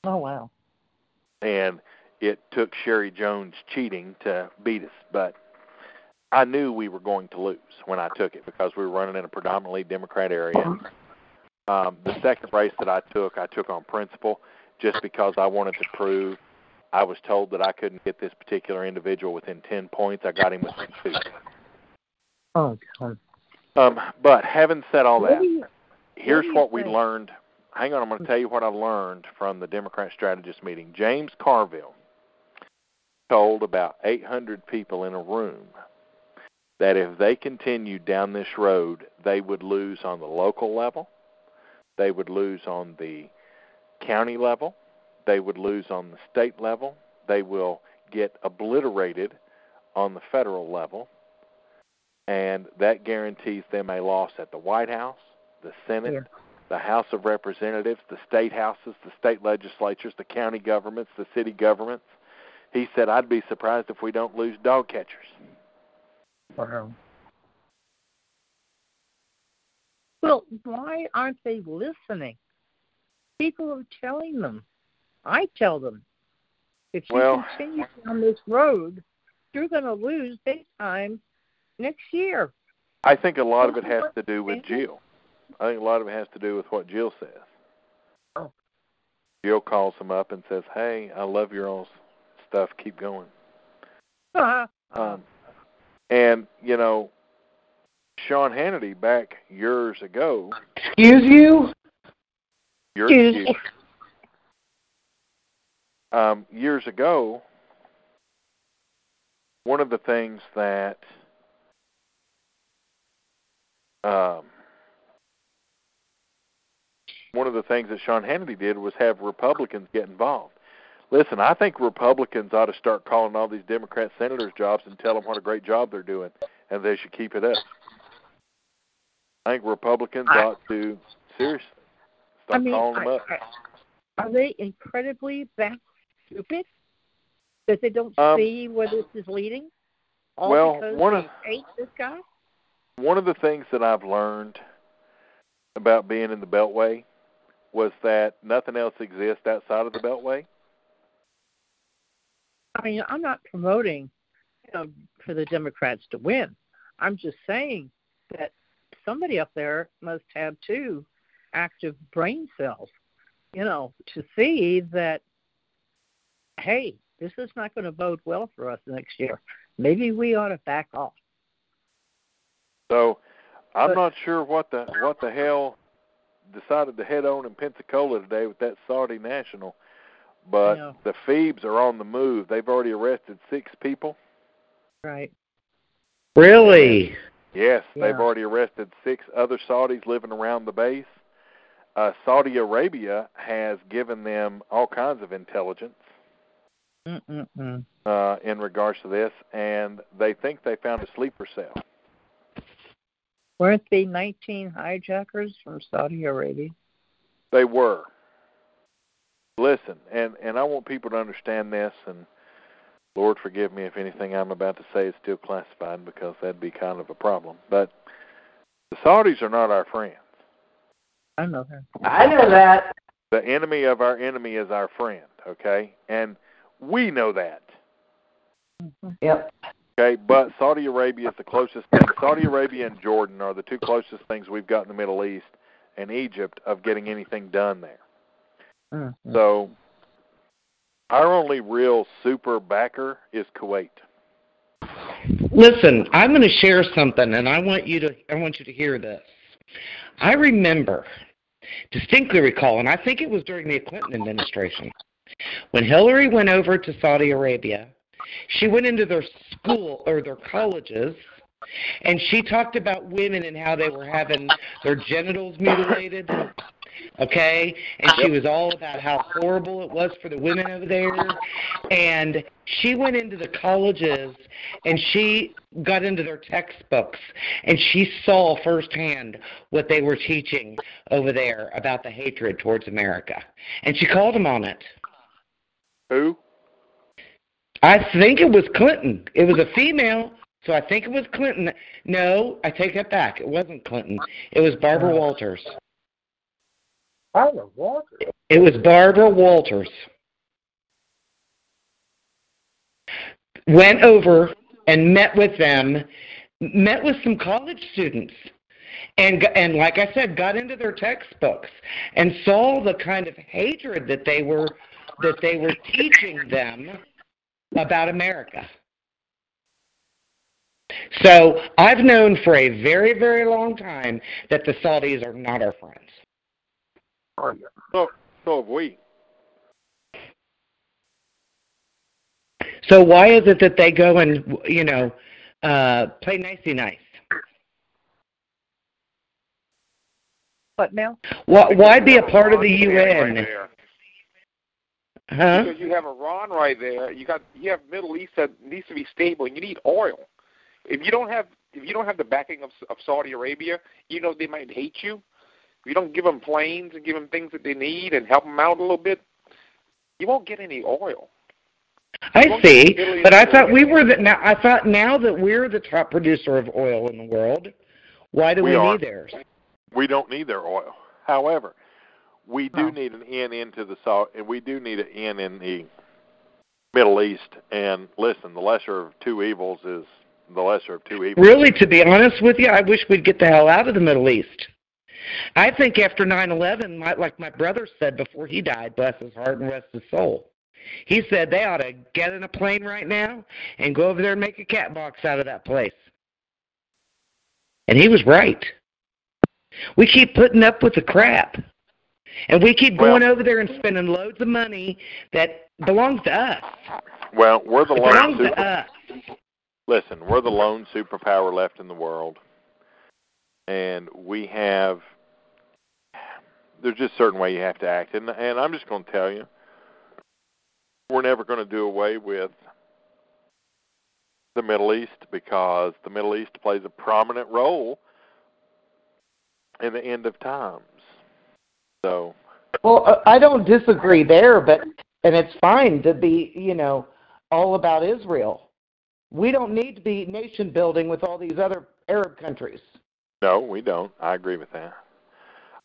Oh wow. And it took Sherry Jones cheating to beat us. But I knew we were going to lose when I took it because we were running in a predominantly Democrat area. Um, the second race that I took, I took on principle, just because I wanted to prove. I was told that I couldn't get this particular individual within ten points. I got him within two. Oh God. Um, but having said all that, here's what we learned. Hang on, I'm going to tell you what I learned from the Democrat strategist meeting. James Carville told about 800 people in a room that if they continued down this road, they would lose on the local level, they would lose on the county level, they would lose on the state level, they will get obliterated on the federal level, and that guarantees them a loss at the White House, the Senate, Yeah. The House of Representatives, the state houses, the state legislatures, the county governments, the city governments. He said, I'd be surprised if we don't lose dog catchers. Wow. Well, why aren't they listening? People are telling them. I tell them. If you Well- continue down this road, you're going to lose big time next year. I think a lot of it has to do with Jill. I think a lot of it has to do with what Jill says. Oh. Jill calls him up and says, Hey, I love your all's stuff. Keep going. Uh, Um, and, you know, Sean Hannity back years ago, Excuse you? your Excuse excuse, um, years ago, one of the things that um, one of the things that Sean Hannity did was have Republicans get involved. Listen, I think Republicans ought to start calling all these Democrat senators jobs and tell them what a great job they're doing, and they should keep it up. I think Republicans I- ought to seriously I start mean, calling them I- up. Are they incredibly that stupid that they don't Um, see where this is leading? All well, because one of- hate this guy? one of the things that I've learned about being in the Beltway was that nothing else exists outside of the Beltway. I mean, I'm not promoting, you know, for the Democrats to win. I'm just saying that somebody up there must have two active brain cells, you know, to see that, hey, this is not going to bode well for us next year. Maybe we ought to back off. So I'm But- not sure what the what the hell decided to head on in Pensacola today with that Saudi national, but Yeah. the Phoebes are on the move. They've already arrested six people. Right. Really? Yes, they've already arrested six other Saudis living around the base. Uh, Saudi Arabia has given them all kinds of intelligence Mm-mm-mm. uh, in regards to this, and they think they found a sleeper cell. Weren't the 19 hijackers from Saudi Arabia? They were. Listen, and and I want people to understand this, and Lord forgive me if anything I'm about to say is still classified because that'd be kind of a problem. But the Saudis are not our friends. I know that. I know that. The enemy of our enemy is our friend. Okay, and we know that. Yep. Okay, but Saudi Arabia is the closest thing. Saudi Arabia and Jordan are the two closest things we've got in the Middle East, and Egypt of getting anything done there. Mhm. So our only real super backer is Kuwait. Listen, I'm going to share something, and I want you to I want you to hear this. I remember, distinctly recall, and I think it was during the Clinton administration, when Hillary went over to Saudi Arabia. She went into their school or their colleges, and she talked about women and how they were having their genitals mutilated. Okay, and she was all about how horrible it was for the women over there. And she went into the colleges and she got into their textbooks and she saw firsthand what they were teaching over there about the hatred towards America. And she called them on it. Who? I think it was Clinton. It was a female, so I think it was Clinton. No, I take that back. It wasn't Clinton. It was Barbara uh. Walters. Barbara Walters. It was Barbara Walters. Went over and met with them, met with some college students, and and like I said, got into their textbooks and saw the kind of hatred that they were that they were teaching them about America. So I've known for a very, very long time that the Saudis are not our friends. Oh, yeah. So so have we. So why is it that they go and you know uh, play nicey nice? What now? Why, why be a part of the Iran Right UN? there. Huh? Because you have Iran right there. You got you have Middle East that needs to be stable, and you need oil. If you don't have if you don't have the backing of of Saudi Arabia, you know they might hate you. If you don't give them planes and give them things that they need and help them out a little bit, you won't get any oil. I see, but I thought we were the now. I thought now that we're the top producer of oil in the world, why do We we, need theirs? We don't need their oil. However, we do Oh. need an in into the Saudi, and we do need an in in the Middle East. And listen, the lesser of two evils is the lesser of two evils. Really, to be honest with you, I wish we'd get the hell out of the Middle East. I think after 9/11, my, like my brother said before he died, bless his heart and rest his soul, he said they ought to get in a plane right now and go over there and make a cat box out of that place. And he was right. We keep putting up with the crap. And we keep Well- going over there and spending loads of money that belongs to us. Well, we're the It lone belongs to super. us. Listen, we're the lone superpower left in the world, and we have. There's just a certain way you have to act, and and I'm just going to tell you, we're never going to do away with the Middle East because the Middle East plays a prominent role in the end of times. So Well, uh, I don't disagree there, but and it's fine to be, you know, all about Israel. We don't need to be nation building with all these other Arab countries. No, we don't. I agree with that.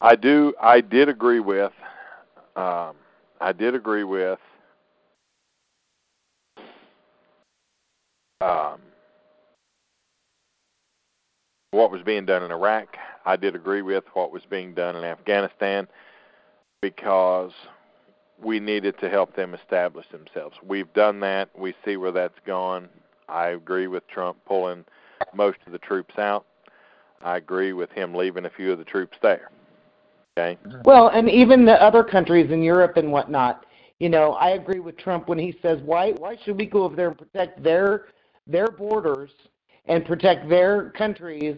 I do. I did agree with. Um, I did agree with. Um, what was being done in Iraq. I did agree with what was being done in Afghanistan because we needed to help them establish themselves. We've done that. We see where that's gone. I agree with Trump pulling most of the troops out. I agree with him leaving a few of the troops there. Okay. Well, and even the other countries in Europe and whatnot. You know, I agree with Trump when he says, "Why? Why should we go over there and protect their their borders and protect their countries,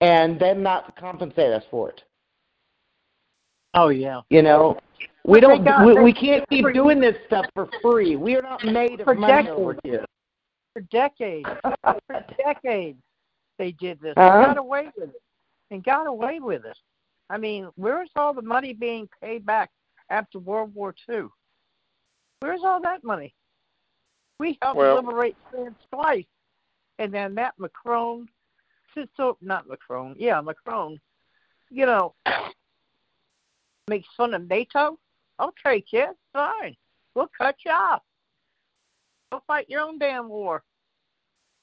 and then not compensate us for it?" Oh yeah. You know, we But don't. got- we, we can't keep for- doing this stuff for free. We are not made For of money decades. over here. For decades, for <laughs> decades, they did this. Uh-huh. And got away with it. And got away with it. I mean, where's all the money being paid back after World War II? Where's all that money? We helped Well- liberate France twice, and then that Macron, so not Macron, yeah, Macron, you know, makes fun of NATO. Okay, kid, fine, we'll cut you off. Go fight your own damn war.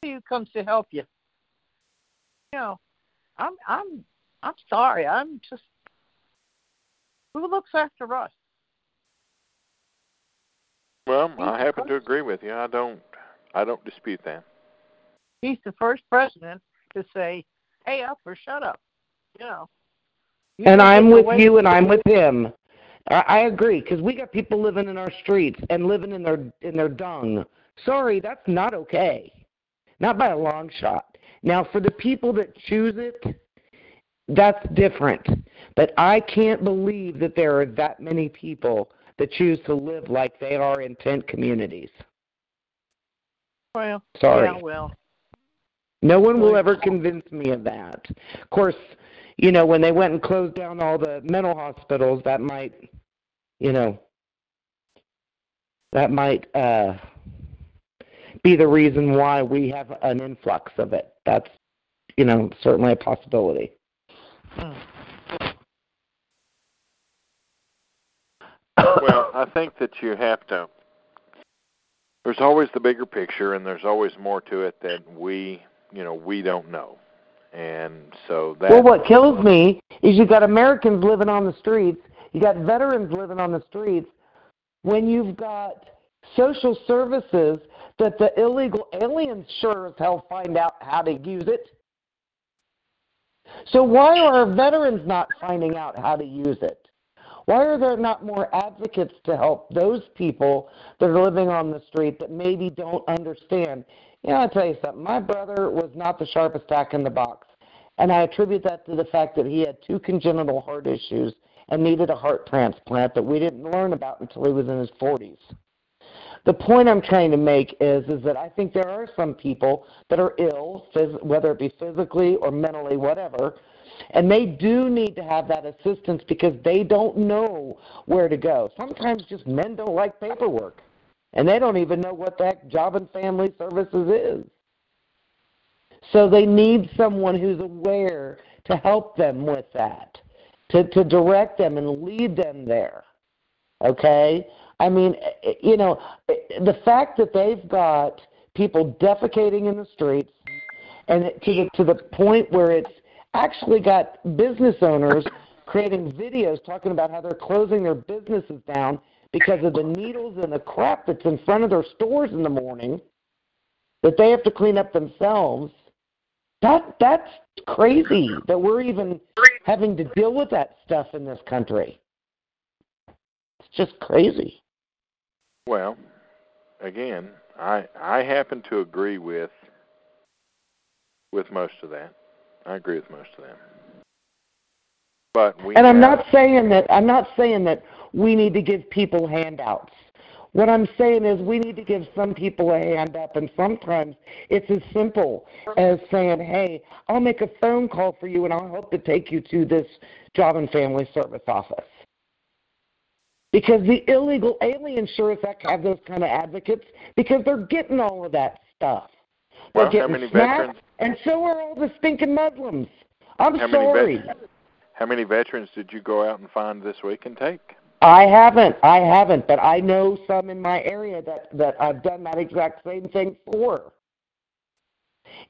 See who comes to help you. You know, I'm I'm I'm sorry. I'm just who looks after us? Well, I happen to agree with you. I don't. I don't dispute that. He's the first president to say, "Hey, up or shut up." You know. You And I'm with you, and I'm with him. I, I agree because we got people living in our streets and living in their in their dung. Sorry, that's not okay. Not by a long shot. Now, for the people that choose it, that's different. But I can't believe that there are that many people that choose to live like they are in tent communities. Well, Sorry. Yeah, well, No one will ever convince me of that. Of course, you know, when they went and closed down all the mental hospitals, that might, you know, that might uh, be the reason why we have an influx of it. That's, you know, certainly a possibility. well, I think that you have to. There's always the bigger picture, and there's always more to it that we, you know, we don't know, and so that. Well, what kills me is you got Americans living on the streets, you got veterans living on the streets, when you've got social services that the illegal aliens sure as hell find out how to use it. So why are our veterans not finding out how to use it? Why are there not more advocates to help those people that are living on the street that maybe don't understand? You know, I'll tell you something. My brother was not the sharpest tack in the box. And I attribute that to the fact that he had two congenital heart issues and needed a heart transplant that we didn't learn about until he was in his 40s. The point I'm trying to make is is that I think there are some people that are ill, phys- whether it be physically or mentally, whatever, and they do need to have that assistance because they don't know where to go. Sometimes just men don't like paperwork, and they don't even know what that Job and Family Services is. So they need someone who's aware to help them with that, to, to direct them and lead them there. Okay? I mean, eh, you know, eh, the fact that they've got people defecating in the streets and to the, to the point where it's actually got business owners creating videos talking about how they're closing their businesses down because of the needles and the crap that's in front of their stores in the morning that they have to clean up themselves. That that's crazy that we're even having to deal with that stuff in this country. It's just crazy. Well, again, I I happen to agree with with most of that. I agree with most of that. But we And I'm have- not saying that I'm not saying that we need to give people handouts. What I'm saying is we need to give some people a hand up and sometimes it's as simple as saying, Hey, I'll make a phone call for you and I'll help to take you to this job and family service office. Because the illegal aliens sure as heck have those kind of advocates because they're getting all of that stuff. They're Well, how getting many veterans- and so are all the stinking Muslims. I'm How many sorry. vet- How many veterans did you go out and find this week and take? I haven't. I haven't, but I know some in my area that that I've done that exact same thing for.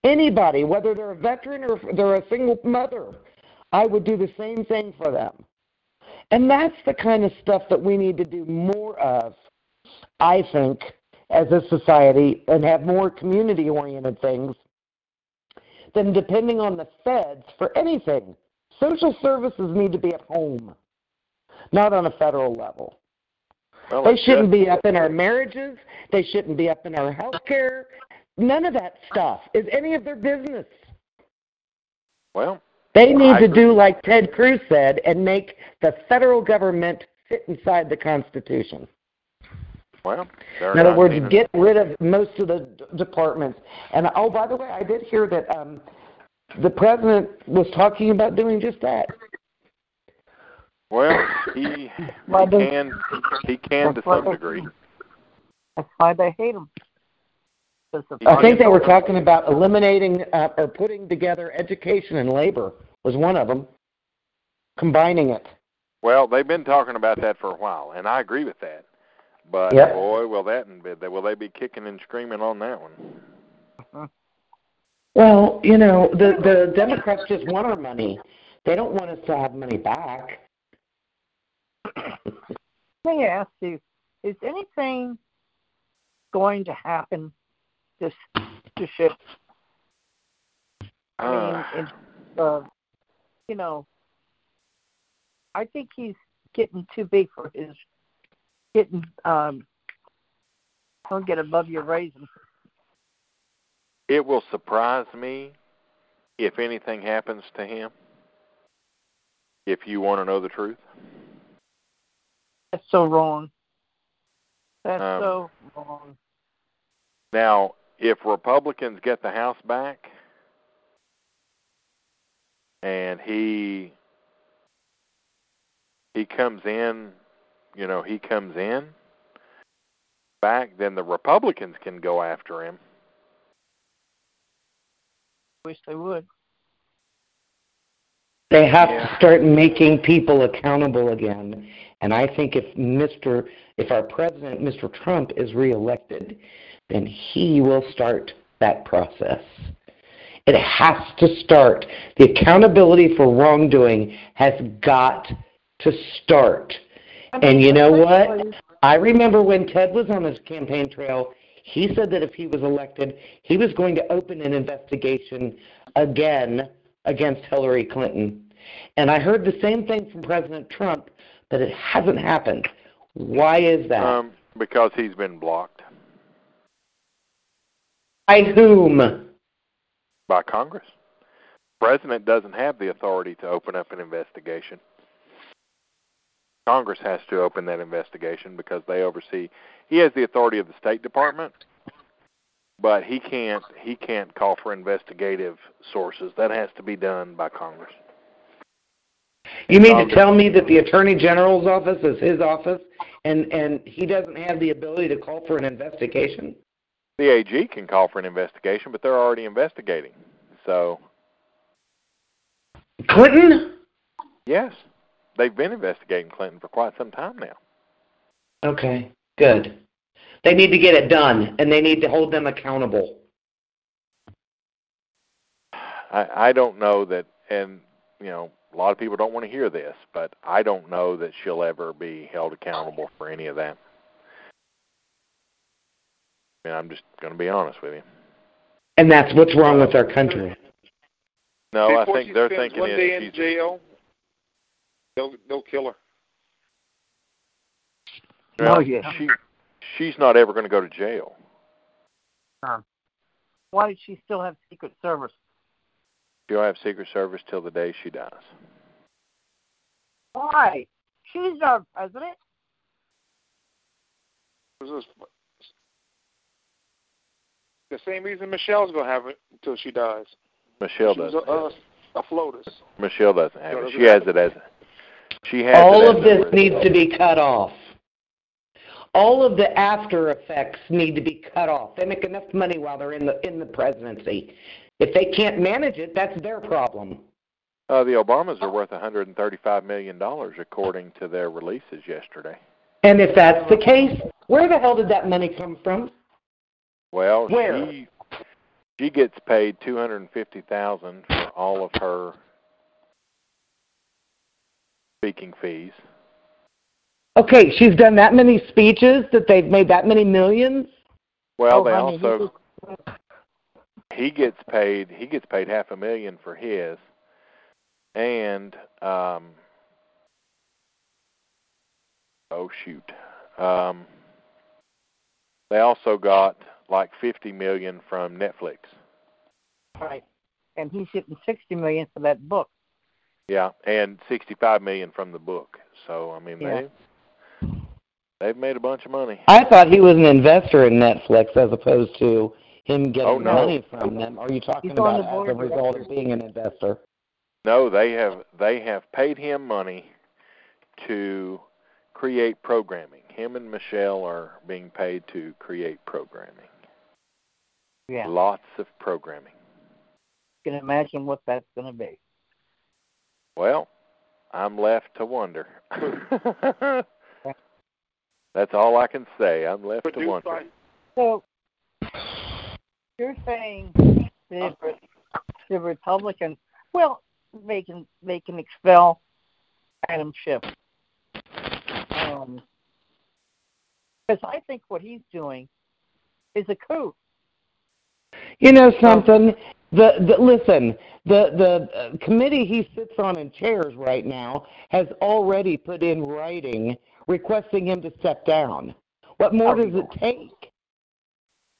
Anybody, whether they're a veteran or they're a single mother, I would do the same thing for them. And that's the kind of stuff that we need to do more of, I think, as a society and have more community oriented things. than depending on the feds for anything. Social services need to be at home, not on a federal level. Well, They shouldn't be up in our marriages. They shouldn't be up in our health care. None of that stuff is any of their business. Well, They need I to agree. do like Ted Cruz said and make the federal government fit inside the Constitution. well. In other words, even- get rid of most of the d- departments. And oh, by the way, I did hear that um, the president was talking about doing just that. Well, he, he Why does- can he can to some they- degree. That's why they hate him. I think they were talking about eliminating uh, or putting together education and labor was one of them, combining it. Well, they've been talking about that for a while, and I agree with that. But Yep. boy, will that will they be kicking and screaming on that one? Well, you know, the the Democrats just want our money. They don't want us to have money back. <coughs> Let me ask you: Is anything going to happen this to Schiff? I mean, Uh, in, uh, you know, I think he's getting too big for his getting. Um, don't get above your raisin. it will surprise me if anything happens to him. If you want to know the truth, That's so wrong. That's Um, so wrong. now if Republicans get the House back, and he he comes in, you know, he comes in back, then the Republicans can go after him. Wish they would. They have Yeah. to start making people accountable again. And I think if Mr. if our president, Mr. Trump, is reelected, then he will start that process. It has to start. The accountability for wrongdoing has got to start. And you know what? I remember when Ted was on his campaign trail, he said that if he was elected, he was going to open an investigation again against Hillary Clinton. And I heard the same thing from President Trump, but it hasn't happened. Why is that? Um, because he's been blocked By whom? by Congress. The President doesn't have the authority to open up an investigation. Congress has to open that investigation because they oversee. He has the authority of the State Department, but he can't. He can't call for investigative sources. That has to be done by Congress. You mean to tell me that the Attorney General's office is his office and, and he doesn't have the ability to call for an investigation? The AG can call for an investigation, but they're already investigating. So Clinton? yes, they've been investigating Clinton for quite some time now. Okay, good. They need to get it done, and they need to hold them accountable. I, I don't know that, and you know, a lot of people don't want to hear this, but I don't know that she'll ever be held accountable for any of that. I mean, I'm just going to be honest with you. And that's what's wrong with our country. No, I think she they're thinking one is day in she's, jail, they'll they'll kill her. well, Oh, yeah. she she's not ever going to go to jail. Why does she still have Secret Service? She'll have Secret Service till the day she dies. Why? She's our president. This the same reason Michelle's gonna have it until she dies. Michelle she doesn't. a, a, a FLOTUS. Michelle doesn't have it. She has it as she has All it of this needs to be cut off. All of the after effects need to be cut off. They make enough money while they're in the in the presidency. If they can't manage it, that's their problem. Uh, the Obamas are worth 135 million dollars, according to their releases yesterday. And if that's the case, where the hell did that money come from? Well, Where? she she gets paid 250,000 for all of her speaking fees. Okay, she's done that many speeches that they've made that many millions. Well, Oh, they honey, also he gets paid. He gets paid half a million for his, and um, oh shoot, um, they also got like fifty million from Netflix. Right. And he's getting sixty million for that book. Yeah, and sixty-five million from the book. So I mean, Yeah. they they've made a bunch of money. I thought he was an investor in Netflix as opposed to him getting Oh, no. money from them. Are you talking He's about the as a result of being an investor? No, they have they have paid him money to create programming. Him and Michelle are being paid to create programming. Yeah. Lots of programming. You can imagine what that's going to be. Well, I'm left to wonder. <laughs> That's all I can say. I'm left to wonder. by So you're saying the the Republicans, well, they can they can expel Adam Schiff. Um, because I think what he's doing is a coup. You know something? The, the listen, the the uh, committee he sits on and chairs right now has already put in writing requesting him to step down. What more does it take?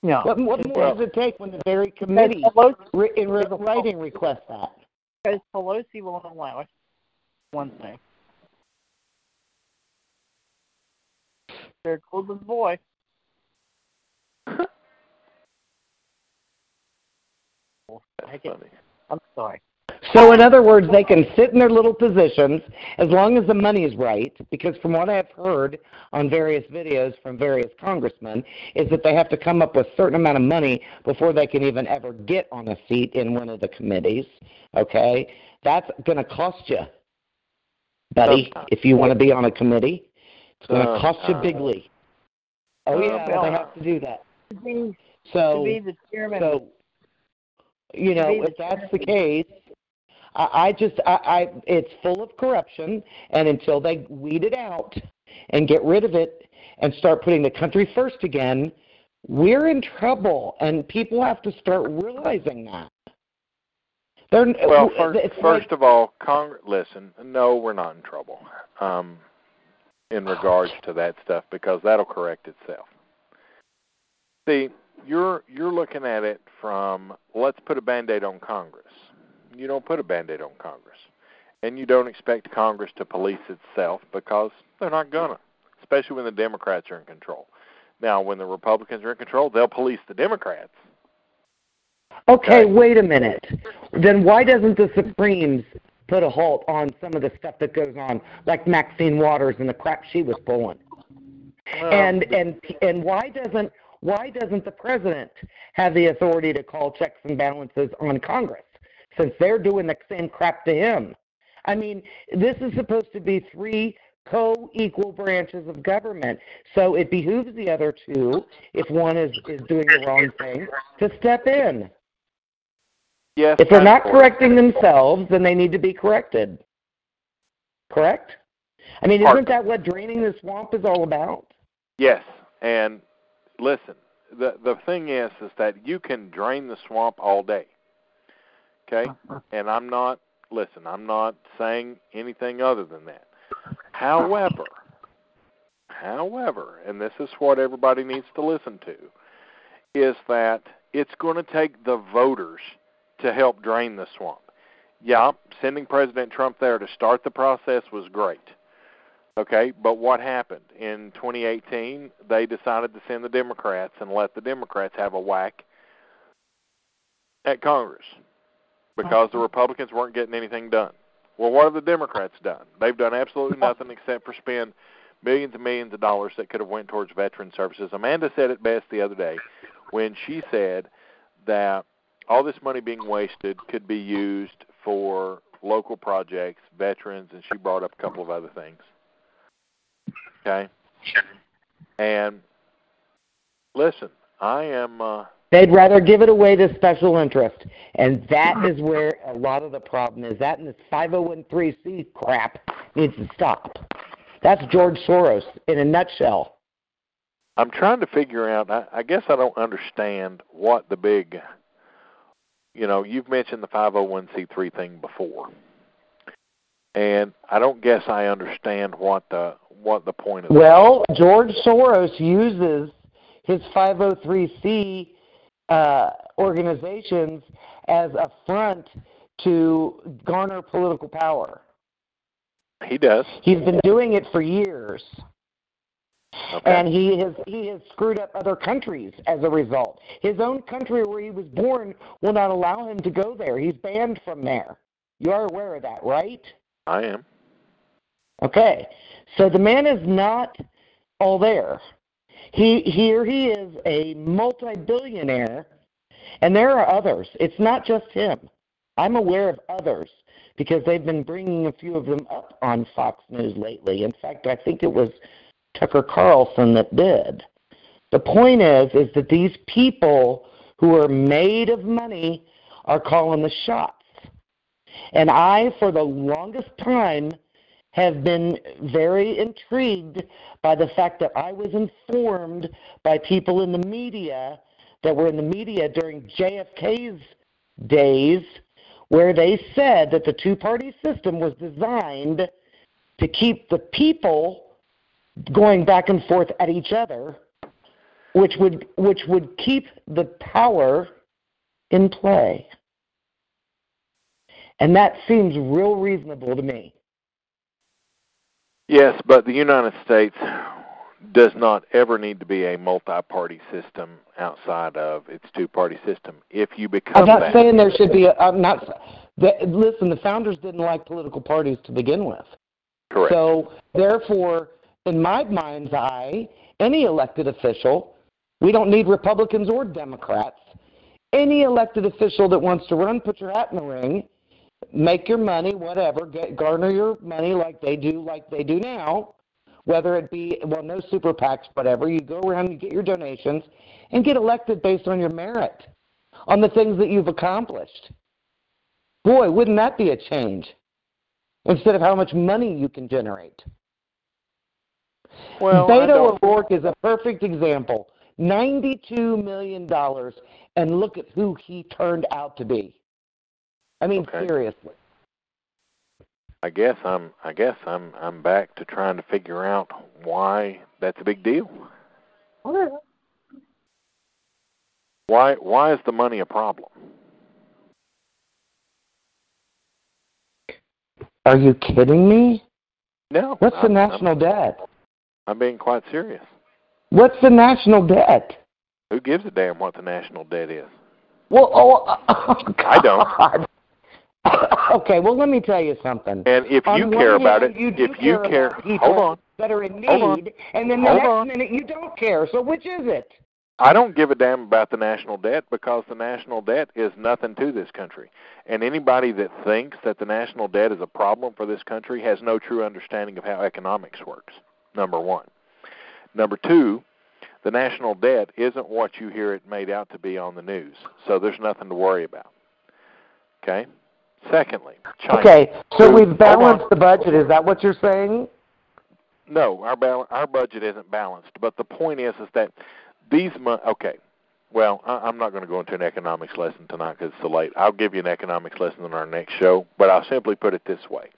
No. What, what more uh, does it take when the very committee Pelosi, in ri- writing requests that? because Pelosi won't allow it. One thing. They're golden boy. <laughs> That's funny. I'm sorry. So, in other words, they can sit in their little positions as long as the money is right. Because from what I've heard on various videos from various congressmen, is that they have to come up with a certain amount of money before they can even ever get on a seat in one of the committees. Okay, that's going to cost you, buddy. If you want to be on a committee, it's going to oh, cost you Sometimes. bigly. Oh, oh yeah, Well, they have to do that. To be, to So, be the chairman. so, you know, if that's the case, I, I just, I, I, it's full of corruption, and until they weed it out and get rid of it and start putting the country first again, we're in trouble, and people have to start realizing that. They're, Well, first, first like, of all, Congress. Listen, no, we're not in trouble um, in regards to that stuff because that'll correct itself. See, you're you're looking at it from let's put a band-aid on Congress. You don't put a band-aid on Congress, and you don't expect Congress to police itself because they're not gonna, especially when the Democrats are in control. Now, when the Republicans are in control, they'll police the Democrats. okay, okay. wait a minute. Then why doesn't the Supremes put a halt on some of the stuff that goes on, like Maxine Waters and the crap she was pulling? and and and why doesn't why doesn't the president have the authority to call checks and balances on Congress since they're doing the same crap to him? I mean, this is supposed to be three co-equal branches of government, so it behooves the other two, if one is is doing the wrong thing, to step in. yes, If they're not correcting themselves, then they need to be corrected. Correct? I mean, isn't that what draining the swamp is all about? Yes, and listen, the the thing is, is that you can drain the swamp all day. Okay, and I'm not listen. I'm not saying anything other than that. However, however, and this is what everybody needs to listen to, is that it's going to take the voters to help drain the swamp. Yeah, sending President Trump there to start the process was great. Okay, but what happened in 2018? They decided to send the Democrats and let the Democrats have a whack at Congress because the Republicans weren't getting anything done. Well, what have the Democrats done? They've done absolutely nothing except for spend millions and millions of dollars that could have went towards veteran services. Amanda said it best the other day when she said that all this money being wasted could be used for local projects, veterans, and she brought up a couple of other things. Okay. And listen, I am. Uh, They'd rather give it away to special interest, and that is where a lot of the problem is. That and this 501c crap needs to stop. That's George Soros in a nutshell. I'm trying to figure out. I, I guess I don't understand what the big, you know, you've mentioned the 501c3 thing before, and I don't guess I understand what the what the point of that Well, George Soros uses his 503c uh, organizations as a front to garner political power. He does. He's been doing it for years. Okay. And he has he has screwed up other countries as a result. His own country where he was born will not allow him to go there. He's banned from there. You are aware of that, right? I am. Okay. So the man is not all there. He here he is a multi-billionaire and there are others. It's not just him. I'm aware of others because they've been bringing a few of them up on Fox News lately. In fact, I think it was Tucker Carlson that did. The point is is that these people who are made of money are calling the shots. And I for the longest time have been very intrigued by the fact that I was informed by people in the media that were in the media during JFK's days where they said that the two party system was designed to keep the people going back and forth at each other which would which would keep the power in play. And that seems real reasonable to me Yes, but the United States does not ever need to be a multi-party system outside of its two-party system. If you become I'm not that, saying there should be. A, I'm not. The, listen, the founders didn't like political parties to begin with. correct. So therefore, in my mind's eye, any elected official, we don't need Republicans or Democrats. Any elected official that wants to run, put your hat in the ring, make your money, whatever, get, garner your money like they do, like they do now. Whether it be well, no super PACs, whatever. You go around, you get your donations, and get elected based on your merit, on the things that you've accomplished. Boy, wouldn't that be a change? Instead of how much money you can generate. well, Beto O'Rourke is a perfect example. Ninety-two million dollars, and look at who he turned out to be. I mean, Okay. seriously. I guess I'm I guess I'm I'm back to trying to figure out why that's a big deal. Why why is the money a problem? Are you kidding me? No. What's the I'm- I'm- national debt? I'm being quite serious. What's the national debt? Who gives a damn what the national debt is? Well, oh, <laughs> oh I don't. <coughs> Okay, well, let me tell you something. And if you one care about hand, it, you if you care, care, hold on. that are in on. need, and then the Hold next on. minute you don't care. So which is it? I don't give a damn about the national debt because the national debt is nothing to this country. And anybody that thinks that the national debt is a problem for this country has no true understanding of how economics works. Number 1. Number 2, the national debt isn't what you hear it made out to be on the news. So there's nothing to worry about. Okay? Secondly, China. Okay, so we've balanced the budget. Is that what you're saying? No, our bal- our budget isn't balanced. But the point is, is that these mon- okay. Well, I, I'm not going to go into an economics lesson tonight because it's so late. I'll give you an economics lesson in our next show, but I'll simply put it this way: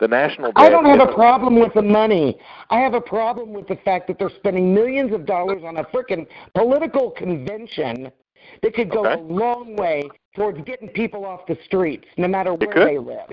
the national debt. I don't have a problem with the money. I have a problem with the fact that they're spending millions of dollars on a frickin' political convention that could go Okay. a long way towards getting people off the streets, no matter where could. they live.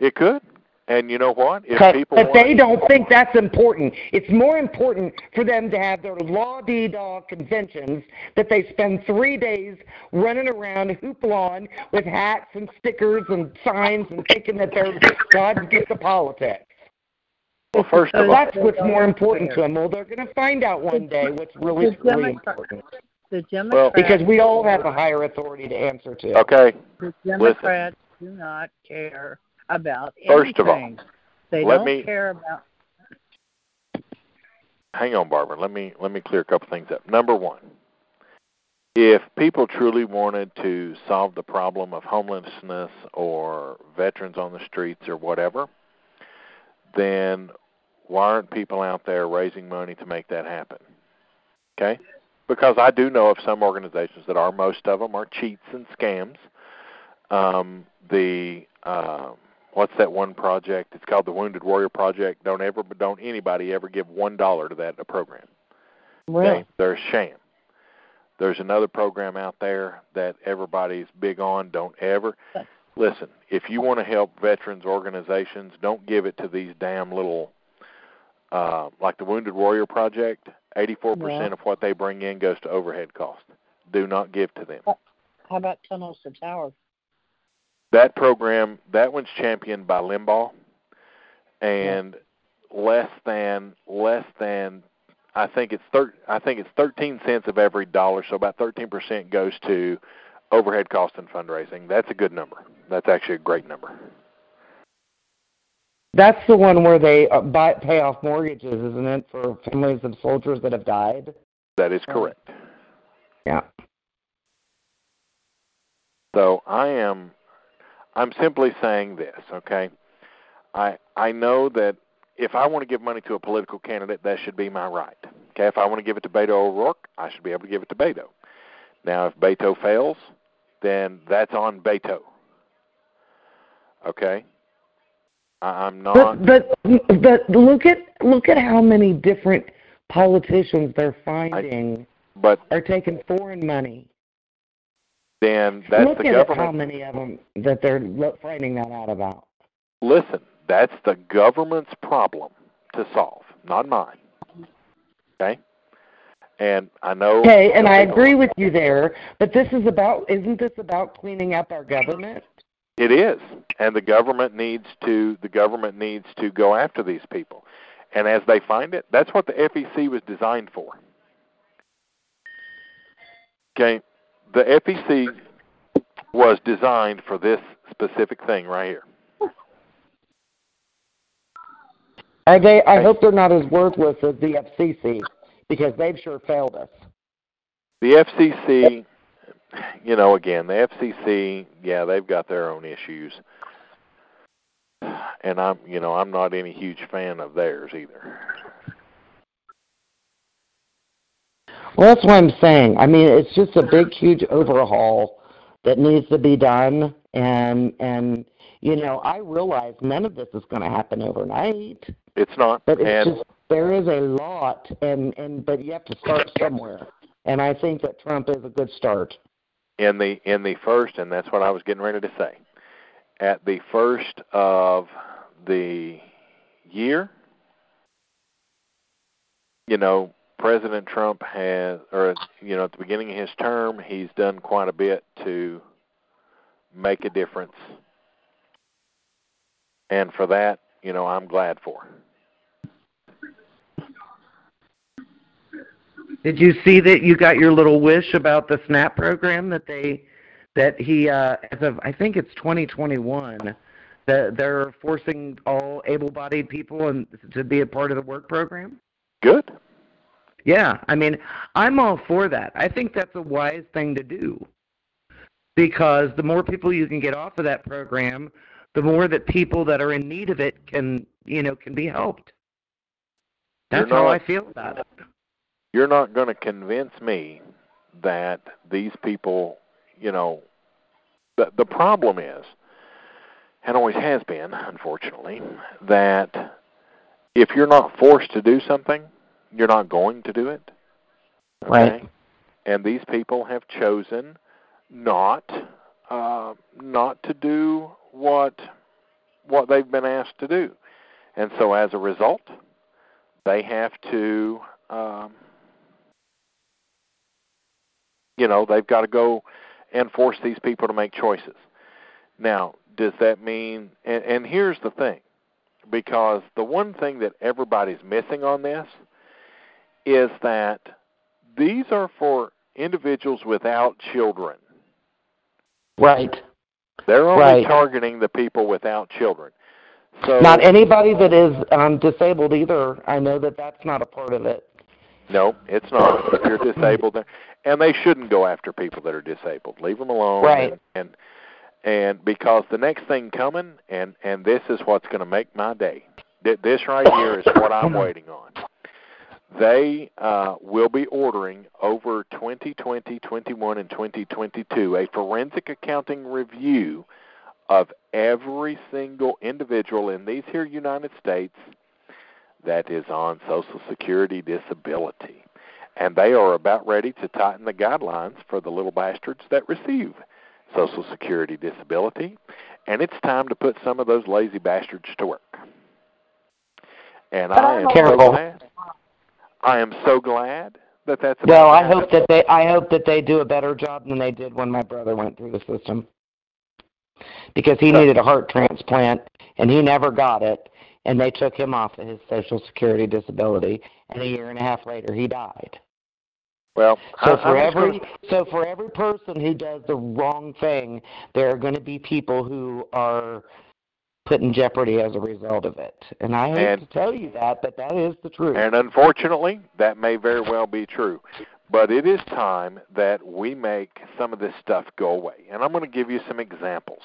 It could, and you know what? If But, people but wanna- they don't think that's important. It's more important for them to have their law dee daw conventions that they spend three days running around hoopla with hats and stickers and signs and thinking that they're God's gift to politics. well, first of all, That's what's more important to them. Well, they're going to find out one day what's really, really important. The Well- Because we all have a higher authority to answer to. okay. the Democrats do not care about First of all, they let don't me- care about. hang on, Barbara. Let me let me clear a couple things up. Number one, if people truly wanted to solve the problem of homelessness or veterans on the streets or whatever, then why aren't people out there raising money to make that happen? Okay? Because I do know of some organizations that are most of them are cheats and scams Um, the uh, what's that one project? It's called the Wounded Warrior Project. Don't ever, don't anybody ever give one dollar to that program. Really? Okay? They're a sham. There's another program out there that everybody's big on. Don't ever listen. If you want to help veterans organizations, don't give it to these damn little, uh, like the Wounded Warrior Project. Eighty-four Yeah. percent of what they bring in goes to overhead costs. Do not give to them. How about Tunnels to Towers? That program, that one's championed by Limbaugh, and less than less than I think it's thir- I think it's thirteen cents of every dollar, so about thirteen percent goes to overhead cost and fundraising. That's a good number. That's actually a great number. That's the one where they uh, buy, pay off mortgages, isn't it, for families of soldiers that have died? That is correct. Yeah. So I am I'm simply saying this, okay? I I know that if I want to give money to a political candidate, that should be my right. Okay, if I want to give it to Beto O'Rourke, I should be able to give it to Beto. Now, if Beto fails, then that's on Beto. Okay, I'm not. But but but look at look at how many different politicians they're finding but are taking foreign money. then that's look the at government. how many of them that they're finding that out about. Listen, that's the government's problem to solve, not mine. Okay? And I know Okay, and I agree with you there, but this is about isn't this about cleaning up our government? It is. And the government needs to the government needs to go after these people. And as they find it, that's what the FEC was designed for. Okay? The FEC was designed for this specific thing right here. I they, I hope they're not as worthless as the FCC because they've sure failed us. The FCC, <sighs> you know, again, the FCC, yeah, they've got their own issues, <sighs> and I'm, you know, I'm not any huge fan of theirs either. Well, that's what I'm saying. I mean, it's just a big, huge overhaul that needs to be done, and and you know, I realize none of this is going to happen overnight, It's not, but it's and just there is a lot, and and but you have to start somewhere, and I think that Trump is a good start. In the in the first, and that's what I was getting ready to say. At the first of the year, you know, President Trump has, or you know, at the beginning of his term, he's done quite a bit to make a difference, and for that, you know, I'm glad for. Did you see that you got your little wish about the SNAP program that they that he uh as of I think it's 2021 that they're forcing all able-bodied people and to be a part of the work program? Good. Yeah, I mean, I'm all for that. I think that's a wise thing to do. Because the more people you can get off of that program, the more that people that are in need of it can, you know, can be helped. That's how I feel about it. You're not going to convince me that these people, you know, the the problem is, and always has been, unfortunately, that if you're not forced to do something, you're not going to do it. Right. And these people have chosen not uh, not to do what what they've been asked to do, and so as a result, they have to. Um, you know, they've got to go and force these people to make choices. Now, does that mean? And, and here's the thing, because the one thing that everybody's missing on this is that these are for individuals without children. Right. They're only Right. targeting the people without children. So Not anybody that is um, disabled either. I know that that's not a part of it. no, it's not. If you're disabled, then- and they shouldn't go after people that are disabled. Leave them alone. Right. And and, and because the next thing coming, and and this is what's going to make my day. This right here is what I'm waiting on. they uh, will be ordering over 2020, 21, and 2022 a forensic accounting review of every single individual in these here United States that is on Social Security disability. And they are about ready to tighten the guidelines for the little bastards that receive Social Security disability. And it's time to put some of those lazy bastards to work. And I am Careful. so glad. I am so glad that that's. about Well, to I hope that they I hope that they do a better job than they did when my brother went through the system. Because he needed a heart transplant and he never got it and they took him off of his social security disability and a year and a half later he died. Well, So I- for I'm every gonna- so for every person who does the wrong thing, there are going to be people who are put in jeopardy as a result of it. And I hate And- to tell you that, but that is the truth. And unfortunately, that may very well be true. But it is time that we make some of this stuff go away. And I'm going to give you some examples.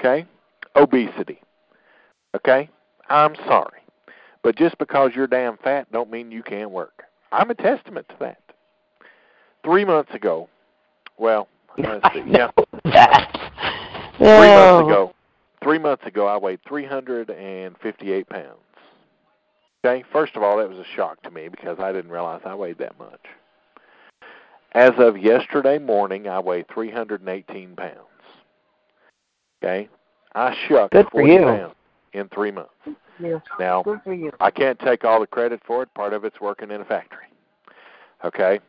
Okay? Obesity. Okay? I'm sorry. But just because you're damn fat don't mean you can't work. I'm a testament to that. Three months ago, well, let's see, <laughs> yeah, that. three Oh. months ago, three months ago, I weighed 358 pounds. Okay, first of all, that was a shock to me because I didn't realize I weighed that much. As of yesterday morning, I weigh 318 pounds. Okay, I shucked Good for 40 you. pounds in three months. Yes. Now, Good for you. I can't take all the credit for it. Part of it's working in a factory. Okay?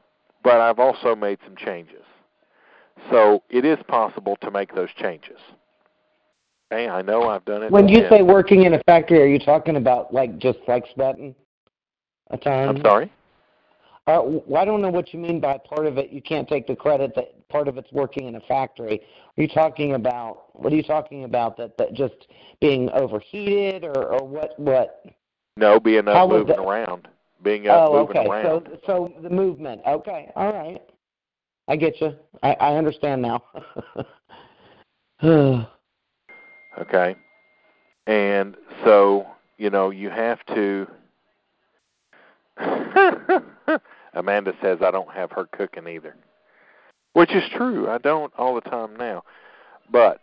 But I've also made some changes. So it is possible to make those changes. Okay, I know I've done it. When you and- say working in a factory, are you talking about like just like sweating a ton? I'm sorry? Uh, well, I don't know what you mean by part of it. You can't take the credit that part of it's working in a factory. Are you talking about what are you talking about? That that just being overheated or or what what? No, being up How moving that- around. Being up oh, moving okay. around. So so the movement. Okay, all right. I get you. I I understand now. <laughs> Okay. And so, you know, you have to <laughs> <laughs> Amanda says I don't have her cooking either. Which is true. I don't all the time now. But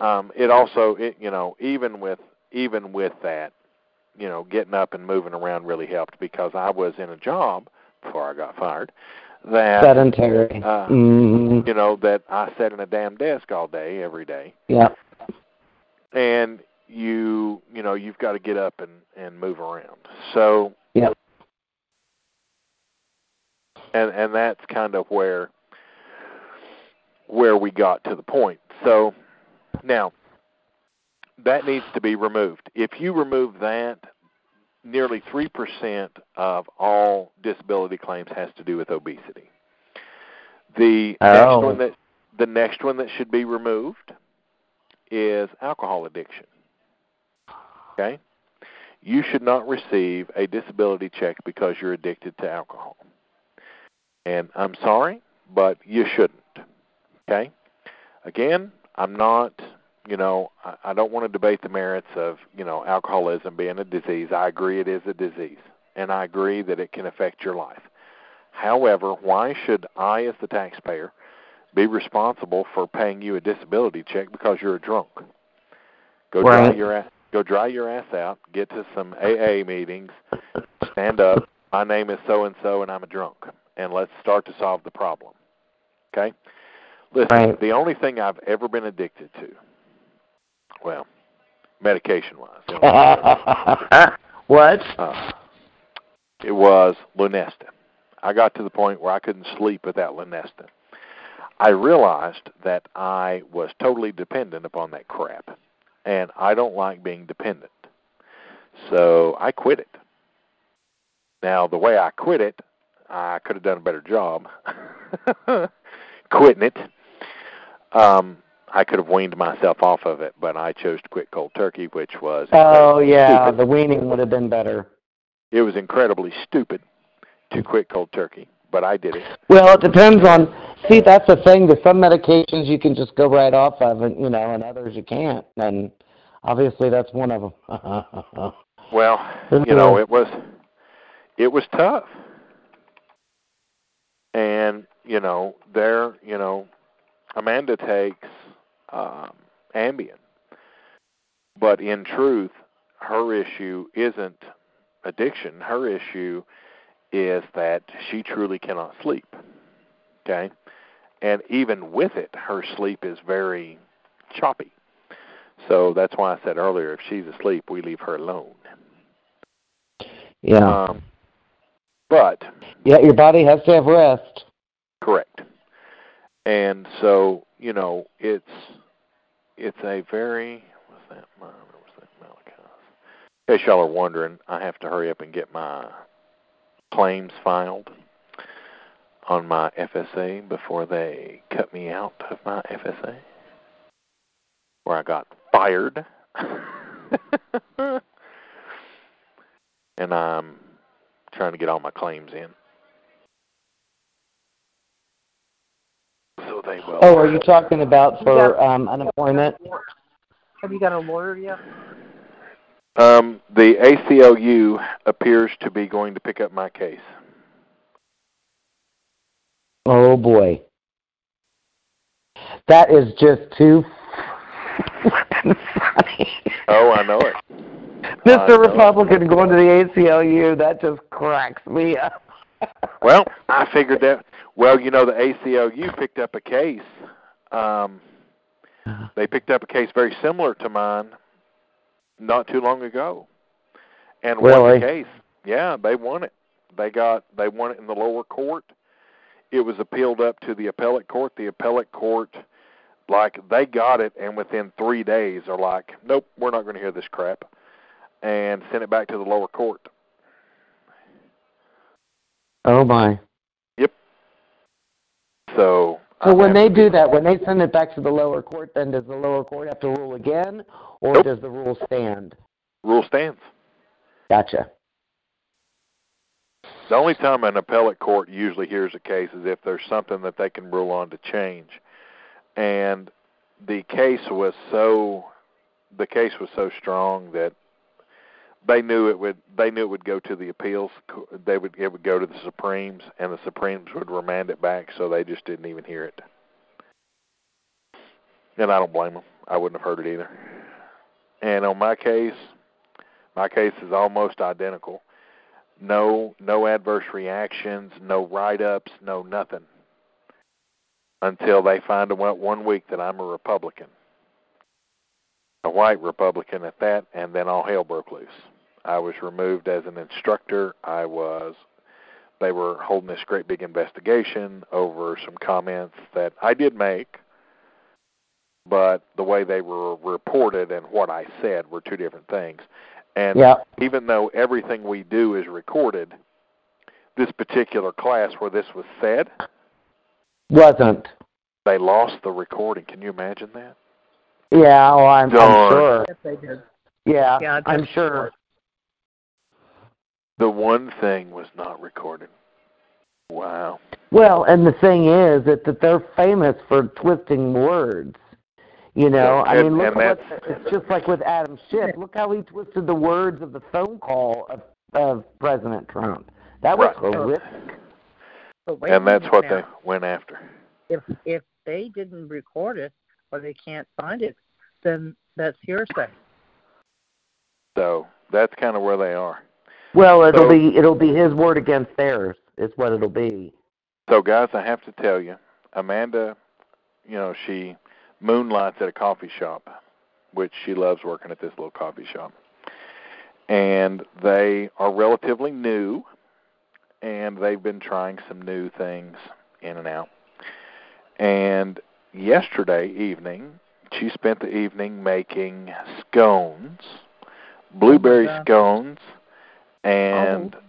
um it also it you know, even with even with that, you know, getting up and moving around really helped because I was in a job before I got fired that Sedentary. Uh, mm, you know, that I sat in a damn desk all day every day yeah. and you you know you've got to get up and and move around so Yep. And and that's kind of where where we got to the point so now that needs to be removed if you remove that nearly 3% of all disability claims has to do with obesity the Oh. next one that the next one that should be removed is alcohol addiction. Okay? You should not receive a disability check because you're addicted to alcohol. And I'm sorry, but you shouldn't. Okay? Again, I'm not, you know, I, I don't want to debate the merits of, you know, alcoholism being a disease. I agree it is a disease. And I agree that it can affect your life. However, why should I, as the taxpayer, be responsible for paying you a disability check because you're a drunk? Go dry your ass, go dry your ass out. Get to some AA meetings. Stand up. My name is so and so, and I'm a drunk. And let's start to solve the problem. Okay. Listen, Right. the only thing I've ever been addicted to, well, medication-wise, <laughs> what? uh, it was Lunesta. I got to the point where I couldn't sleep without Lunesta. I realized that I was totally dependent upon that crap, and I don't like being dependent. So I quit it. Now, the way I quit it, I could have done a better job <laughs> quitting it. Um, I could have weaned myself off of it, but I chose to quit cold turkey, which was Oh yeah, stupid. the weaning would have been better. It was incredibly stupid to quit cold turkey, but I did it. Well, it depends on. See, that's the thing. There's some medications you can just go right off of, and you know, and others you can't. And obviously, that's one of them. <laughs> Well, you know, it was it was tough. And you know, there, you know, Amanda takes um, Ambien, but in truth, her issue isn't addiction. Her issue is that she truly cannot sleep. Okay, and even with it, her sleep is very choppy. So that's why I said earlier, if she's asleep, we leave her alone. Yeah. Um, but yeah, your body has to have rest. correct. And so you know, it's it's a very what's that? Mine or was that Malachi's? In case y'all are wondering, I have to hurry up and get my claims filed on my FSA before they cut me out of my FSA, where I got fired. <laughs> and I'm trying to get all my claims in. So they will. Oh, are you talking about for um, unemployment? Have you got a lawyer yet? Um, the ACLU appears to be going to pick up my case. Oh boy. That is just too <laughs> funny. Oh, I know it. Mr. it. Republican going to the ACLU, that just cracks me up. <laughs> Well, I figured that. Well, you know, the ACLU picked up a case. Um, they picked up a case very similar to mine not too long ago, and won the case. Yeah, they won it. They got they won it in the lower court. It was appealed up to the appellate court. The appellate court, like they got it, and within three days are like, nope, we're not going to hear this crap, and sent it back to the lower court. Oh my. Yep. So. So when they do that, when they send it back to the lower court, then does the lower court have to rule again, or Nope. does the rule stand? rule stands. Gotcha. The only time an appellate court usually hears a case is if there's something that they can rule on to change. And the case was so the case was so strong that they knew it would they knew it would go to the appeals they would it would go to the supremes and the supremes would remand it back so they just didn't even hear it and i don't blame them i wouldn't have heard it either and on my case my case is almost identical no no adverse reactions, no write ups, no nothing. Until they find out one week that I'm a Republican. A white Republican at that, and then all hell broke loose. I was removed as an instructor. I was they were holding this great big investigation over some comments that I did make, but the way they were reported and what I said were two different things. And Yeah. even though everything we do is recorded, this particular class where this was said, Wasn't. they lost the recording. Can you imagine that? Yeah, well, I'm, I'm sure. Yes, they did. Yeah, Yeah, I'm sure. The one thing was not recorded. Wow. Well, and the thing is that, that they're famous for twisting words. You know, Yeah, I mean, look at what, it's just like with Adam Schiff. Look how he twisted the words of the phone call of, of President Trump. That was Right. horrific. And that's what now. they went after. If if they didn't record it or they can't find it, then that's hearsay. So that's kind of where they are. Well, it'll So- be it'll be his word against theirs. Is what it'll be. So, guys, I have to tell you, Amanda, you know, she moonlights at a coffee shop, which she loves working at this little coffee shop. And they are relatively new, and they've been trying some new things in and out. And yesterday evening, she spent the evening making scones, blueberry God. scones, and oh.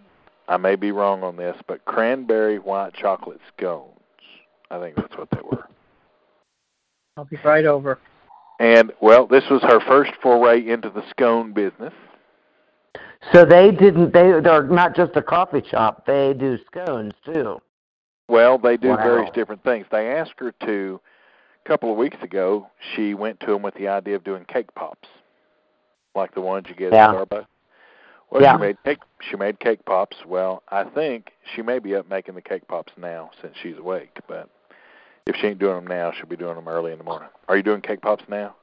I may be wrong on this, but cranberry white chocolate scones. I think that's what they were. I'll be right over. And well, this was her first foray into the scone business. So they didn't. They they're not just a coffee shop. They do scones too. Well, they do Wow. various different things. They asked her to a couple of weeks ago. She went to him with the idea of doing cake pops, like the ones you get Yeah. at Starbucks. Well, Yeah. she made cake. She made cake pops. Well, I think she may be up making the cake pops now since she's awake. But if she ain't doing them now, she'll be doing them early in the morning. Are you doing cake pops now?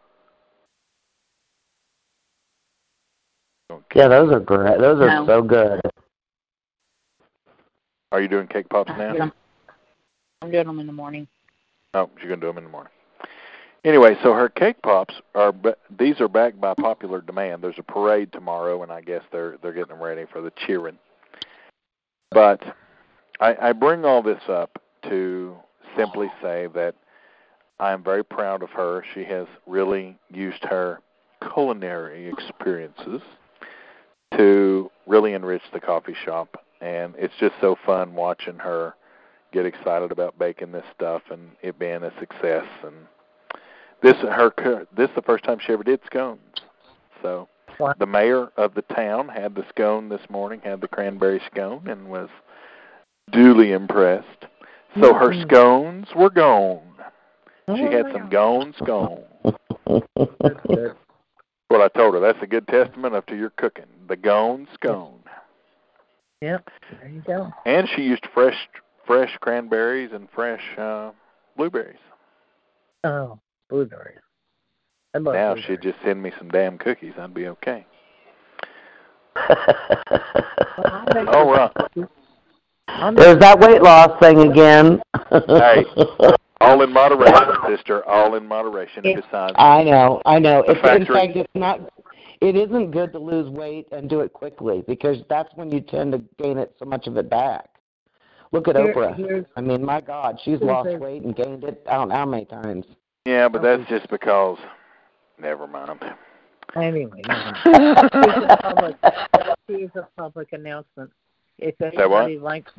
Okay. Yeah, those are great. Those are No. so good. Are you doing cake pops now? I'm doing them in the morning. Oh, she's gonna do them in the morning. Anyway, so her cake pops are these are backed by popular demand. There's a parade tomorrow, and I guess they're they're getting them ready for the cheering. But I, I bring all this up to simply say that I am very proud of her. She has really used her culinary experiences to really enrich the coffee shop, and it's just so fun watching her get excited about baking this stuff and it being a success. And this her this is the first time she ever did scones. So Wow. the mayor of the town had the scone this morning, had the cranberry scone, and was duly impressed. So her Mhm. scones were gone. She Oh, had some gone scone. That's good. <laughs> What I told her, that's a good testament of to your cooking. The gone scone. Yep. There you go. And she used fresh fresh cranberries and fresh uh blueberries. Oh, blueberries. I love Now blueberries. she'd just send me some damn cookies, I'd be okay. <laughs> Oh, I'll make All you- right. I'll make There's that weight loss thing again. Hey. <laughs> All in moderation, sister. All in moderation. And besides, I know, I know. It's, in fact, it's not. It isn't good to lose weight and do it quickly because that's when you tend to gain it so much of it back. Look at Here- Oprah. I mean, my God, she's lost a- weight and gained it. I don't know how many times. Yeah, but that's just because. Never mind. Anyway, <laughs> here's a public, here's a public announcement. If anybody likes,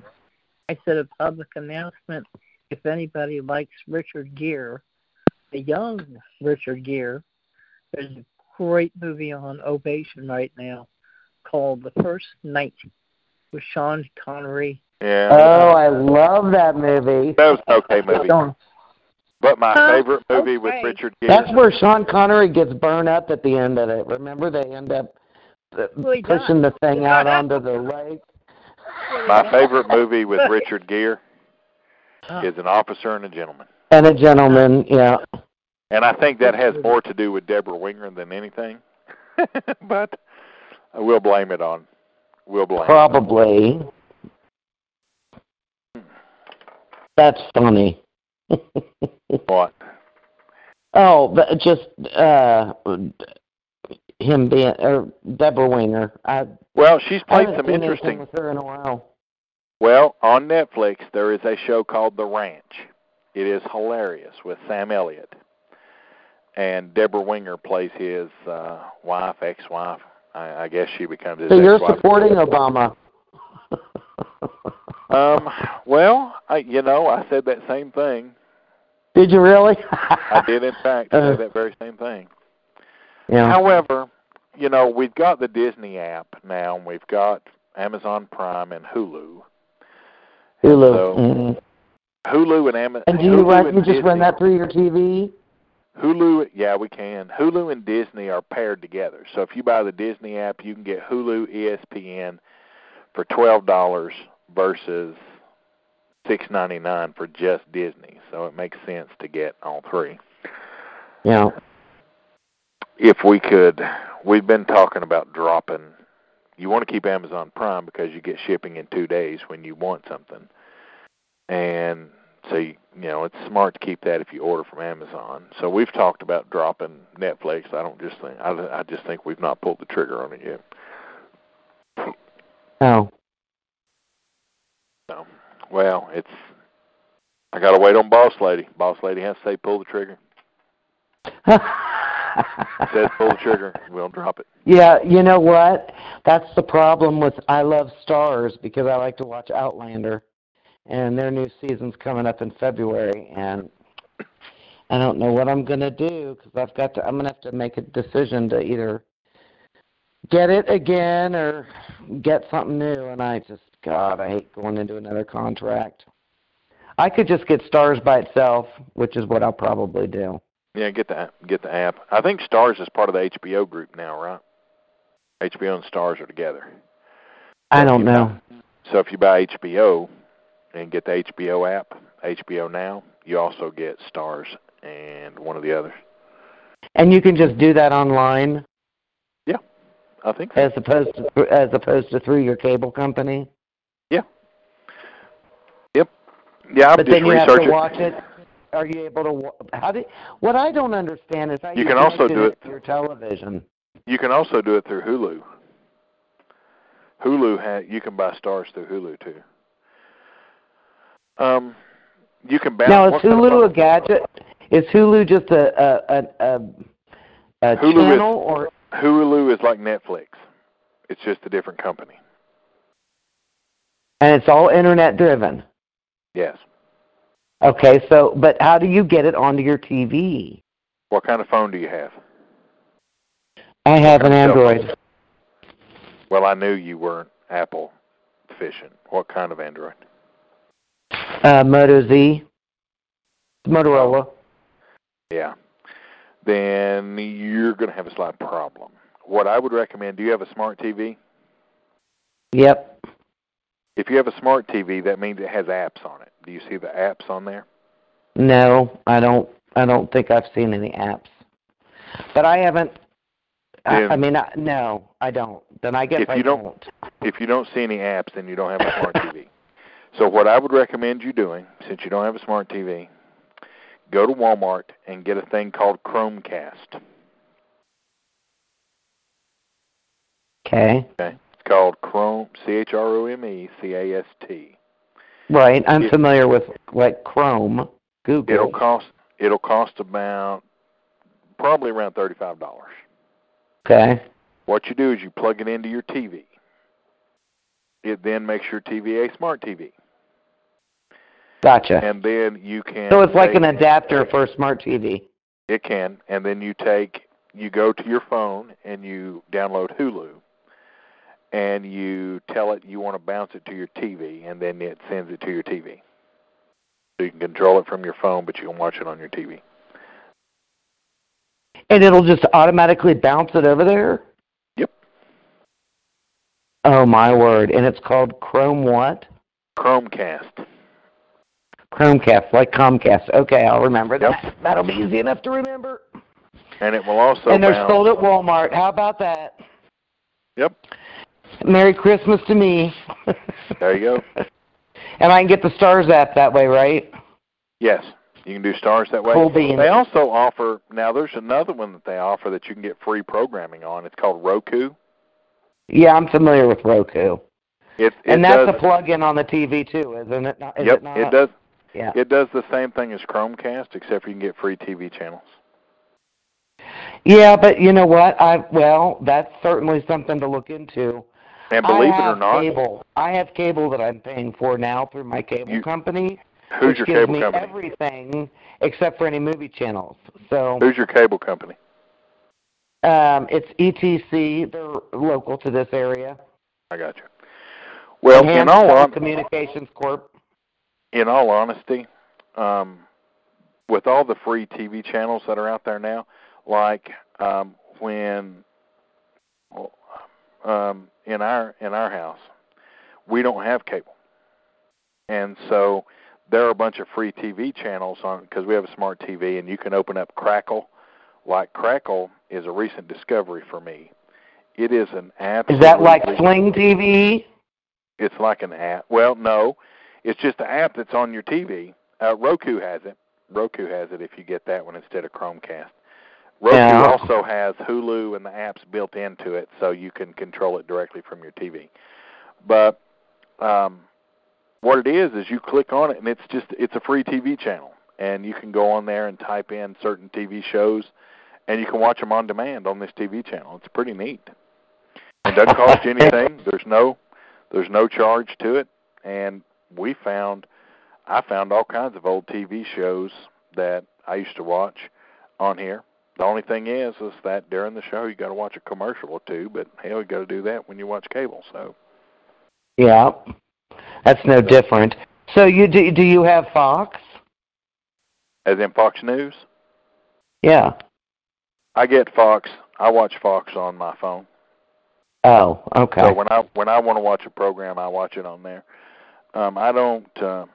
I said a public announcement. If anybody likes Richard Gere, the young Richard Gere, there's a great movie on Ovation right now called The First Knight with Sean Connery. Yeah. Oh, I love that movie. that was an okay movie. Sean, But my Huh? favorite movie with Richard Gere. That's where Sean Connery gets burned up at the end of it. Remember, they end up uh, Well, he does. pushing the thing out onto the lake. my favorite movie with <laughs> Richard Gere is An Officer and a Gentleman. And a gentleman, yeah. And I think that has more to do with Debra Winger than anything. <laughs> but we'll blame it on. We'll blame. it. Probably. That's funny. <laughs> What? oh, but just uh him being or Debra Winger. I Well, she's played some interesting. with her in a while. Well, on Netflix there is a show called The Ranch. It is hilarious with Sam Elliott, and Debra Winger plays his uh, wife, ex-wife. I, I guess she becomes his So you're ex-wife. supporting Obama. Um. Well, I, you know, I said that same thing. Did you really? <laughs> I did, in fact, say Uh, that very same thing. yeah. However, you know, we've got the Disney app now, and we've got Amazon Prime and Hulu. Hulu. so- mhm. Hulu and Amazon. And do you Hulu run, you just run that through your TV? Hulu, yeah, we can. Hulu and Disney are paired together. So if you buy the Disney app, you can get Hulu, ESPN for twelve dollars versus six ninety nine for just Disney. So it makes sense to get all three. Yeah. If we could, we've been talking about dropping. You want to keep Amazon Prime because you get shipping in two days when you want something, and so you, you know it's smart to keep that if you order from Amazon. So we've talked about dropping Netflix. I don't just think I, I just think we've not pulled the trigger on it yet. Oh. So, well, it's I got to wait on Boss Lady. Boss Lady has to say pull the trigger. <laughs> Says pull the trigger. We'll drop it. yeah, you know what? That's the problem with I Love Starz because I like to watch Outlander, and their new season's coming up in February, and I don't know what I'm gonna do because I've got to. I'm gonna have to make a decision to either get it again or get something new, and I just God, I hate going into another contract. I could just get Starz by itself, which is what I'll probably do. Yeah, get the get the app. I think Starz is part of the HBO group now, right? HBO and Starz are together. I don't know. So if you buy HBO and get the HBO app, HBO Now, you also get Starz and one of the others. And you can just do that online Yeah, I think so. as opposed to as opposed to through your cable company. Yeah, I'm but just then you have researching. to watch it. Are you able to? How do? What I don't understand is how You you, can also do it- through your television. You can also do it through Hulu. Hulu ha you can buy Starz through Hulu too. Um, you can bounce. Now is what kind of Hulu a gadget? Is Hulu just a a a, a, a Hulu is- channel or? Hulu is like Netflix. It's just a different company. And it's all internet driven. Yes. Okay, so but how do you get it onto your TV? What kind of phone do you have? I have an kind of cell Android. Well, I knew you weren't Apple efficient. What kind of Android? Uh, Moto Z. Motorola. Yeah. Then you're going to have a slight problem. What I would recommend, do you have a smart TV? Yep. If you have a smart TV, that means it has apps on it. Do you see the apps on there? No, I don't. I don't think I've seen any apps. But I haven't. I, I mean, I, no, I don't. Then I guess If I you don't- don't. If you don't see any apps, then you don't have a smart TV. So what I would recommend you doing, since you don't have a smart TV, go to Walmart and get a thing called Chromecast. Okay. It's called Chrome, C H R O M E C A S T. Right. I'm It- familiar with like Chrome, Google. It'll cost it'll cost about probably around thirty five dollars. okay. What you do is you plug it into your TV. It then makes your TV a smart TV, Gotcha. and then you can. so it's like an adapter for a smart TV. It can, and then you take you go to your phone and you download Hulu, and you tell it you want to bounce it to your TV, and then it sends it to your TV. So you can control it from your phone, but you can watch it on your TV. And it'll just automatically bounce it over there? Yep. Oh my word. And it's called Chrome what? Chromecast. Chromecast, like Comcast. Okay, I'll remember that. That'll be easy enough to remember. And it will also and they're sold at Walmart. How about that? Yep. Merry Christmas to me. There you go. <laughs> and I can get the Starz app that way, right? Yes, you can do Starz that way. Cool beans. They also offer now. There's another one that they offer that you can get free programming on. It's called Roku. Yeah, I'm familiar with Roku. It, it and that's does, a plug-in on the TV too, isn't it? Not, is yep, it, not? it does. Yeah. It does the same thing as Chromecast, except you can get free TV channels. Yeah, but you know what? I well, that's certainly something to look into. And believe I it or not, cable. I have cable that I'm paying for now through my cable You- company, who's which your gives cable me company? everything except for any movie channels. So Who's your cable company? um, it's ETC. They're local to this area. I got you. Well, in all Communications Corp. in all honesty, um, with all the free TV channels that are out there now, like um, when um, in our in our house, we don't have cable, and so there are a bunch of free TV channels on because we have a smart TV, and you can open up Crackle. Like Crackle is a recent discovery for me. It is an app. Is that like Sling TV? It's like an app. Well, no, it's just an app that's on your TV. Uh, Roku has it. Roku has it if you get that one instead of Chromecast. Roku Yeah. also has Hulu and the apps built into it, so you can control it directly from your TV. But um, what it is is you click on it, and it's just it's a free TV channel, and you can go on there and type in certain TV shows, and you can watch them on demand on this TV channel. It's pretty neat. It doesn't cost you anything. <laughs> There's no there's no charge to it, and we found I found all kinds of old TV shows that I used to watch on here. The only thing is, is that during the show you got to watch a commercial or two, but hell, you got to do that when you watch cable. So Yeah, that's no different. So you do? Do you have Fox? as in Fox News, Yeah. I get Fox. I watch Fox on my phone. Oh, okay. So when I when I want to watch a program, I watch it on there. Um, I don't, uh,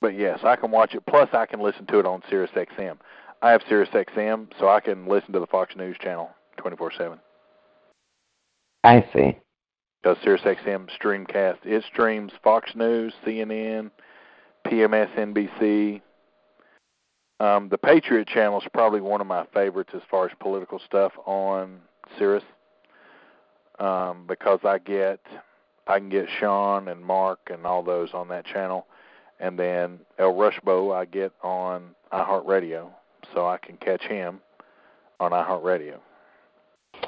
but yes, I can watch it. Plus, I can listen to it on Sirius XM. I have Sirius XM, so I can listen to the Fox News channel twenty four seven. I see. Because Sirius XM Streamcast, it streams Fox News, CNN, PMSNBC. Um, the Patriot Channel is probably one of my favorites as far as political stuff on Sirius, um, because I get I can get Sean and Mark and all those on that channel, and then El Rushbo I get on iHeartRadio, so I can catch him on iHeartRadio.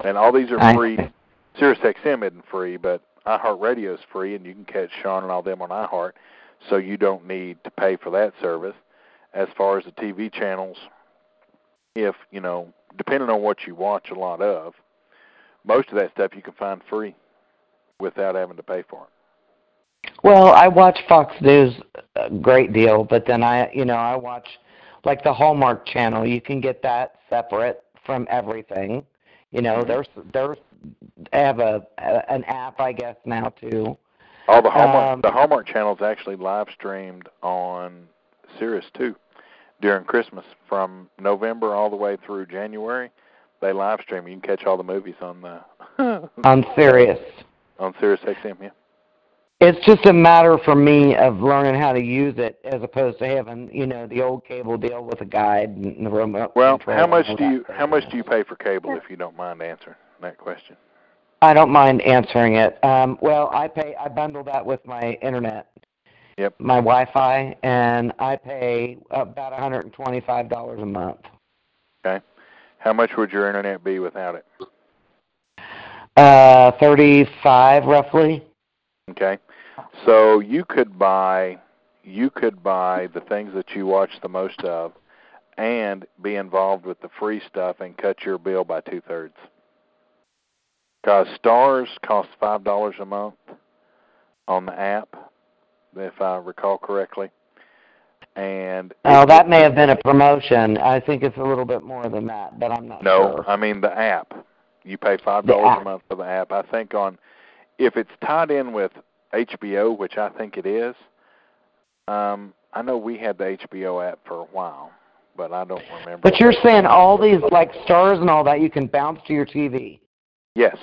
And all these are free. see. Sirius XM isn't free, but iHeartRadio is free, and you can catch Sean and all them on iHeart, so you don't need to pay for that service. As far as the TV channels, if you know, depending on what you watch a lot of, most of that stuff you can find free without having to pay for it. Well, I watch Fox News a great deal, but then I, you know, I watch like the Hallmark channel. You can get that separate from everything. You know, Mhm. there's there's I have a, a an app I guess now too. All the Hallmark Um, the Hallmark Channel is actually live streamed on Sirius too during Christmas from November all the way through January. They live stream. You can catch all the movies on the I'm serious. on Sirius <laughs> XM. Yeah. It's just a matter for me of learning how to use it as opposed to having, you know, the old cable deal with a guide and the remote Well, control how much do you stuff. how much do you pay for cable if you don't mind answering that question? I don't mind answering it. Um, well, I pay. I bundle that with my internet. Yep. My Wi-Fi, and I pay about $125 a month. Okay. How much would your internet be without it? Uh, 35 roughly. Okay. So you could buy you could buy the things that you watch the most of and be involved with the free stuff and cut your bill by two thirds. Because Starz cost five dollars a month on the app, if I recall correctly. And Oh, that may have been a promotion. I think it's a little bit more than that, but I'm not sure. No, sure. I mean the app. You pay five dollars a month for the app. I think on if it's tied in with HBO, which I think it is. Um, I know we had the HBO app for a while, but I don't remember. But you're saying all these like Starz and all that you can bounce to your TV. yes,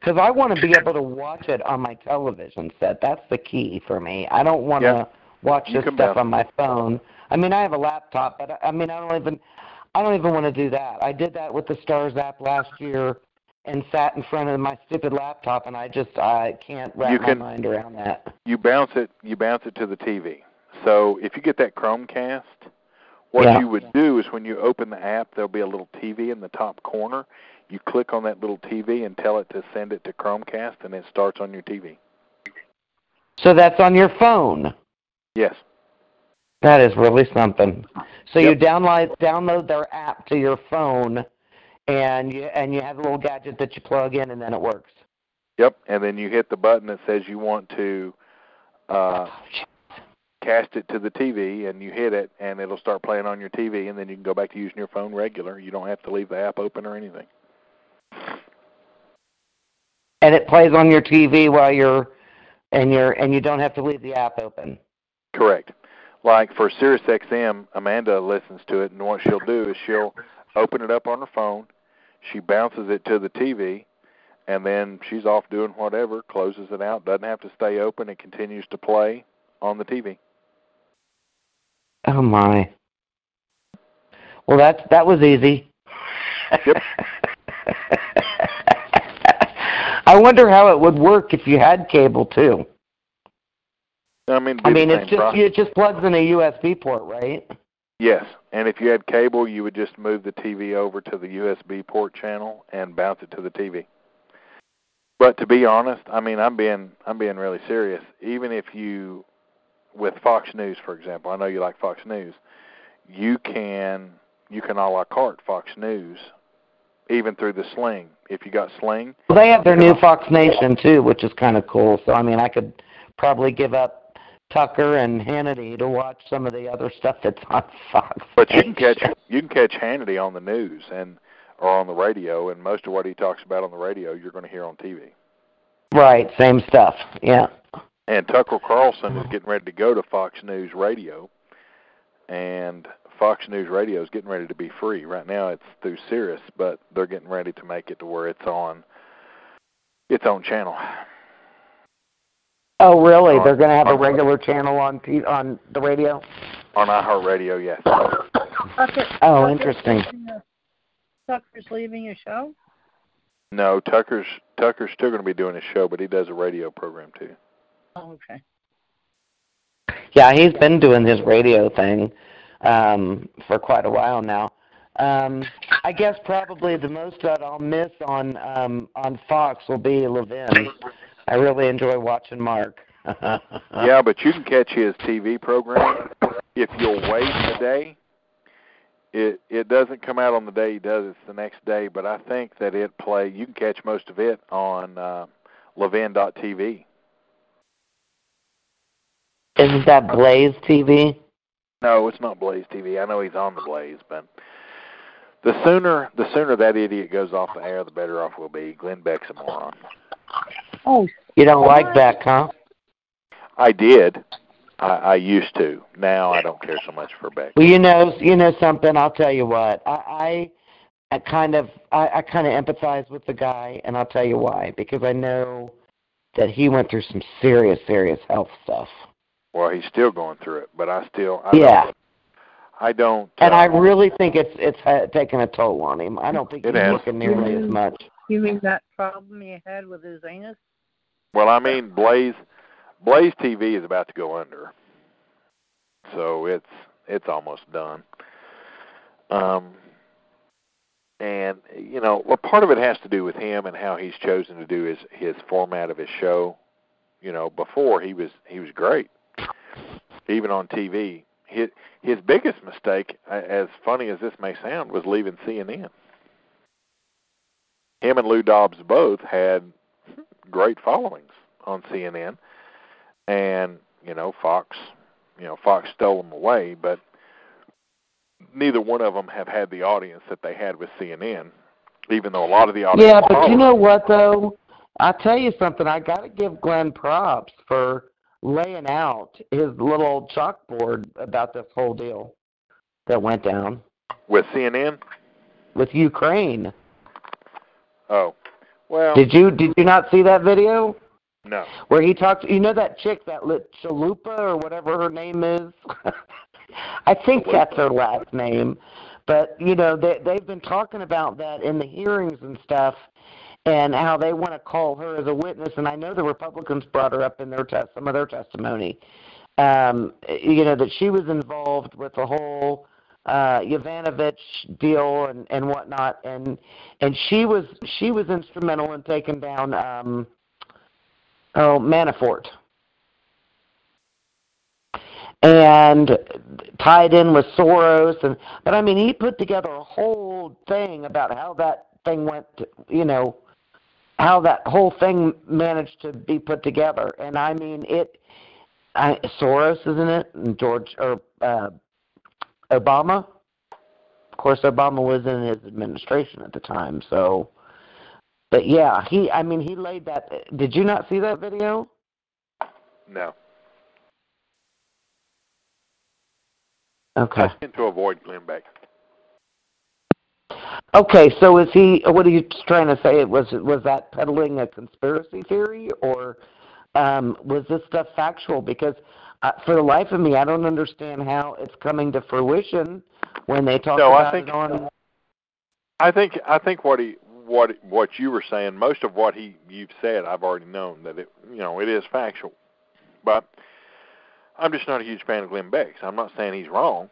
Because I want to be able to watch it on my television set. That's the key for me. I don't want to Yeah. watch You this stuff bounce on my phone. I mean, I have a laptop, but I, I mean, I don't even, I don't even want to do that. I did that with the Starz app last year, and sat in front of my stupid laptop, and I just, I can't wrap You my mind around that. you bounce it. You bounce it to the TV. So if you get that Chromecast, what Yeah. you would do is when you open the app, there'll be a little TV in the top corner. You click on that little TV and tell it to send it to Chromecast, and it starts on your TV. So that's on your phone. Yes. That is really something. So you download download their app to your phone, and you and you have a little gadget that you plug in, and then it works. Yep, and then you hit the button that says you want to uh, cast it to the TV, and you hit it, and it'll start playing on your TV, and then you can go back to using your phone regular. You don't have to leave the app open or anything. and it plays on your TV while you're and you're and you don't have to leave the app open. Correct. Like for Sirius XM, Amanda listens to it, and what she'll do is she'll open it up on her phone, she bounces it to the TV, and then she's off doing whatever, closes it out, doesn't have to stay open, it continues to play on the TV. Oh my. Well, that's that was easy. Yep. <laughs> I wonder how it would work if you had cable too. I mean, I mean, it's just process. it just plugs in a USB port, right? Yes, and if you had cable, you would just move the TV over to the USB port channel and bounce it to the TV. But to be honest, I mean, I'm being I'm being really serious. Even if you, with Fox News, for example, I know you like Fox News, you can you can a la carte Fox News, even through the Sling. If you got Sling, Well, they have their new Fox Nation too, which is kind of cool. So I mean, I could probably give up Tucker and Hannity to watch some of the other stuff that's on <laughs> Fox. But you can catch you can catch Hannity on the news, and or on the radio, and most of what he talks about on the radio, you're going to hear on TV. Right, same stuff. Yeah. And Tucker Carlson is getting ready to go to Fox News Radio, and Fox News Radio is getting ready to be free. Right now, it's through Sirius, but they're getting ready to make it to where it's on its own channel. Oh, really? On- They're going to have a on- regular channel on T- on the radio? On iHeartRadio, yes. Tucker, Oh, Tucker's interesting. leaving a- Tucker's leaving a show. No, Tucker's Tucker's still going to be doing his show, but he does a radio program too. Oh, okay. Yeah, he's been doing his radio thing um, for quite a while now. Um, I guess probably the most that I'll miss on um, on Fox will be Levin. I really enjoy watching Mark. <laughs> yeah, but you can catch his TV program if you'll wait a day. It it doesn't come out on the day he does it's the next day, but I think that it play you can catch most of it on uh Levin.tv. Isn't that Blaze TV? No, it's not Blaze TV. I know he's on the Blaze, but the sooner the sooner that idiot goes off the air, the better off we'll be. Glenn Beck's a moron. Oh, You don't like Beck, huh? I did. I, I used to. Now I don't care so much for Beck. Well, you know, you know something. I'll tell you what. I, I, I kind of, I, I kind of empathize with the guy, and I'll tell you why. Because I know that he went through some serious, serious health stuff. Well, he's still going through it, but I still I Yeah. Don't, I don't. And uh, I really think it's it's ha- taken a toll on him. I don't think he's has. looking nearly as much. you mean that problem he had with his anus? Well, I mean, Blaze Blaze TV is about to go under, so it's it's almost done. Um, and you know, well, part of it has to do with him and how he's chosen to do his his format of his show. You know, before he was he was great, even on TV. His his biggest mistake, as funny as this may sound, was leaving CNN. Him and Lou Dobbs both had great followings on CNN, and you know Fox, you know Fox stole them away, but neither one of them have had the audience that they had with CNN, even though a lot of the audience. Yeah, but you know what though? I'll tell you something. I got to give Glenn props for laying out his little chalkboard about this whole deal that went down with CNN. with Ukraine. Oh, well, Did you did you not see that video no. where he talked? You know that chick, that lit Chalupa or whatever her name is. <laughs> I think that's her last name, but you know they they've been talking about that in the hearings and stuff, and how they want to call her as a witness. And I know the Republicans brought her up in their test some of their testimony. Um, you know that she was involved with the whole uh Yovanovitch deal and and whatnot. And and she was she was instrumental in taking down um oh Manafort. And tied in with Soros. And but I mean he put together a whole thing about how that thing went to, you know how that whole thing managed to be put together. And I mean it I, Soros isn't it? And George or uh Obama of course Obama was in his administration at the time so but yeah he I mean he laid that did you not see that video No. okay I tend to avoid Glenn Beck. Okay, so is he? What are you trying to say? Was was that peddling a conspiracy theory, or um, was this stuff factual? Because uh, for the life of me, I don't understand how it's coming to fruition when they talk No, I think- it on. I think I think what he what what you were saying, most of what he you've said, I've already known that it you know it is factual, but I'm just not a huge fan of Glenn Beck. So I'm not saying he's wrong,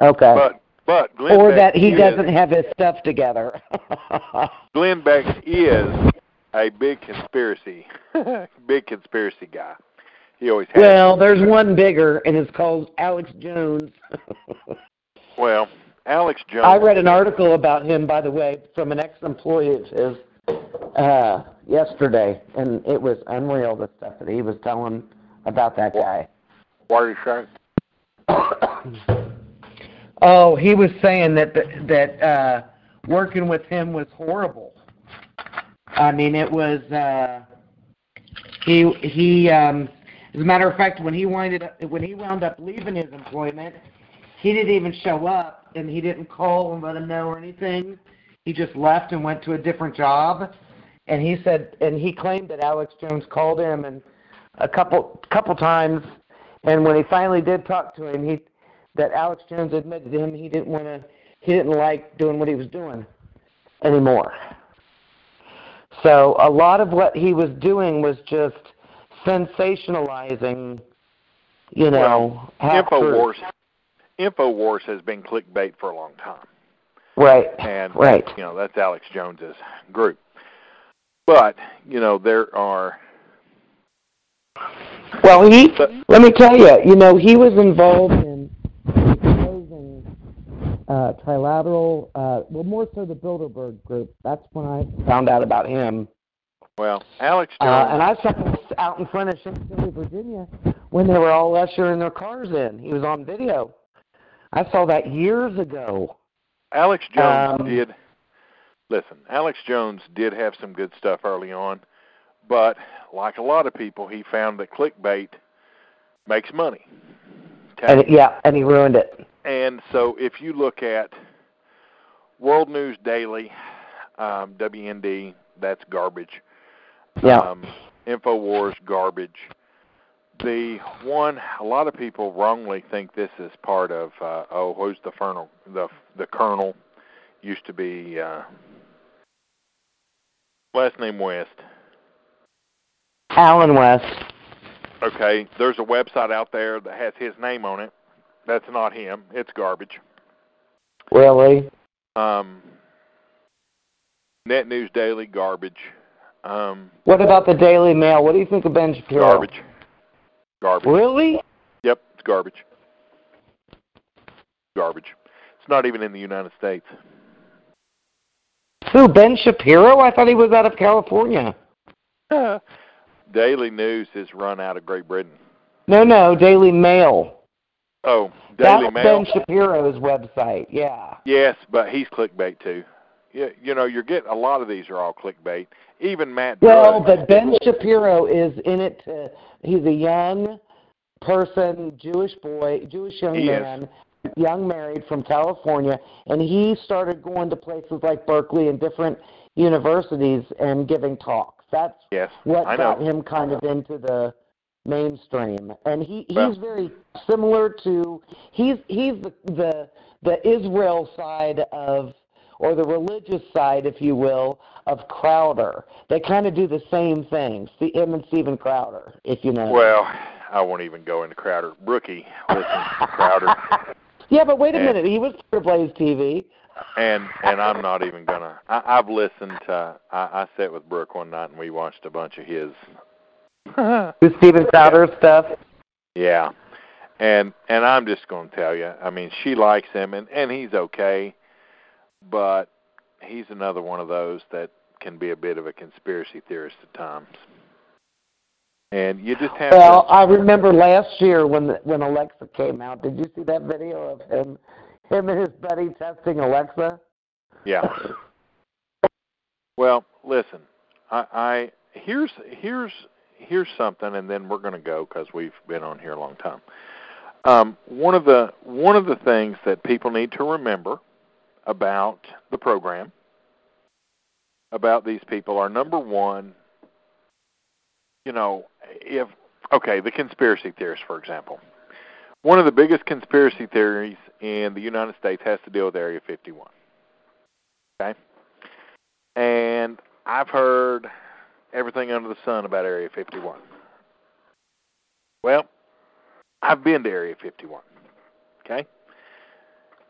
Okay. but but Glenn or Beck that he is, doesn't have his stuff together. <laughs> Glenn Beck is a big conspiracy, <laughs> big conspiracy guy. He always has. well, there's one bigger, and it's called Alex Jones. <laughs> well, Alex Jones. I read an article about him, by the way, from an ex-employee of his uh, yesterday, and it was unreal the stuff that he was telling about that guy. What are you saying? <coughs> oh, he was saying that the, that uh, working with him was horrible. I mean, it was uh, he he. Um, as a matter of fact, when he winded up, when he wound up leaving his employment, he didn't even show up, and he didn't call and let him know or anything. He just left and went to a different job. And he said, and he claimed that Alex Jones called him and a couple couple times, and when he finally did talk to him, he that Alex Jones admitted to him he didn't want to, he didn't like doing what he was doing anymore. So a lot of what he was doing was just sensationalizing, you know, well, Infowars. Infowars has been clickbait for a long time. Right. And right. you know, that's Alex Jones's group. But, you know, there are Well, he let me tell you, you know, he was involved in exposing uh trilateral uh well more so the Bilderberg group. That's when I found out about him. Well, Alex Jones Uh, and I saw him out in front of Chantilly, Virginia, when they were all ushering their cars in. He was on video. I saw that years ago. Alex Jones Um, did listen, Alex Jones did have some good stuff early on, but like a lot of people, he found that clickbait makes money. And yeah, and he ruined it. And so if you look at World News Daily, um, WND, that's garbage. Yeah. Um, Infowars, garbage. The one a lot of people wrongly think this is part of uh, oh who's the Colonel the the Colonel used to be uh, last name West. Allen West. Okay, there's a website out there that has his name on it. That's not him. It's garbage. Really? Um, Net News Daily, garbage. Um, What about the Daily Mail? What do you think of Ben Shapiro? garbage. Garbage. Really? Yep, it's garbage. Garbage. It's not even in the United States. Who? Ben Shapiro? I thought he was out of California. <laughs> Daily News is run out of Great Britain. No, no, Daily Mail. Oh, Daily That's Mail. Ben Shapiro's website. Yeah. Yes, but he's clickbait too. Yeah, you know, you're getting a lot of these are all clickbait. Even Matt. Well, Drudge. but Ben Shapiro is in it to. He's a young person, Jewish boy, Jewish young He is. man, young married from California, and he started going to places like Berkeley and different universities and giving talks. That's yes, what I know. got him kind of into the mainstream. And he he's Well- very similar to he's he's the the the Israel side of or the religious side, if you will, of Crowder. They kind of do the same thing. See him and Steven Crowder, if you know. Well, I won't even go into Crowder. Rookie, listen, Crowder, <laughs> yeah, but wait a and- minute. He was for Blaze TV. and and I'm not even gonna. I, I've listened to. I, I sat with Brooke one night and we watched a bunch of his. <laughs> Do Steven Crowder stuff. Yeah, and and I'm just going to tell you. I mean, she likes him, and and he's okay, but he's another one of those that can be a bit of a conspiracy theorist at times. And you just have Well, to. I remember last year when the, when Alexa came out. Did you see that video of him, him and his buddy testing Alexa? Yeah. Well, listen. I, I here's here's here's something, and then we're going to go because we've been on here a long time. Um, one of the one of the things that people need to remember about the program, about these people, are number one. You know, if okay, the conspiracy theorists, for example. One of the biggest conspiracy theories in the United States has to deal with Area 51. Okay? And I've heard everything under the sun about Area 51. Well, I've been to Area 51. Okay?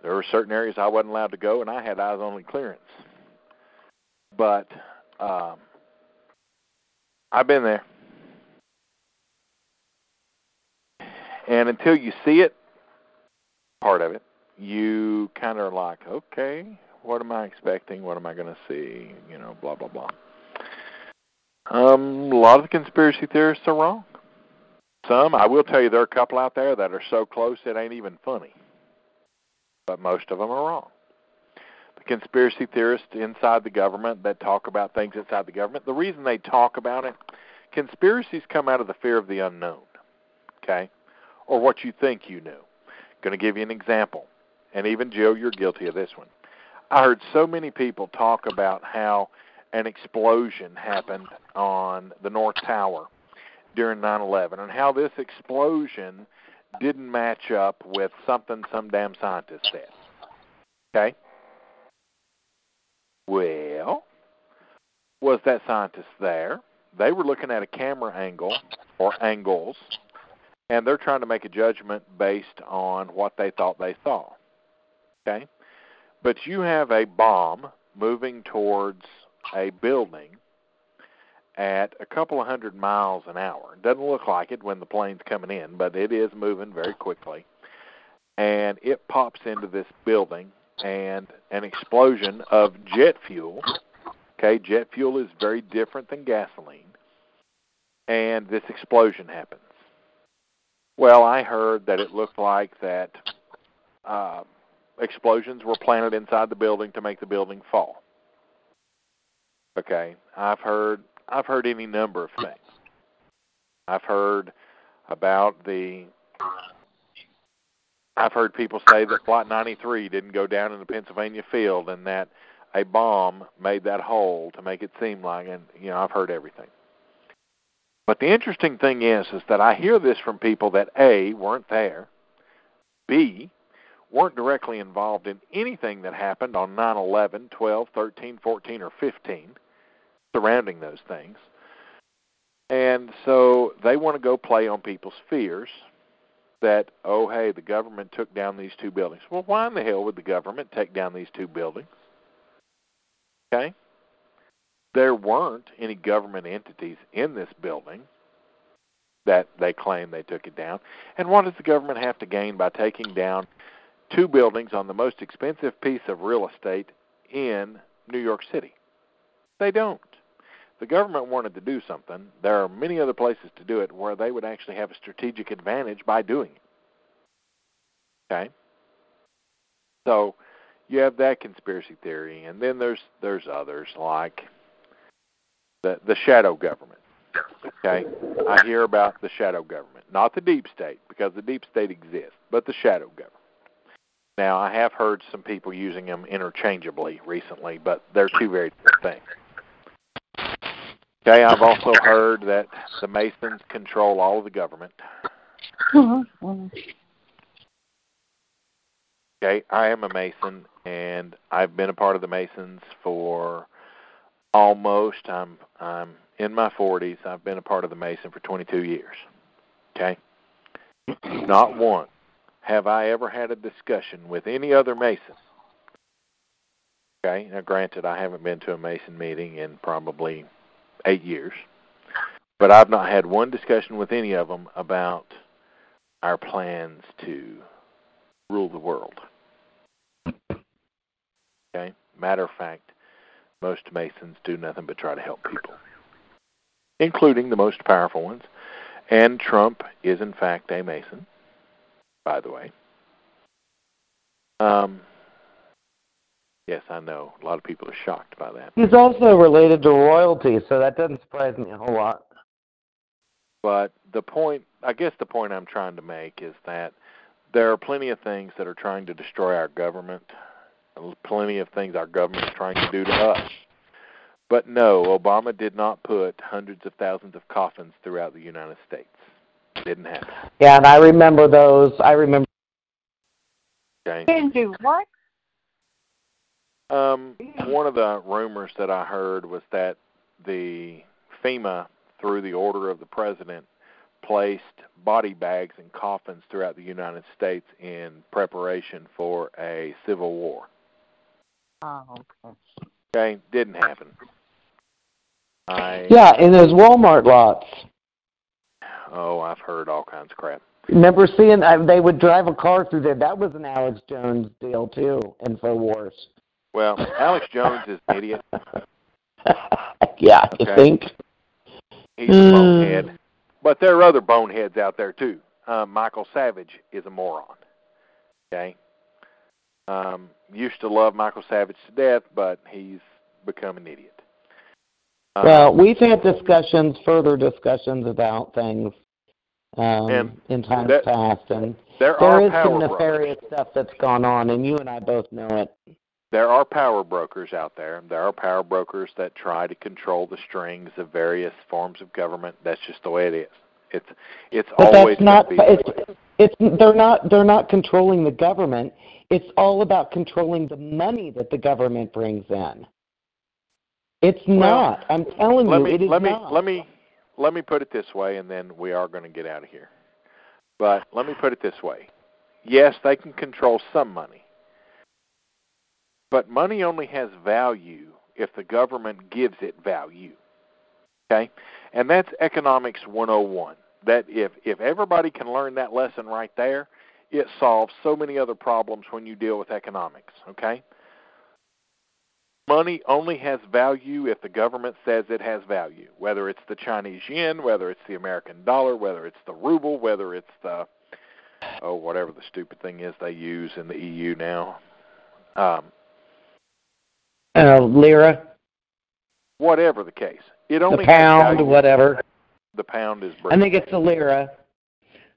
There were certain areas I wasn't allowed to go, and I had eyes only clearance. But um, I've been there. And until you see it, part of it, you kind of are like, okay, what am I expecting? What am I going to see? You know, blah blah blah. Um, a lot of the conspiracy theorists are wrong. Some, I will tell you, there are a couple out there that are so close it ain't even funny. But most of them are wrong. The conspiracy theorists inside the government that talk about things inside the government. The reason they talk about it, conspiracies come out of the fear of the unknown, okay, or what you think you knew. Going to give you an example, and even Joe, you're guilty of this one. I heard so many people talk about how an explosion happened on the North Tower during 9/11, and how this explosion didn't match up with something some damn scientist said. Okay. Well, was that scientist there? They were looking at a camera angle or angles, and they're trying to make a judgment based on what they thought they saw. Okay? But you have a bomb moving towards a building at a couple of hundred miles an hour. It doesn't look like it when the plane's coming in, but it is moving very quickly. And it pops into this building and an explosion of jet fuel. Okay, jet fuel is very different than gasoline. And this explosion happens. Well, I heard that it looked like that uh, explosions were planted inside the building to make the building fall. Okay, I've heard I've heard any number of things. I've heard about the I've heard people say that Flight 93 didn't go down in the Pennsylvania field and that a bomb made that hole to make it seem like and you know I've heard everything. But the interesting thing is is that I hear this from people that A weren't there, B weren't directly involved in anything that happened on 9/11, 12, 13, 14 or 15 surrounding those things. And so they want to go play on people's fears that, oh, hey, the government took down these two buildings. Well, why in the hell would the government take down these two buildings? Okay? There weren't any government entities in this building that they claim they took it down. And what does the government have to gain by taking down two buildings on the most expensive piece of real estate in New York City? They don't the government wanted to do something, there are many other places to do it where they would actually have a strategic advantage by doing it. Okay? So you have that conspiracy theory, and then there's there's others like the the shadow government. Okay? I hear about the shadow government, not the deep state, because the deep state exists, but the shadow government. Now, I have heard some people using them interchangeably recently, but they're two very different things. Okay, I've also heard that the Masons control all of the government. Okay, I am a Mason, and I've been a part of the Masons for almost. I'm I'm in my 40s. I've been a part of the Mason for 22 years. Okay, not once have I ever had a discussion with any other Mason. Okay, now granted, I haven't been to a Mason meeting in probably eight years, but I've not had one discussion with any of them about our plans to rule the world. Okay? Matter of fact, most Masons do nothing but try to help people, including the most powerful ones. And Trump is, in fact, a Mason, by the way. Um, Yes, I know. A lot of people are shocked by that. He's also related to royalty, so that doesn't surprise me a whole lot. But the point, I guess the point I'm trying to make is that there are plenty of things that are trying to destroy our government, and plenty of things our government is trying to do to us. But no, Obama did not put hundreds of thousands of coffins throughout the United States. It didn't happen. Yeah, and I remember those. I remember. Okay. Didn't do what? Um, one of the rumors that I heard was that the FEMA, through the order of the president, placed body bags and coffins throughout the United States in preparation for a civil war. Oh, okay. Okay, didn't happen. I Yeah, in those Walmart lots. oh, I've heard all kinds of crap. Remember seeing uh, they would drive a car through there? That was an Alex Jones deal too. Infowars. Well, Alex Jones is an idiot. <laughs> yeah, you think? He's a bonehead. But there are other boneheads out there too. Uh, Michael Savage is a moron. Okay. Um, used to love Michael Savage to death, but he's become an idiot. Um, Well, we've had discussions, further discussions about things um, And in times that- past, and there there are is some nefarious stuff that's gone on, and you and I both know it. There are power brokers out there. There are power brokers that try to control the strings of various forms of government. That's just the way it is. It's it's But always that's not. be. It's it's they're not they're not controlling the government. It's all about controlling the money that the government brings in. It's Well, not. I'm telling let you, me it is let me not. let me let me put it this way, and then we are going to get out of here. But let me put it this way: yes, they can control some money, but money only has value if the government gives it value. Okay, and that's economics 101. That if if everybody can learn that lesson right there, it solves so many other problems when you deal with economics. Okay. Money only has value if the government says it has value, whether it's the Chinese yen, whether it's the American dollar, whether it's the ruble, whether it's the oh whatever the stupid thing is they use in the EU now. Um, uh, lira, whatever the case, it only has pound, whatever. The pound is. I think it's the lira.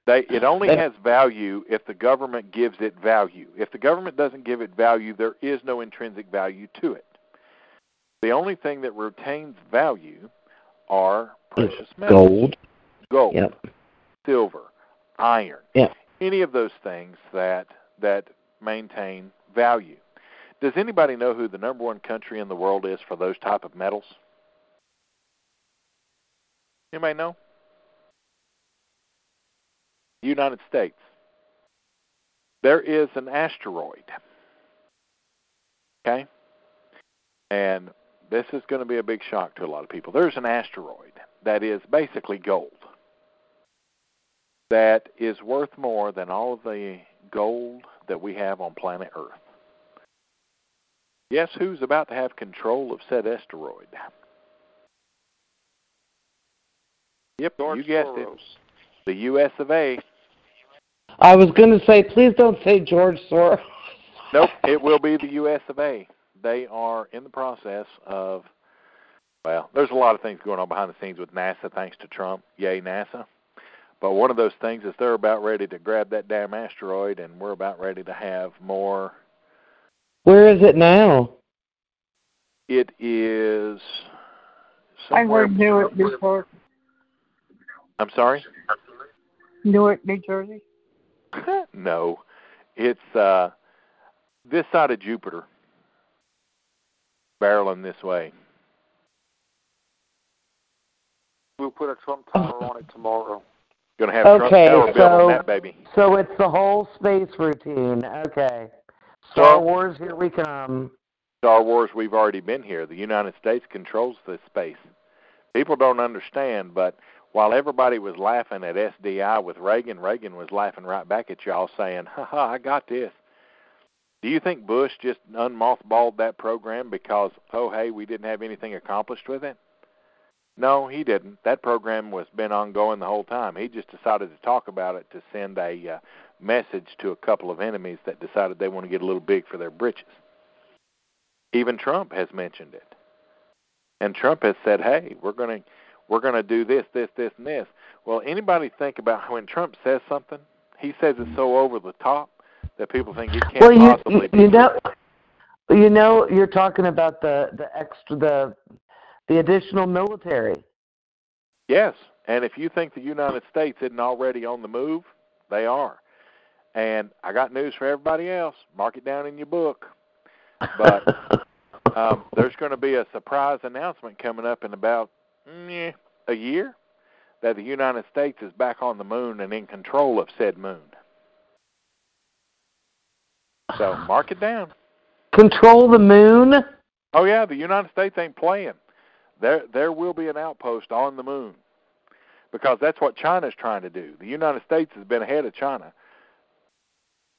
They, it only That- has value if the government gives it value. If the government doesn't give it value, there is no intrinsic value to it. The only thing that retains value are precious metals, Gold. gold, Yep. silver, iron, Yeah. any of those things that that maintain value. Does anybody know who the number one country in the world is for those type of metals? Anybody know? United States. There is an asteroid. Okay? And this is going to be a big shock to a lot of people. There's an asteroid that is basically gold that is worth more than all of the gold that we have on planet Earth. Guess who's about to have control of said asteroid? Yep, George you guessed Soros. it. The U.S. of A. I was going to say, please don't say George Soros. Nope, <laughs> it will be the U.S. of A. They are in the process of, well, there's a lot of things going on behind the scenes with NASA thanks to Trump. Yay, NASA. But one of those things is they're about ready to grab that damn asteroid, and we're about ready to have more. Where is it now? It is I somewhere. heard Newark, Newport, I'm sorry? Newark, New Jersey. <laughs> no. It's uh this side of Jupiter. Barreling this way. We'll put a Trump tower on it tomorrow. Gonna have Okay, Trump Tower built on that baby. So it's the whole space routine. Okay. Star Wars, here we come. Star Wars, we've already been here. The United States controls this space. People don't understand, but while everybody was laughing at SDI with Reagan, Reagan was laughing right back at y'all saying, ha ha, I got this. Do you think Bush just unmothballed that program because, oh, hey, we didn't have anything accomplished with it? No, he didn't. That program was been ongoing the whole time. He just decided to talk about it to send a uh, message to a couple of enemies that decided they want to get a little big for their britches. Even Trump has mentioned it. And Trump has said, "Hey, we're going to we're going to do this, this, this and this." Well, anybody think about when Trump says something, he says it so over the top that people think it can't well, you possibly you, you know, you know, you're talking about the the extra the the additional military. Yes, and if you think the United States isn't already on the move, they are. And I got news for everybody else. Mark it down in your book. But <laughs> um, there's going to be a surprise announcement coming up in about mm, a year that the United States is back on the moon and in control of said moon. So mark it down. Control the moon. Oh yeah, the United States ain't playing. There there will be an outpost on the moon. Because that's what China's trying to do. The United States has been ahead of China.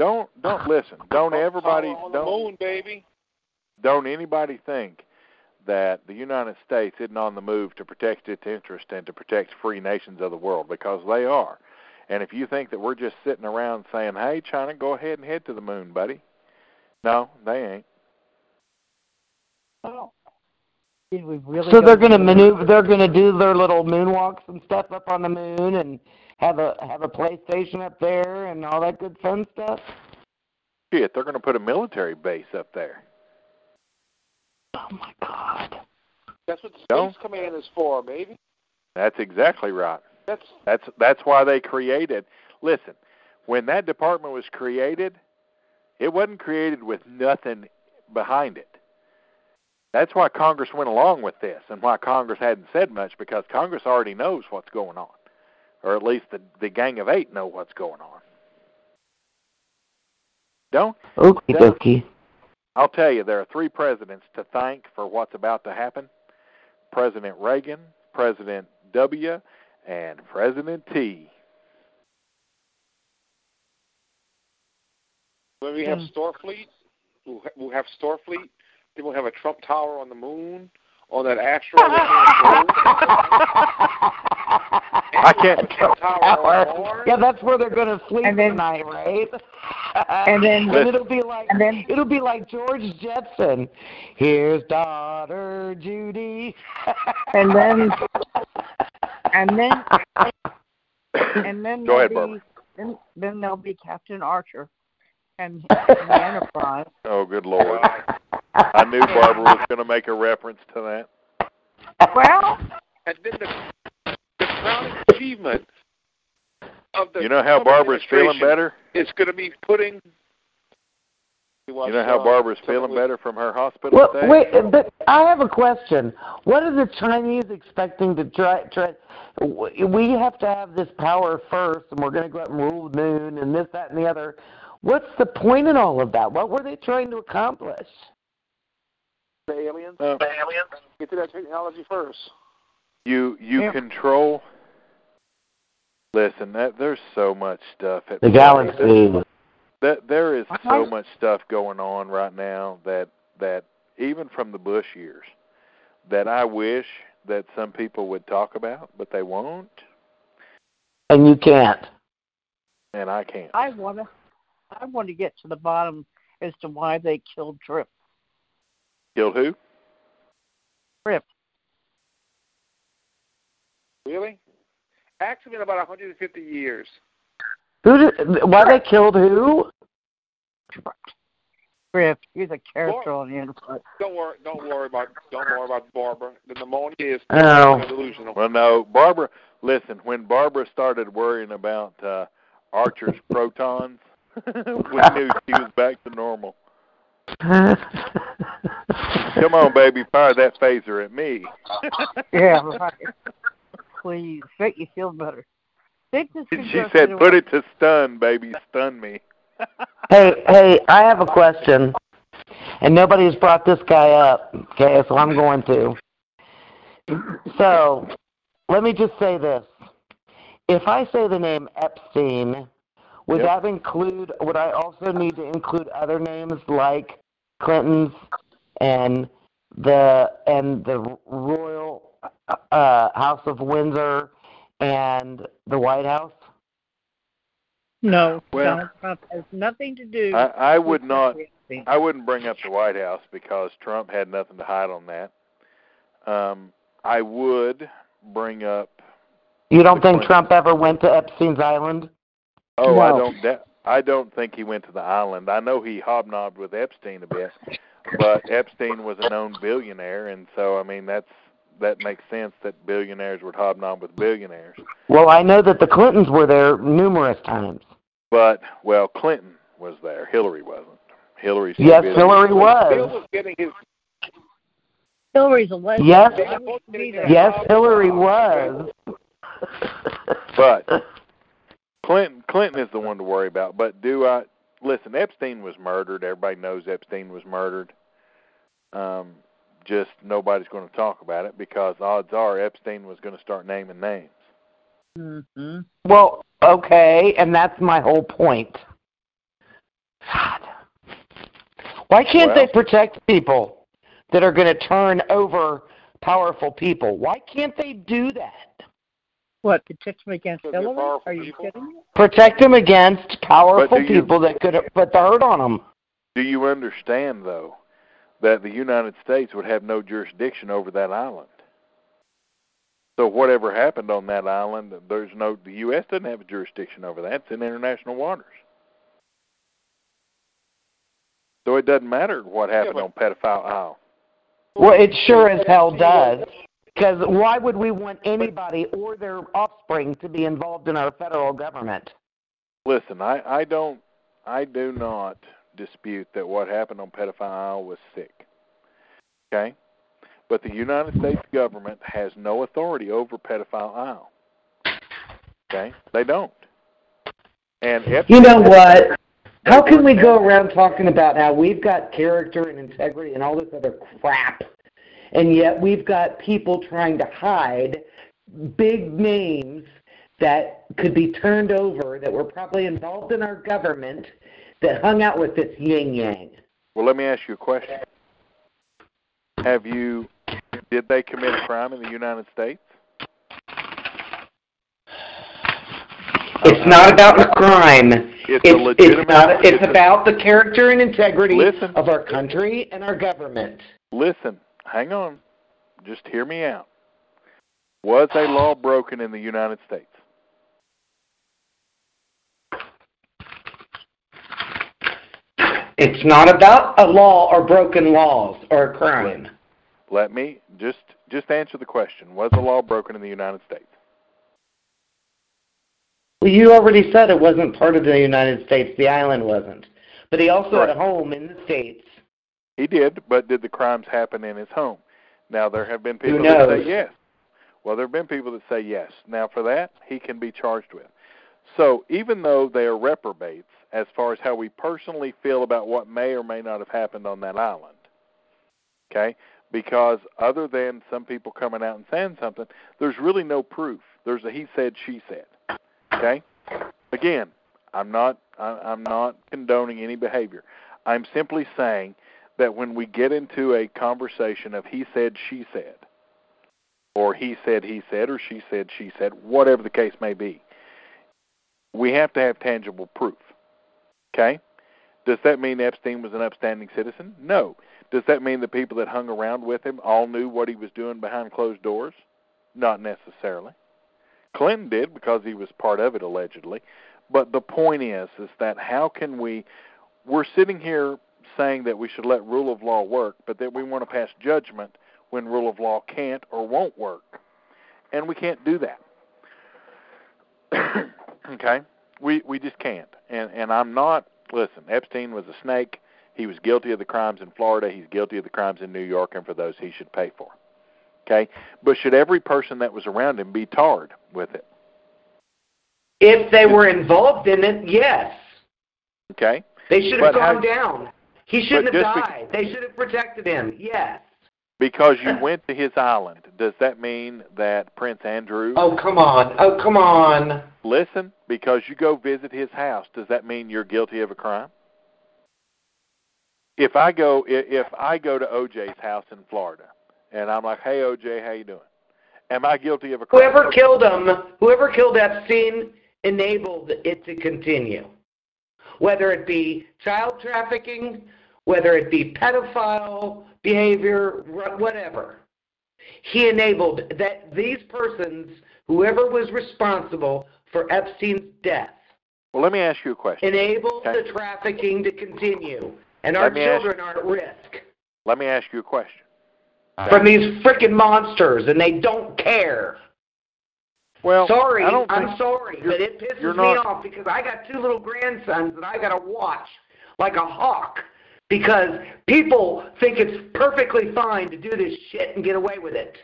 Don't don't listen. Don't everybody Tower on the don't moon, baby. don't anybody think that the United States isn't on the move to protect its interest and to protect free nations of the world because they are. And if you think that we're just sitting around saying, "Hey, China, go ahead and head to the moon, buddy," No, they ain't. Oh. Did we really So they're going to to- maneuver. They're going to do their little moonwalks and stuff up on the moon, and have a have a PlayStation up there and all that good fun stuff. Shit, they're going to put a military base up there. Oh my God! That's what the No. Space Command is for, baby. That's exactly right. That's That's that's why they created. Listen, when that department was created, it wasn't created with nothing behind it. That's why Congress went along with this, and why Congress hadn't said much because Congress already knows what's going on, or at least the the Gang of Eight know what's going on. Don't Okie dokie. I'll tell you, there are three presidents to thank for what's about to happen President Reagan, President W, and President T. when we have. Starfleet, we'll, ha- we'll have Starfleet. Then we'll have a Trump Tower on the moon, on that asteroid. <laughs> I can't- Trump <laughs> Tower. Yeah, that's where they're gonna sleep And then- tonight, right? <laughs> And then- and <laughs> it'll be like and then- it'll be like George Jetson. Here's daughter Judy. And then- and then and then Go ahead, there'll Barbara. be, then then there'll be Captain Archer and, and the Enterprise. Oh, good Lord. I knew Barbara was going to make a reference to that. Well, And then the, the crowning achievement of the You know how Barbara's feeling better? It's going to be putting. You know how uh, Barbara's feeling better from her hospital Well, stay? wait, but I have a question. What are the Chinese expecting to try? try we have to have this power first, and we're going to go out and rule the moon, and this, that, and the other. What's the point in all of that? What were they trying to accomplish? The aliens. Uh, the aliens. Get to that technology first. You you Yeah. control. Listen, that there's so much stuff at The play. galaxy. That there is so Uh-huh. much stuff going on right now that that even from the Bush years that I wish that some people would talk about, but they won't, And you can't. and I can't. I wanna I want to get to the bottom as to why they killed Trip. Killed who? Trip. Really? Actually, in about 150 years. Who did? Why they killed who? Griff, He's a character on the Enterprise. Don't worry. Don't worry about. Don't worry about Barbara. The pneumonia is Oh. delusional. Well, no, Barbara. Listen, when Barbara started worrying about uh, Archer's protons, <laughs> we knew she was back to normal. <laughs> Come on, baby, fire that phaser at me. Yeah, <laughs> right. Please, make you feel better. Think this she said, to "Put it to stun, baby, stun me." <laughs> Hey, hey, I have a question. And nobody's brought this guy up, okay, so I'm going to. So, let me just say this. If I say the name Epstein, would Yep. that include, would I also need to include other names like Clinton's and the, and the Royal uh, House of Windsor and the White House? No, Well- Donald Trump has nothing to do. I, I would with not. I wouldn't bring up the White House because Trump had nothing to hide on that. Um, I would bring up. You don't think Clintons. Trump ever went to Epstein's Island? Oh, I don't. De- I don't think he went to the island. I know he hobnobbed with Epstein a bit, but Epstein was a known billionaire, and so I mean that's that makes sense that billionaires would hobnob with billionaires. Well, I know that the Clintons were there numerous times. But well, Clinton was there. Hillary wasn't. Hillary's too Yes, busy. Hillary Bill was. was getting his. Hillary's a legend. Yes. They supposed to be there. Yes, Hillary was. But Clinton Clinton is the one to worry about. But do I listen? Epstein was murdered. Everybody knows Epstein was murdered. Um, just nobody's going to talk about it because odds are Epstein was going to start naming names. hmm Well, okay, and that's my whole point. God. Why can't Well- they protect people that are going to turn over powerful people? Why can't they do that? What protect them against Because they're Hillary? powerful Are you people. kidding me? Protect them against powerful But you- people that could put the hurt on them. Do you understand, though, that the United States would have no jurisdiction over that island? So whatever happened on that island, there's no the U.S. doesn't have a jurisdiction over that. It's in international waters. So it doesn't matter what happened but- on Pedophile Isle. Well, it sure as hell does. Because why would we want anybody or their offspring to be involved in our federal government? Listen, I, I don't I do not dispute that what happened on Pedophile Isle was sick. Okay? But the United States government has no authority over Pedophile Isle. Okay? They don't. And if You know what? How can we go around talking about how we've got character and integrity and all this other crap, and yet we've got people trying to hide big names that could be turned over that were probably involved in our government that hung out with this yin yang? Well, let me ask you a question. Have you did they commit a crime in the United States? It's not about the crime. It's a It's, legitimate- it's not. It's it's a- about the character and integrity Listen. of our country and our government. Listen, hang on. Just hear me out. Was a law broken in the United States? It's not about a law or broken laws or a crime. Let me just just answer the question. Was the law broken in the United States? Well, you already said it wasn't part of the United States. The island wasn't. But he also had a home in the States. He did, but did the crimes happen in his home? Now there have been people that say yes. Well, there have been people that say yes. Now for that, he can be charged with. So even though they are reprobates as far as how we personally feel about what may or may not have happened on that island, okay? Because other than some people coming out and saying something, there's really no proof. There's a he said, she said. Okay? Again, I'm not I'm not condoning any behavior. I'm simply saying that when we get into a conversation of he said, she said, or he said, he said, or she said, she said, whatever the case may be, we have to have tangible proof. Okay? Does that mean Epstein was an upstanding citizen? No. Does that mean the people that hung around with him all knew what he was doing behind closed doors? Not necessarily. Clinton did because he was part of it allegedly. But the point is is that how can we we're sitting here saying that we should let rule of law work, but that we want to pass judgment when rule of law can't or won't work. And we can't do that. <coughs> okay? We we just can't. And and I'm not listen, Epstein was a snake. He was guilty of the crimes in Florida, he's guilty of the crimes in New York and for those he should pay for. Okay? But should every person that was around him be tarred with it? If they were involved in it, yes. Okay? They should But have how- gone down. He shouldn't have died. They should have protected him. Yes. Because you <clears throat> went to his island, does that mean that Prince Andrew Oh come on. Oh come on. listen, because you go visit his house, does that mean you're guilty of a crime? If I go if I go to OJ's house in Florida and I'm like, "Hey OJ, how you doing?" Am I guilty of a crime? Whoever killed him, whoever killed Epstein, enabled it to continue. Whether it be child trafficking, whether it be pedophile behavior, whatever. He enabled that these persons, whoever was responsible for Epstein's death, Well, let me ask you a question. enabled Okay. the trafficking to continue. And Let our me ask- children are at risk Let me ask you a question. from these freaking monsters, and they don't care. Well, sorry, I don't I'm sorry, but it pisses you're me not- off because I got two little grandsons that I got to watch like a hawk because people think it's perfectly fine to do this shit and get away with it.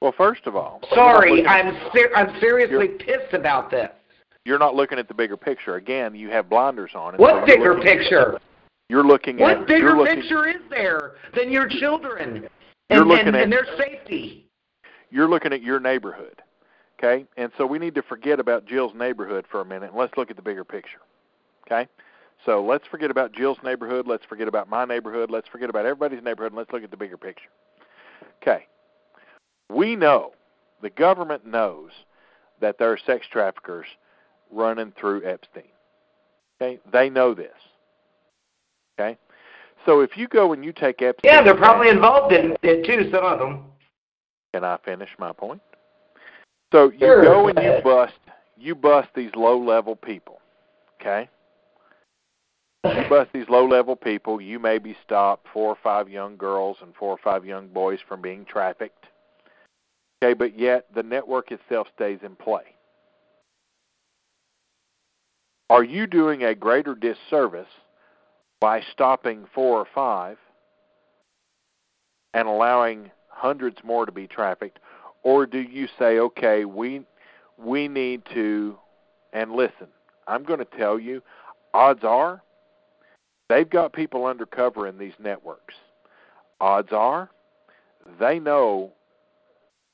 Well, first of all, Sorry, you're not, looking, I'm ser- I'm seriously pissed about this. you're not looking at the bigger picture. Again, you have blinders on. so What bigger picture? You're looking What at what bigger looking, picture is there than your children and, and, at- and their safety? you're looking at your neighborhood. Okay? And so we need to forget about Jill's neighborhood for a minute and let's look at the bigger picture. Okay? So let's forget about Jill's neighborhood, let's forget about my neighborhood, let's forget about everybody's neighborhood, and let's look at the bigger picture. Okay. We know, the government knows that there are sex traffickers running through Epstein. Okay? They know this. Okay, so if you go and you take Epstein, Yeah, they're probably involved in it too. Some of them. Can I finish my point? So you Sure, go and you bust you bust these low level people. Okay? You bust these low level people, you maybe stop four or five young girls and four or five young boys from being trafficked. Okay, but yet the network itself stays in play. Are you doing a greater disservice by stopping four or five and allowing hundreds more to be trafficked, or do you say, okay, we we need to and listen? I'm going to tell you, odds are they've got people undercover in these networks. Odds are they know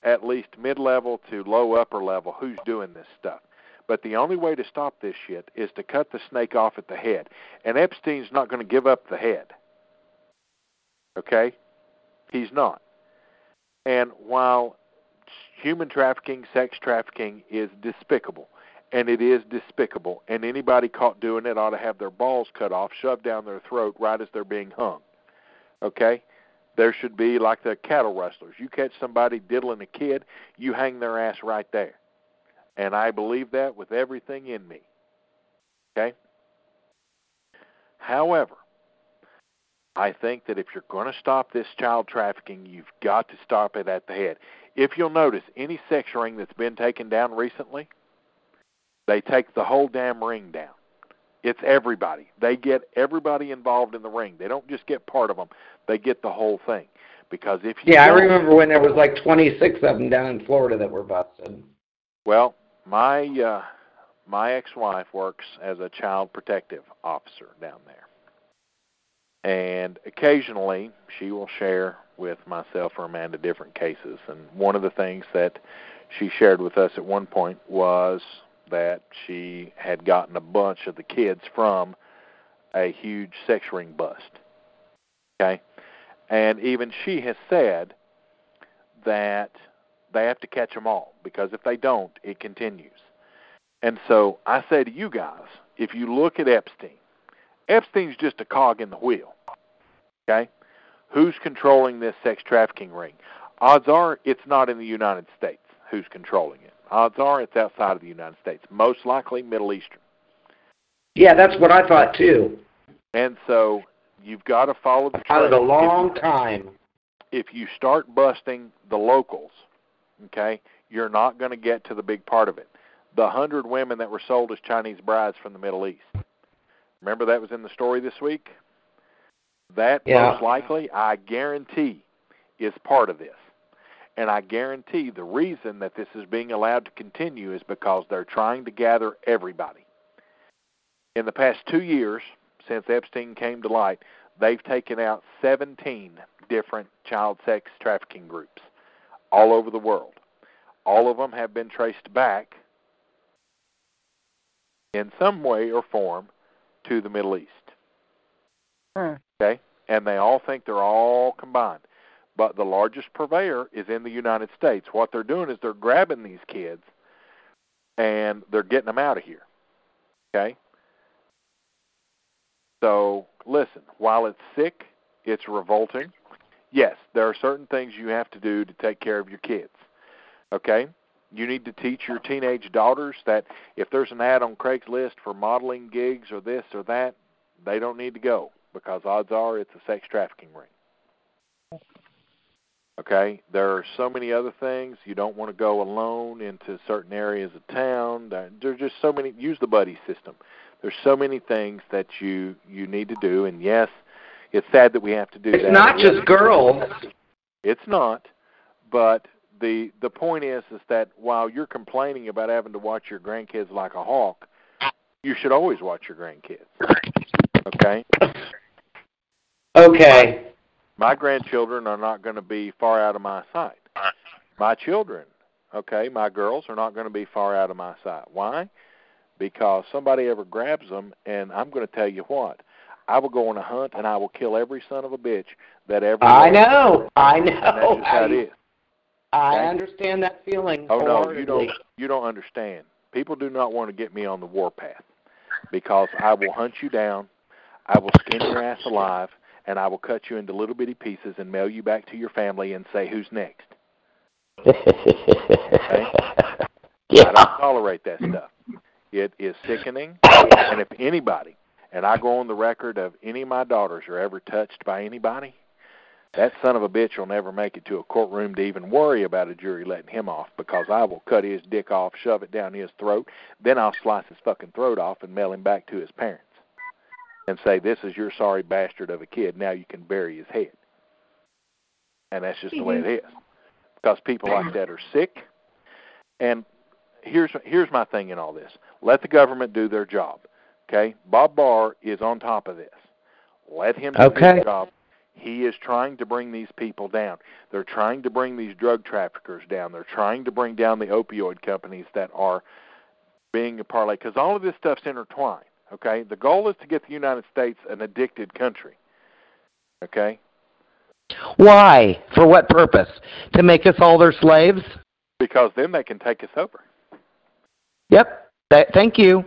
at least mid-level to low upper level who's doing this stuff. But the only way to stop this shit is to cut the snake off at the head. And Epstein's not going to give up the head. Okay? He's not. And while human trafficking, sex trafficking is despicable, and it is despicable, and anybody caught doing it ought to have their balls cut off, shoved down their throat right as they're being hung. Okay? There should be like the cattle rustlers. You catch somebody diddling a kid, you hang their ass right there. And I believe that with everything in me. Okay? However, I think that if you're going to stop this child trafficking, you've got to stop it at the head. If you'll notice, any sex ring that's been taken down recently, they take the whole damn ring down. It's everybody. They get everybody involved in the ring. They don't just get part of them. They get the whole thing. Because if you Yeah, I remember when there was like 26 of them down in Florida that were busted. Well, my uh, my ex-wife works as a child protective officer down there, and occasionally she will share with myself or Amanda different cases. And one of the things that she shared with us at one point was that she had gotten a bunch of the kids from a huge sex ring bust. Okay, and even she has said that they have to catch them all because if they don't, it continues. And so I say to you guys, if you look at Epstein, Epstein's just a cog in the wheel. Okay? Who's controlling this sex trafficking ring? Odds are it's not in the United States who's controlling it. Odds are it's outside of the United States, most likely Middle Eastern. Yeah, that's what I thought too. And so you've got to follow the Out of a long time. if you start busting the locals, okay, you're not going to get to the big part of it. The hundred women that were sold as Chinese brides from the Middle East. Remember that was in the story this week? That Yeah. most likely, I guarantee, is part of this. And I guarantee the reason that this is being allowed to continue is because they're trying to gather everybody. In the past two years, since Epstein came to light, they've taken out 17 different child sex trafficking groups all over the world. All of them have been traced back in some way or form to the Middle East. Hmm. Okay? And they all think they're all combined. But the largest purveyor is in the United States. What they're doing is they're grabbing these kids and they're getting them out of here. Okay? So, listen, while it's sick, it's revolting. Yes, there are certain things you have to do to take care of your kids. Okay? You need to teach your teenage daughters that if there's an ad on Craigslist for modeling gigs or this or that, they don't need to go because odds are it's a sex trafficking ring. Okay? There are so many other things. You don't want to go alone into certain areas of town. There there's just so many use the buddy system. There's so many things that you you need to do and yes, it's sad that we have to do It's that. not just girls. It's not, but the the point is is that while you're complaining about having to watch your grandkids like a hawk, you should always watch your grandkids. Okay? Okay. My grandchildren are not going to be far out of my sight. My children, okay, my girls are not going to be far out of my sight. Why? Because somebody ever grabs them, and I'm going to tell you what. I will go on a hunt and I will kill every son of a bitch that ever. I know. I And that's know. just how it is. I Okay. understand that feeling. Oh no, you don't. You don't understand. People do not want to get me on the warpath because I will hunt you down. I will skin your ass alive, and I will cut you into little bitty pieces and mail you back to your family and say who's next. <laughs> I yeah. don't tolerate that stuff. It is sickening, and if anybody, and I go on the record of any of my daughters are ever touched by anybody, that son of a bitch will never make it to a courtroom to even worry about a jury letting him off because I will cut his dick off, shove it down his throat, then I'll slice his fucking throat off and mail him back to his parents and say, This is your sorry bastard of a kid. Now you can bury his head. And that's just the way it mm-hmm. is. Because people like that are sick. And here's here's my thing in all this. Let the government do their job. Okay? Bob Barr is on top of this. Let him do Okay. his job. He is trying to bring these people down. They're trying to bring these drug traffickers down. They're trying to bring down the opioid companies that are being a parlay because all of this stuff's intertwined. Okay, the goal is to get the United States an addicted country. Okay, Why? For what purpose? To make us all their slaves? because then they can take us over. Yep. Th- thank you.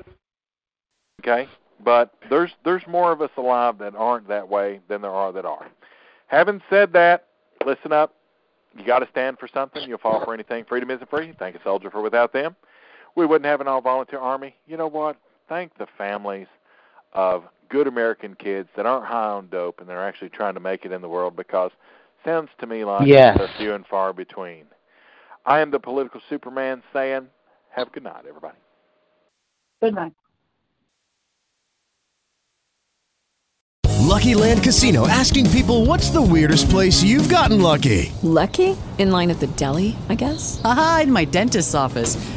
Okay, but there's there's more of us alive that aren't that way than there are that are. Having said that, listen up. You got to stand for something. You'll fall for anything. Freedom isn't free. Thank a soldier for without them, we wouldn't have an all-volunteer army. You know what? Thank the families of good American kids that aren't high on dope and they're actually trying to make it in the world because sounds to me like Yes. they're few and far between. I am the political Superman saying, have a good night, everybody. Good night. Lucky Land Casino asking people what's the weirdest place you've gotten lucky? Lucky? In line at the deli, I guess? Aha, in my dentist's office.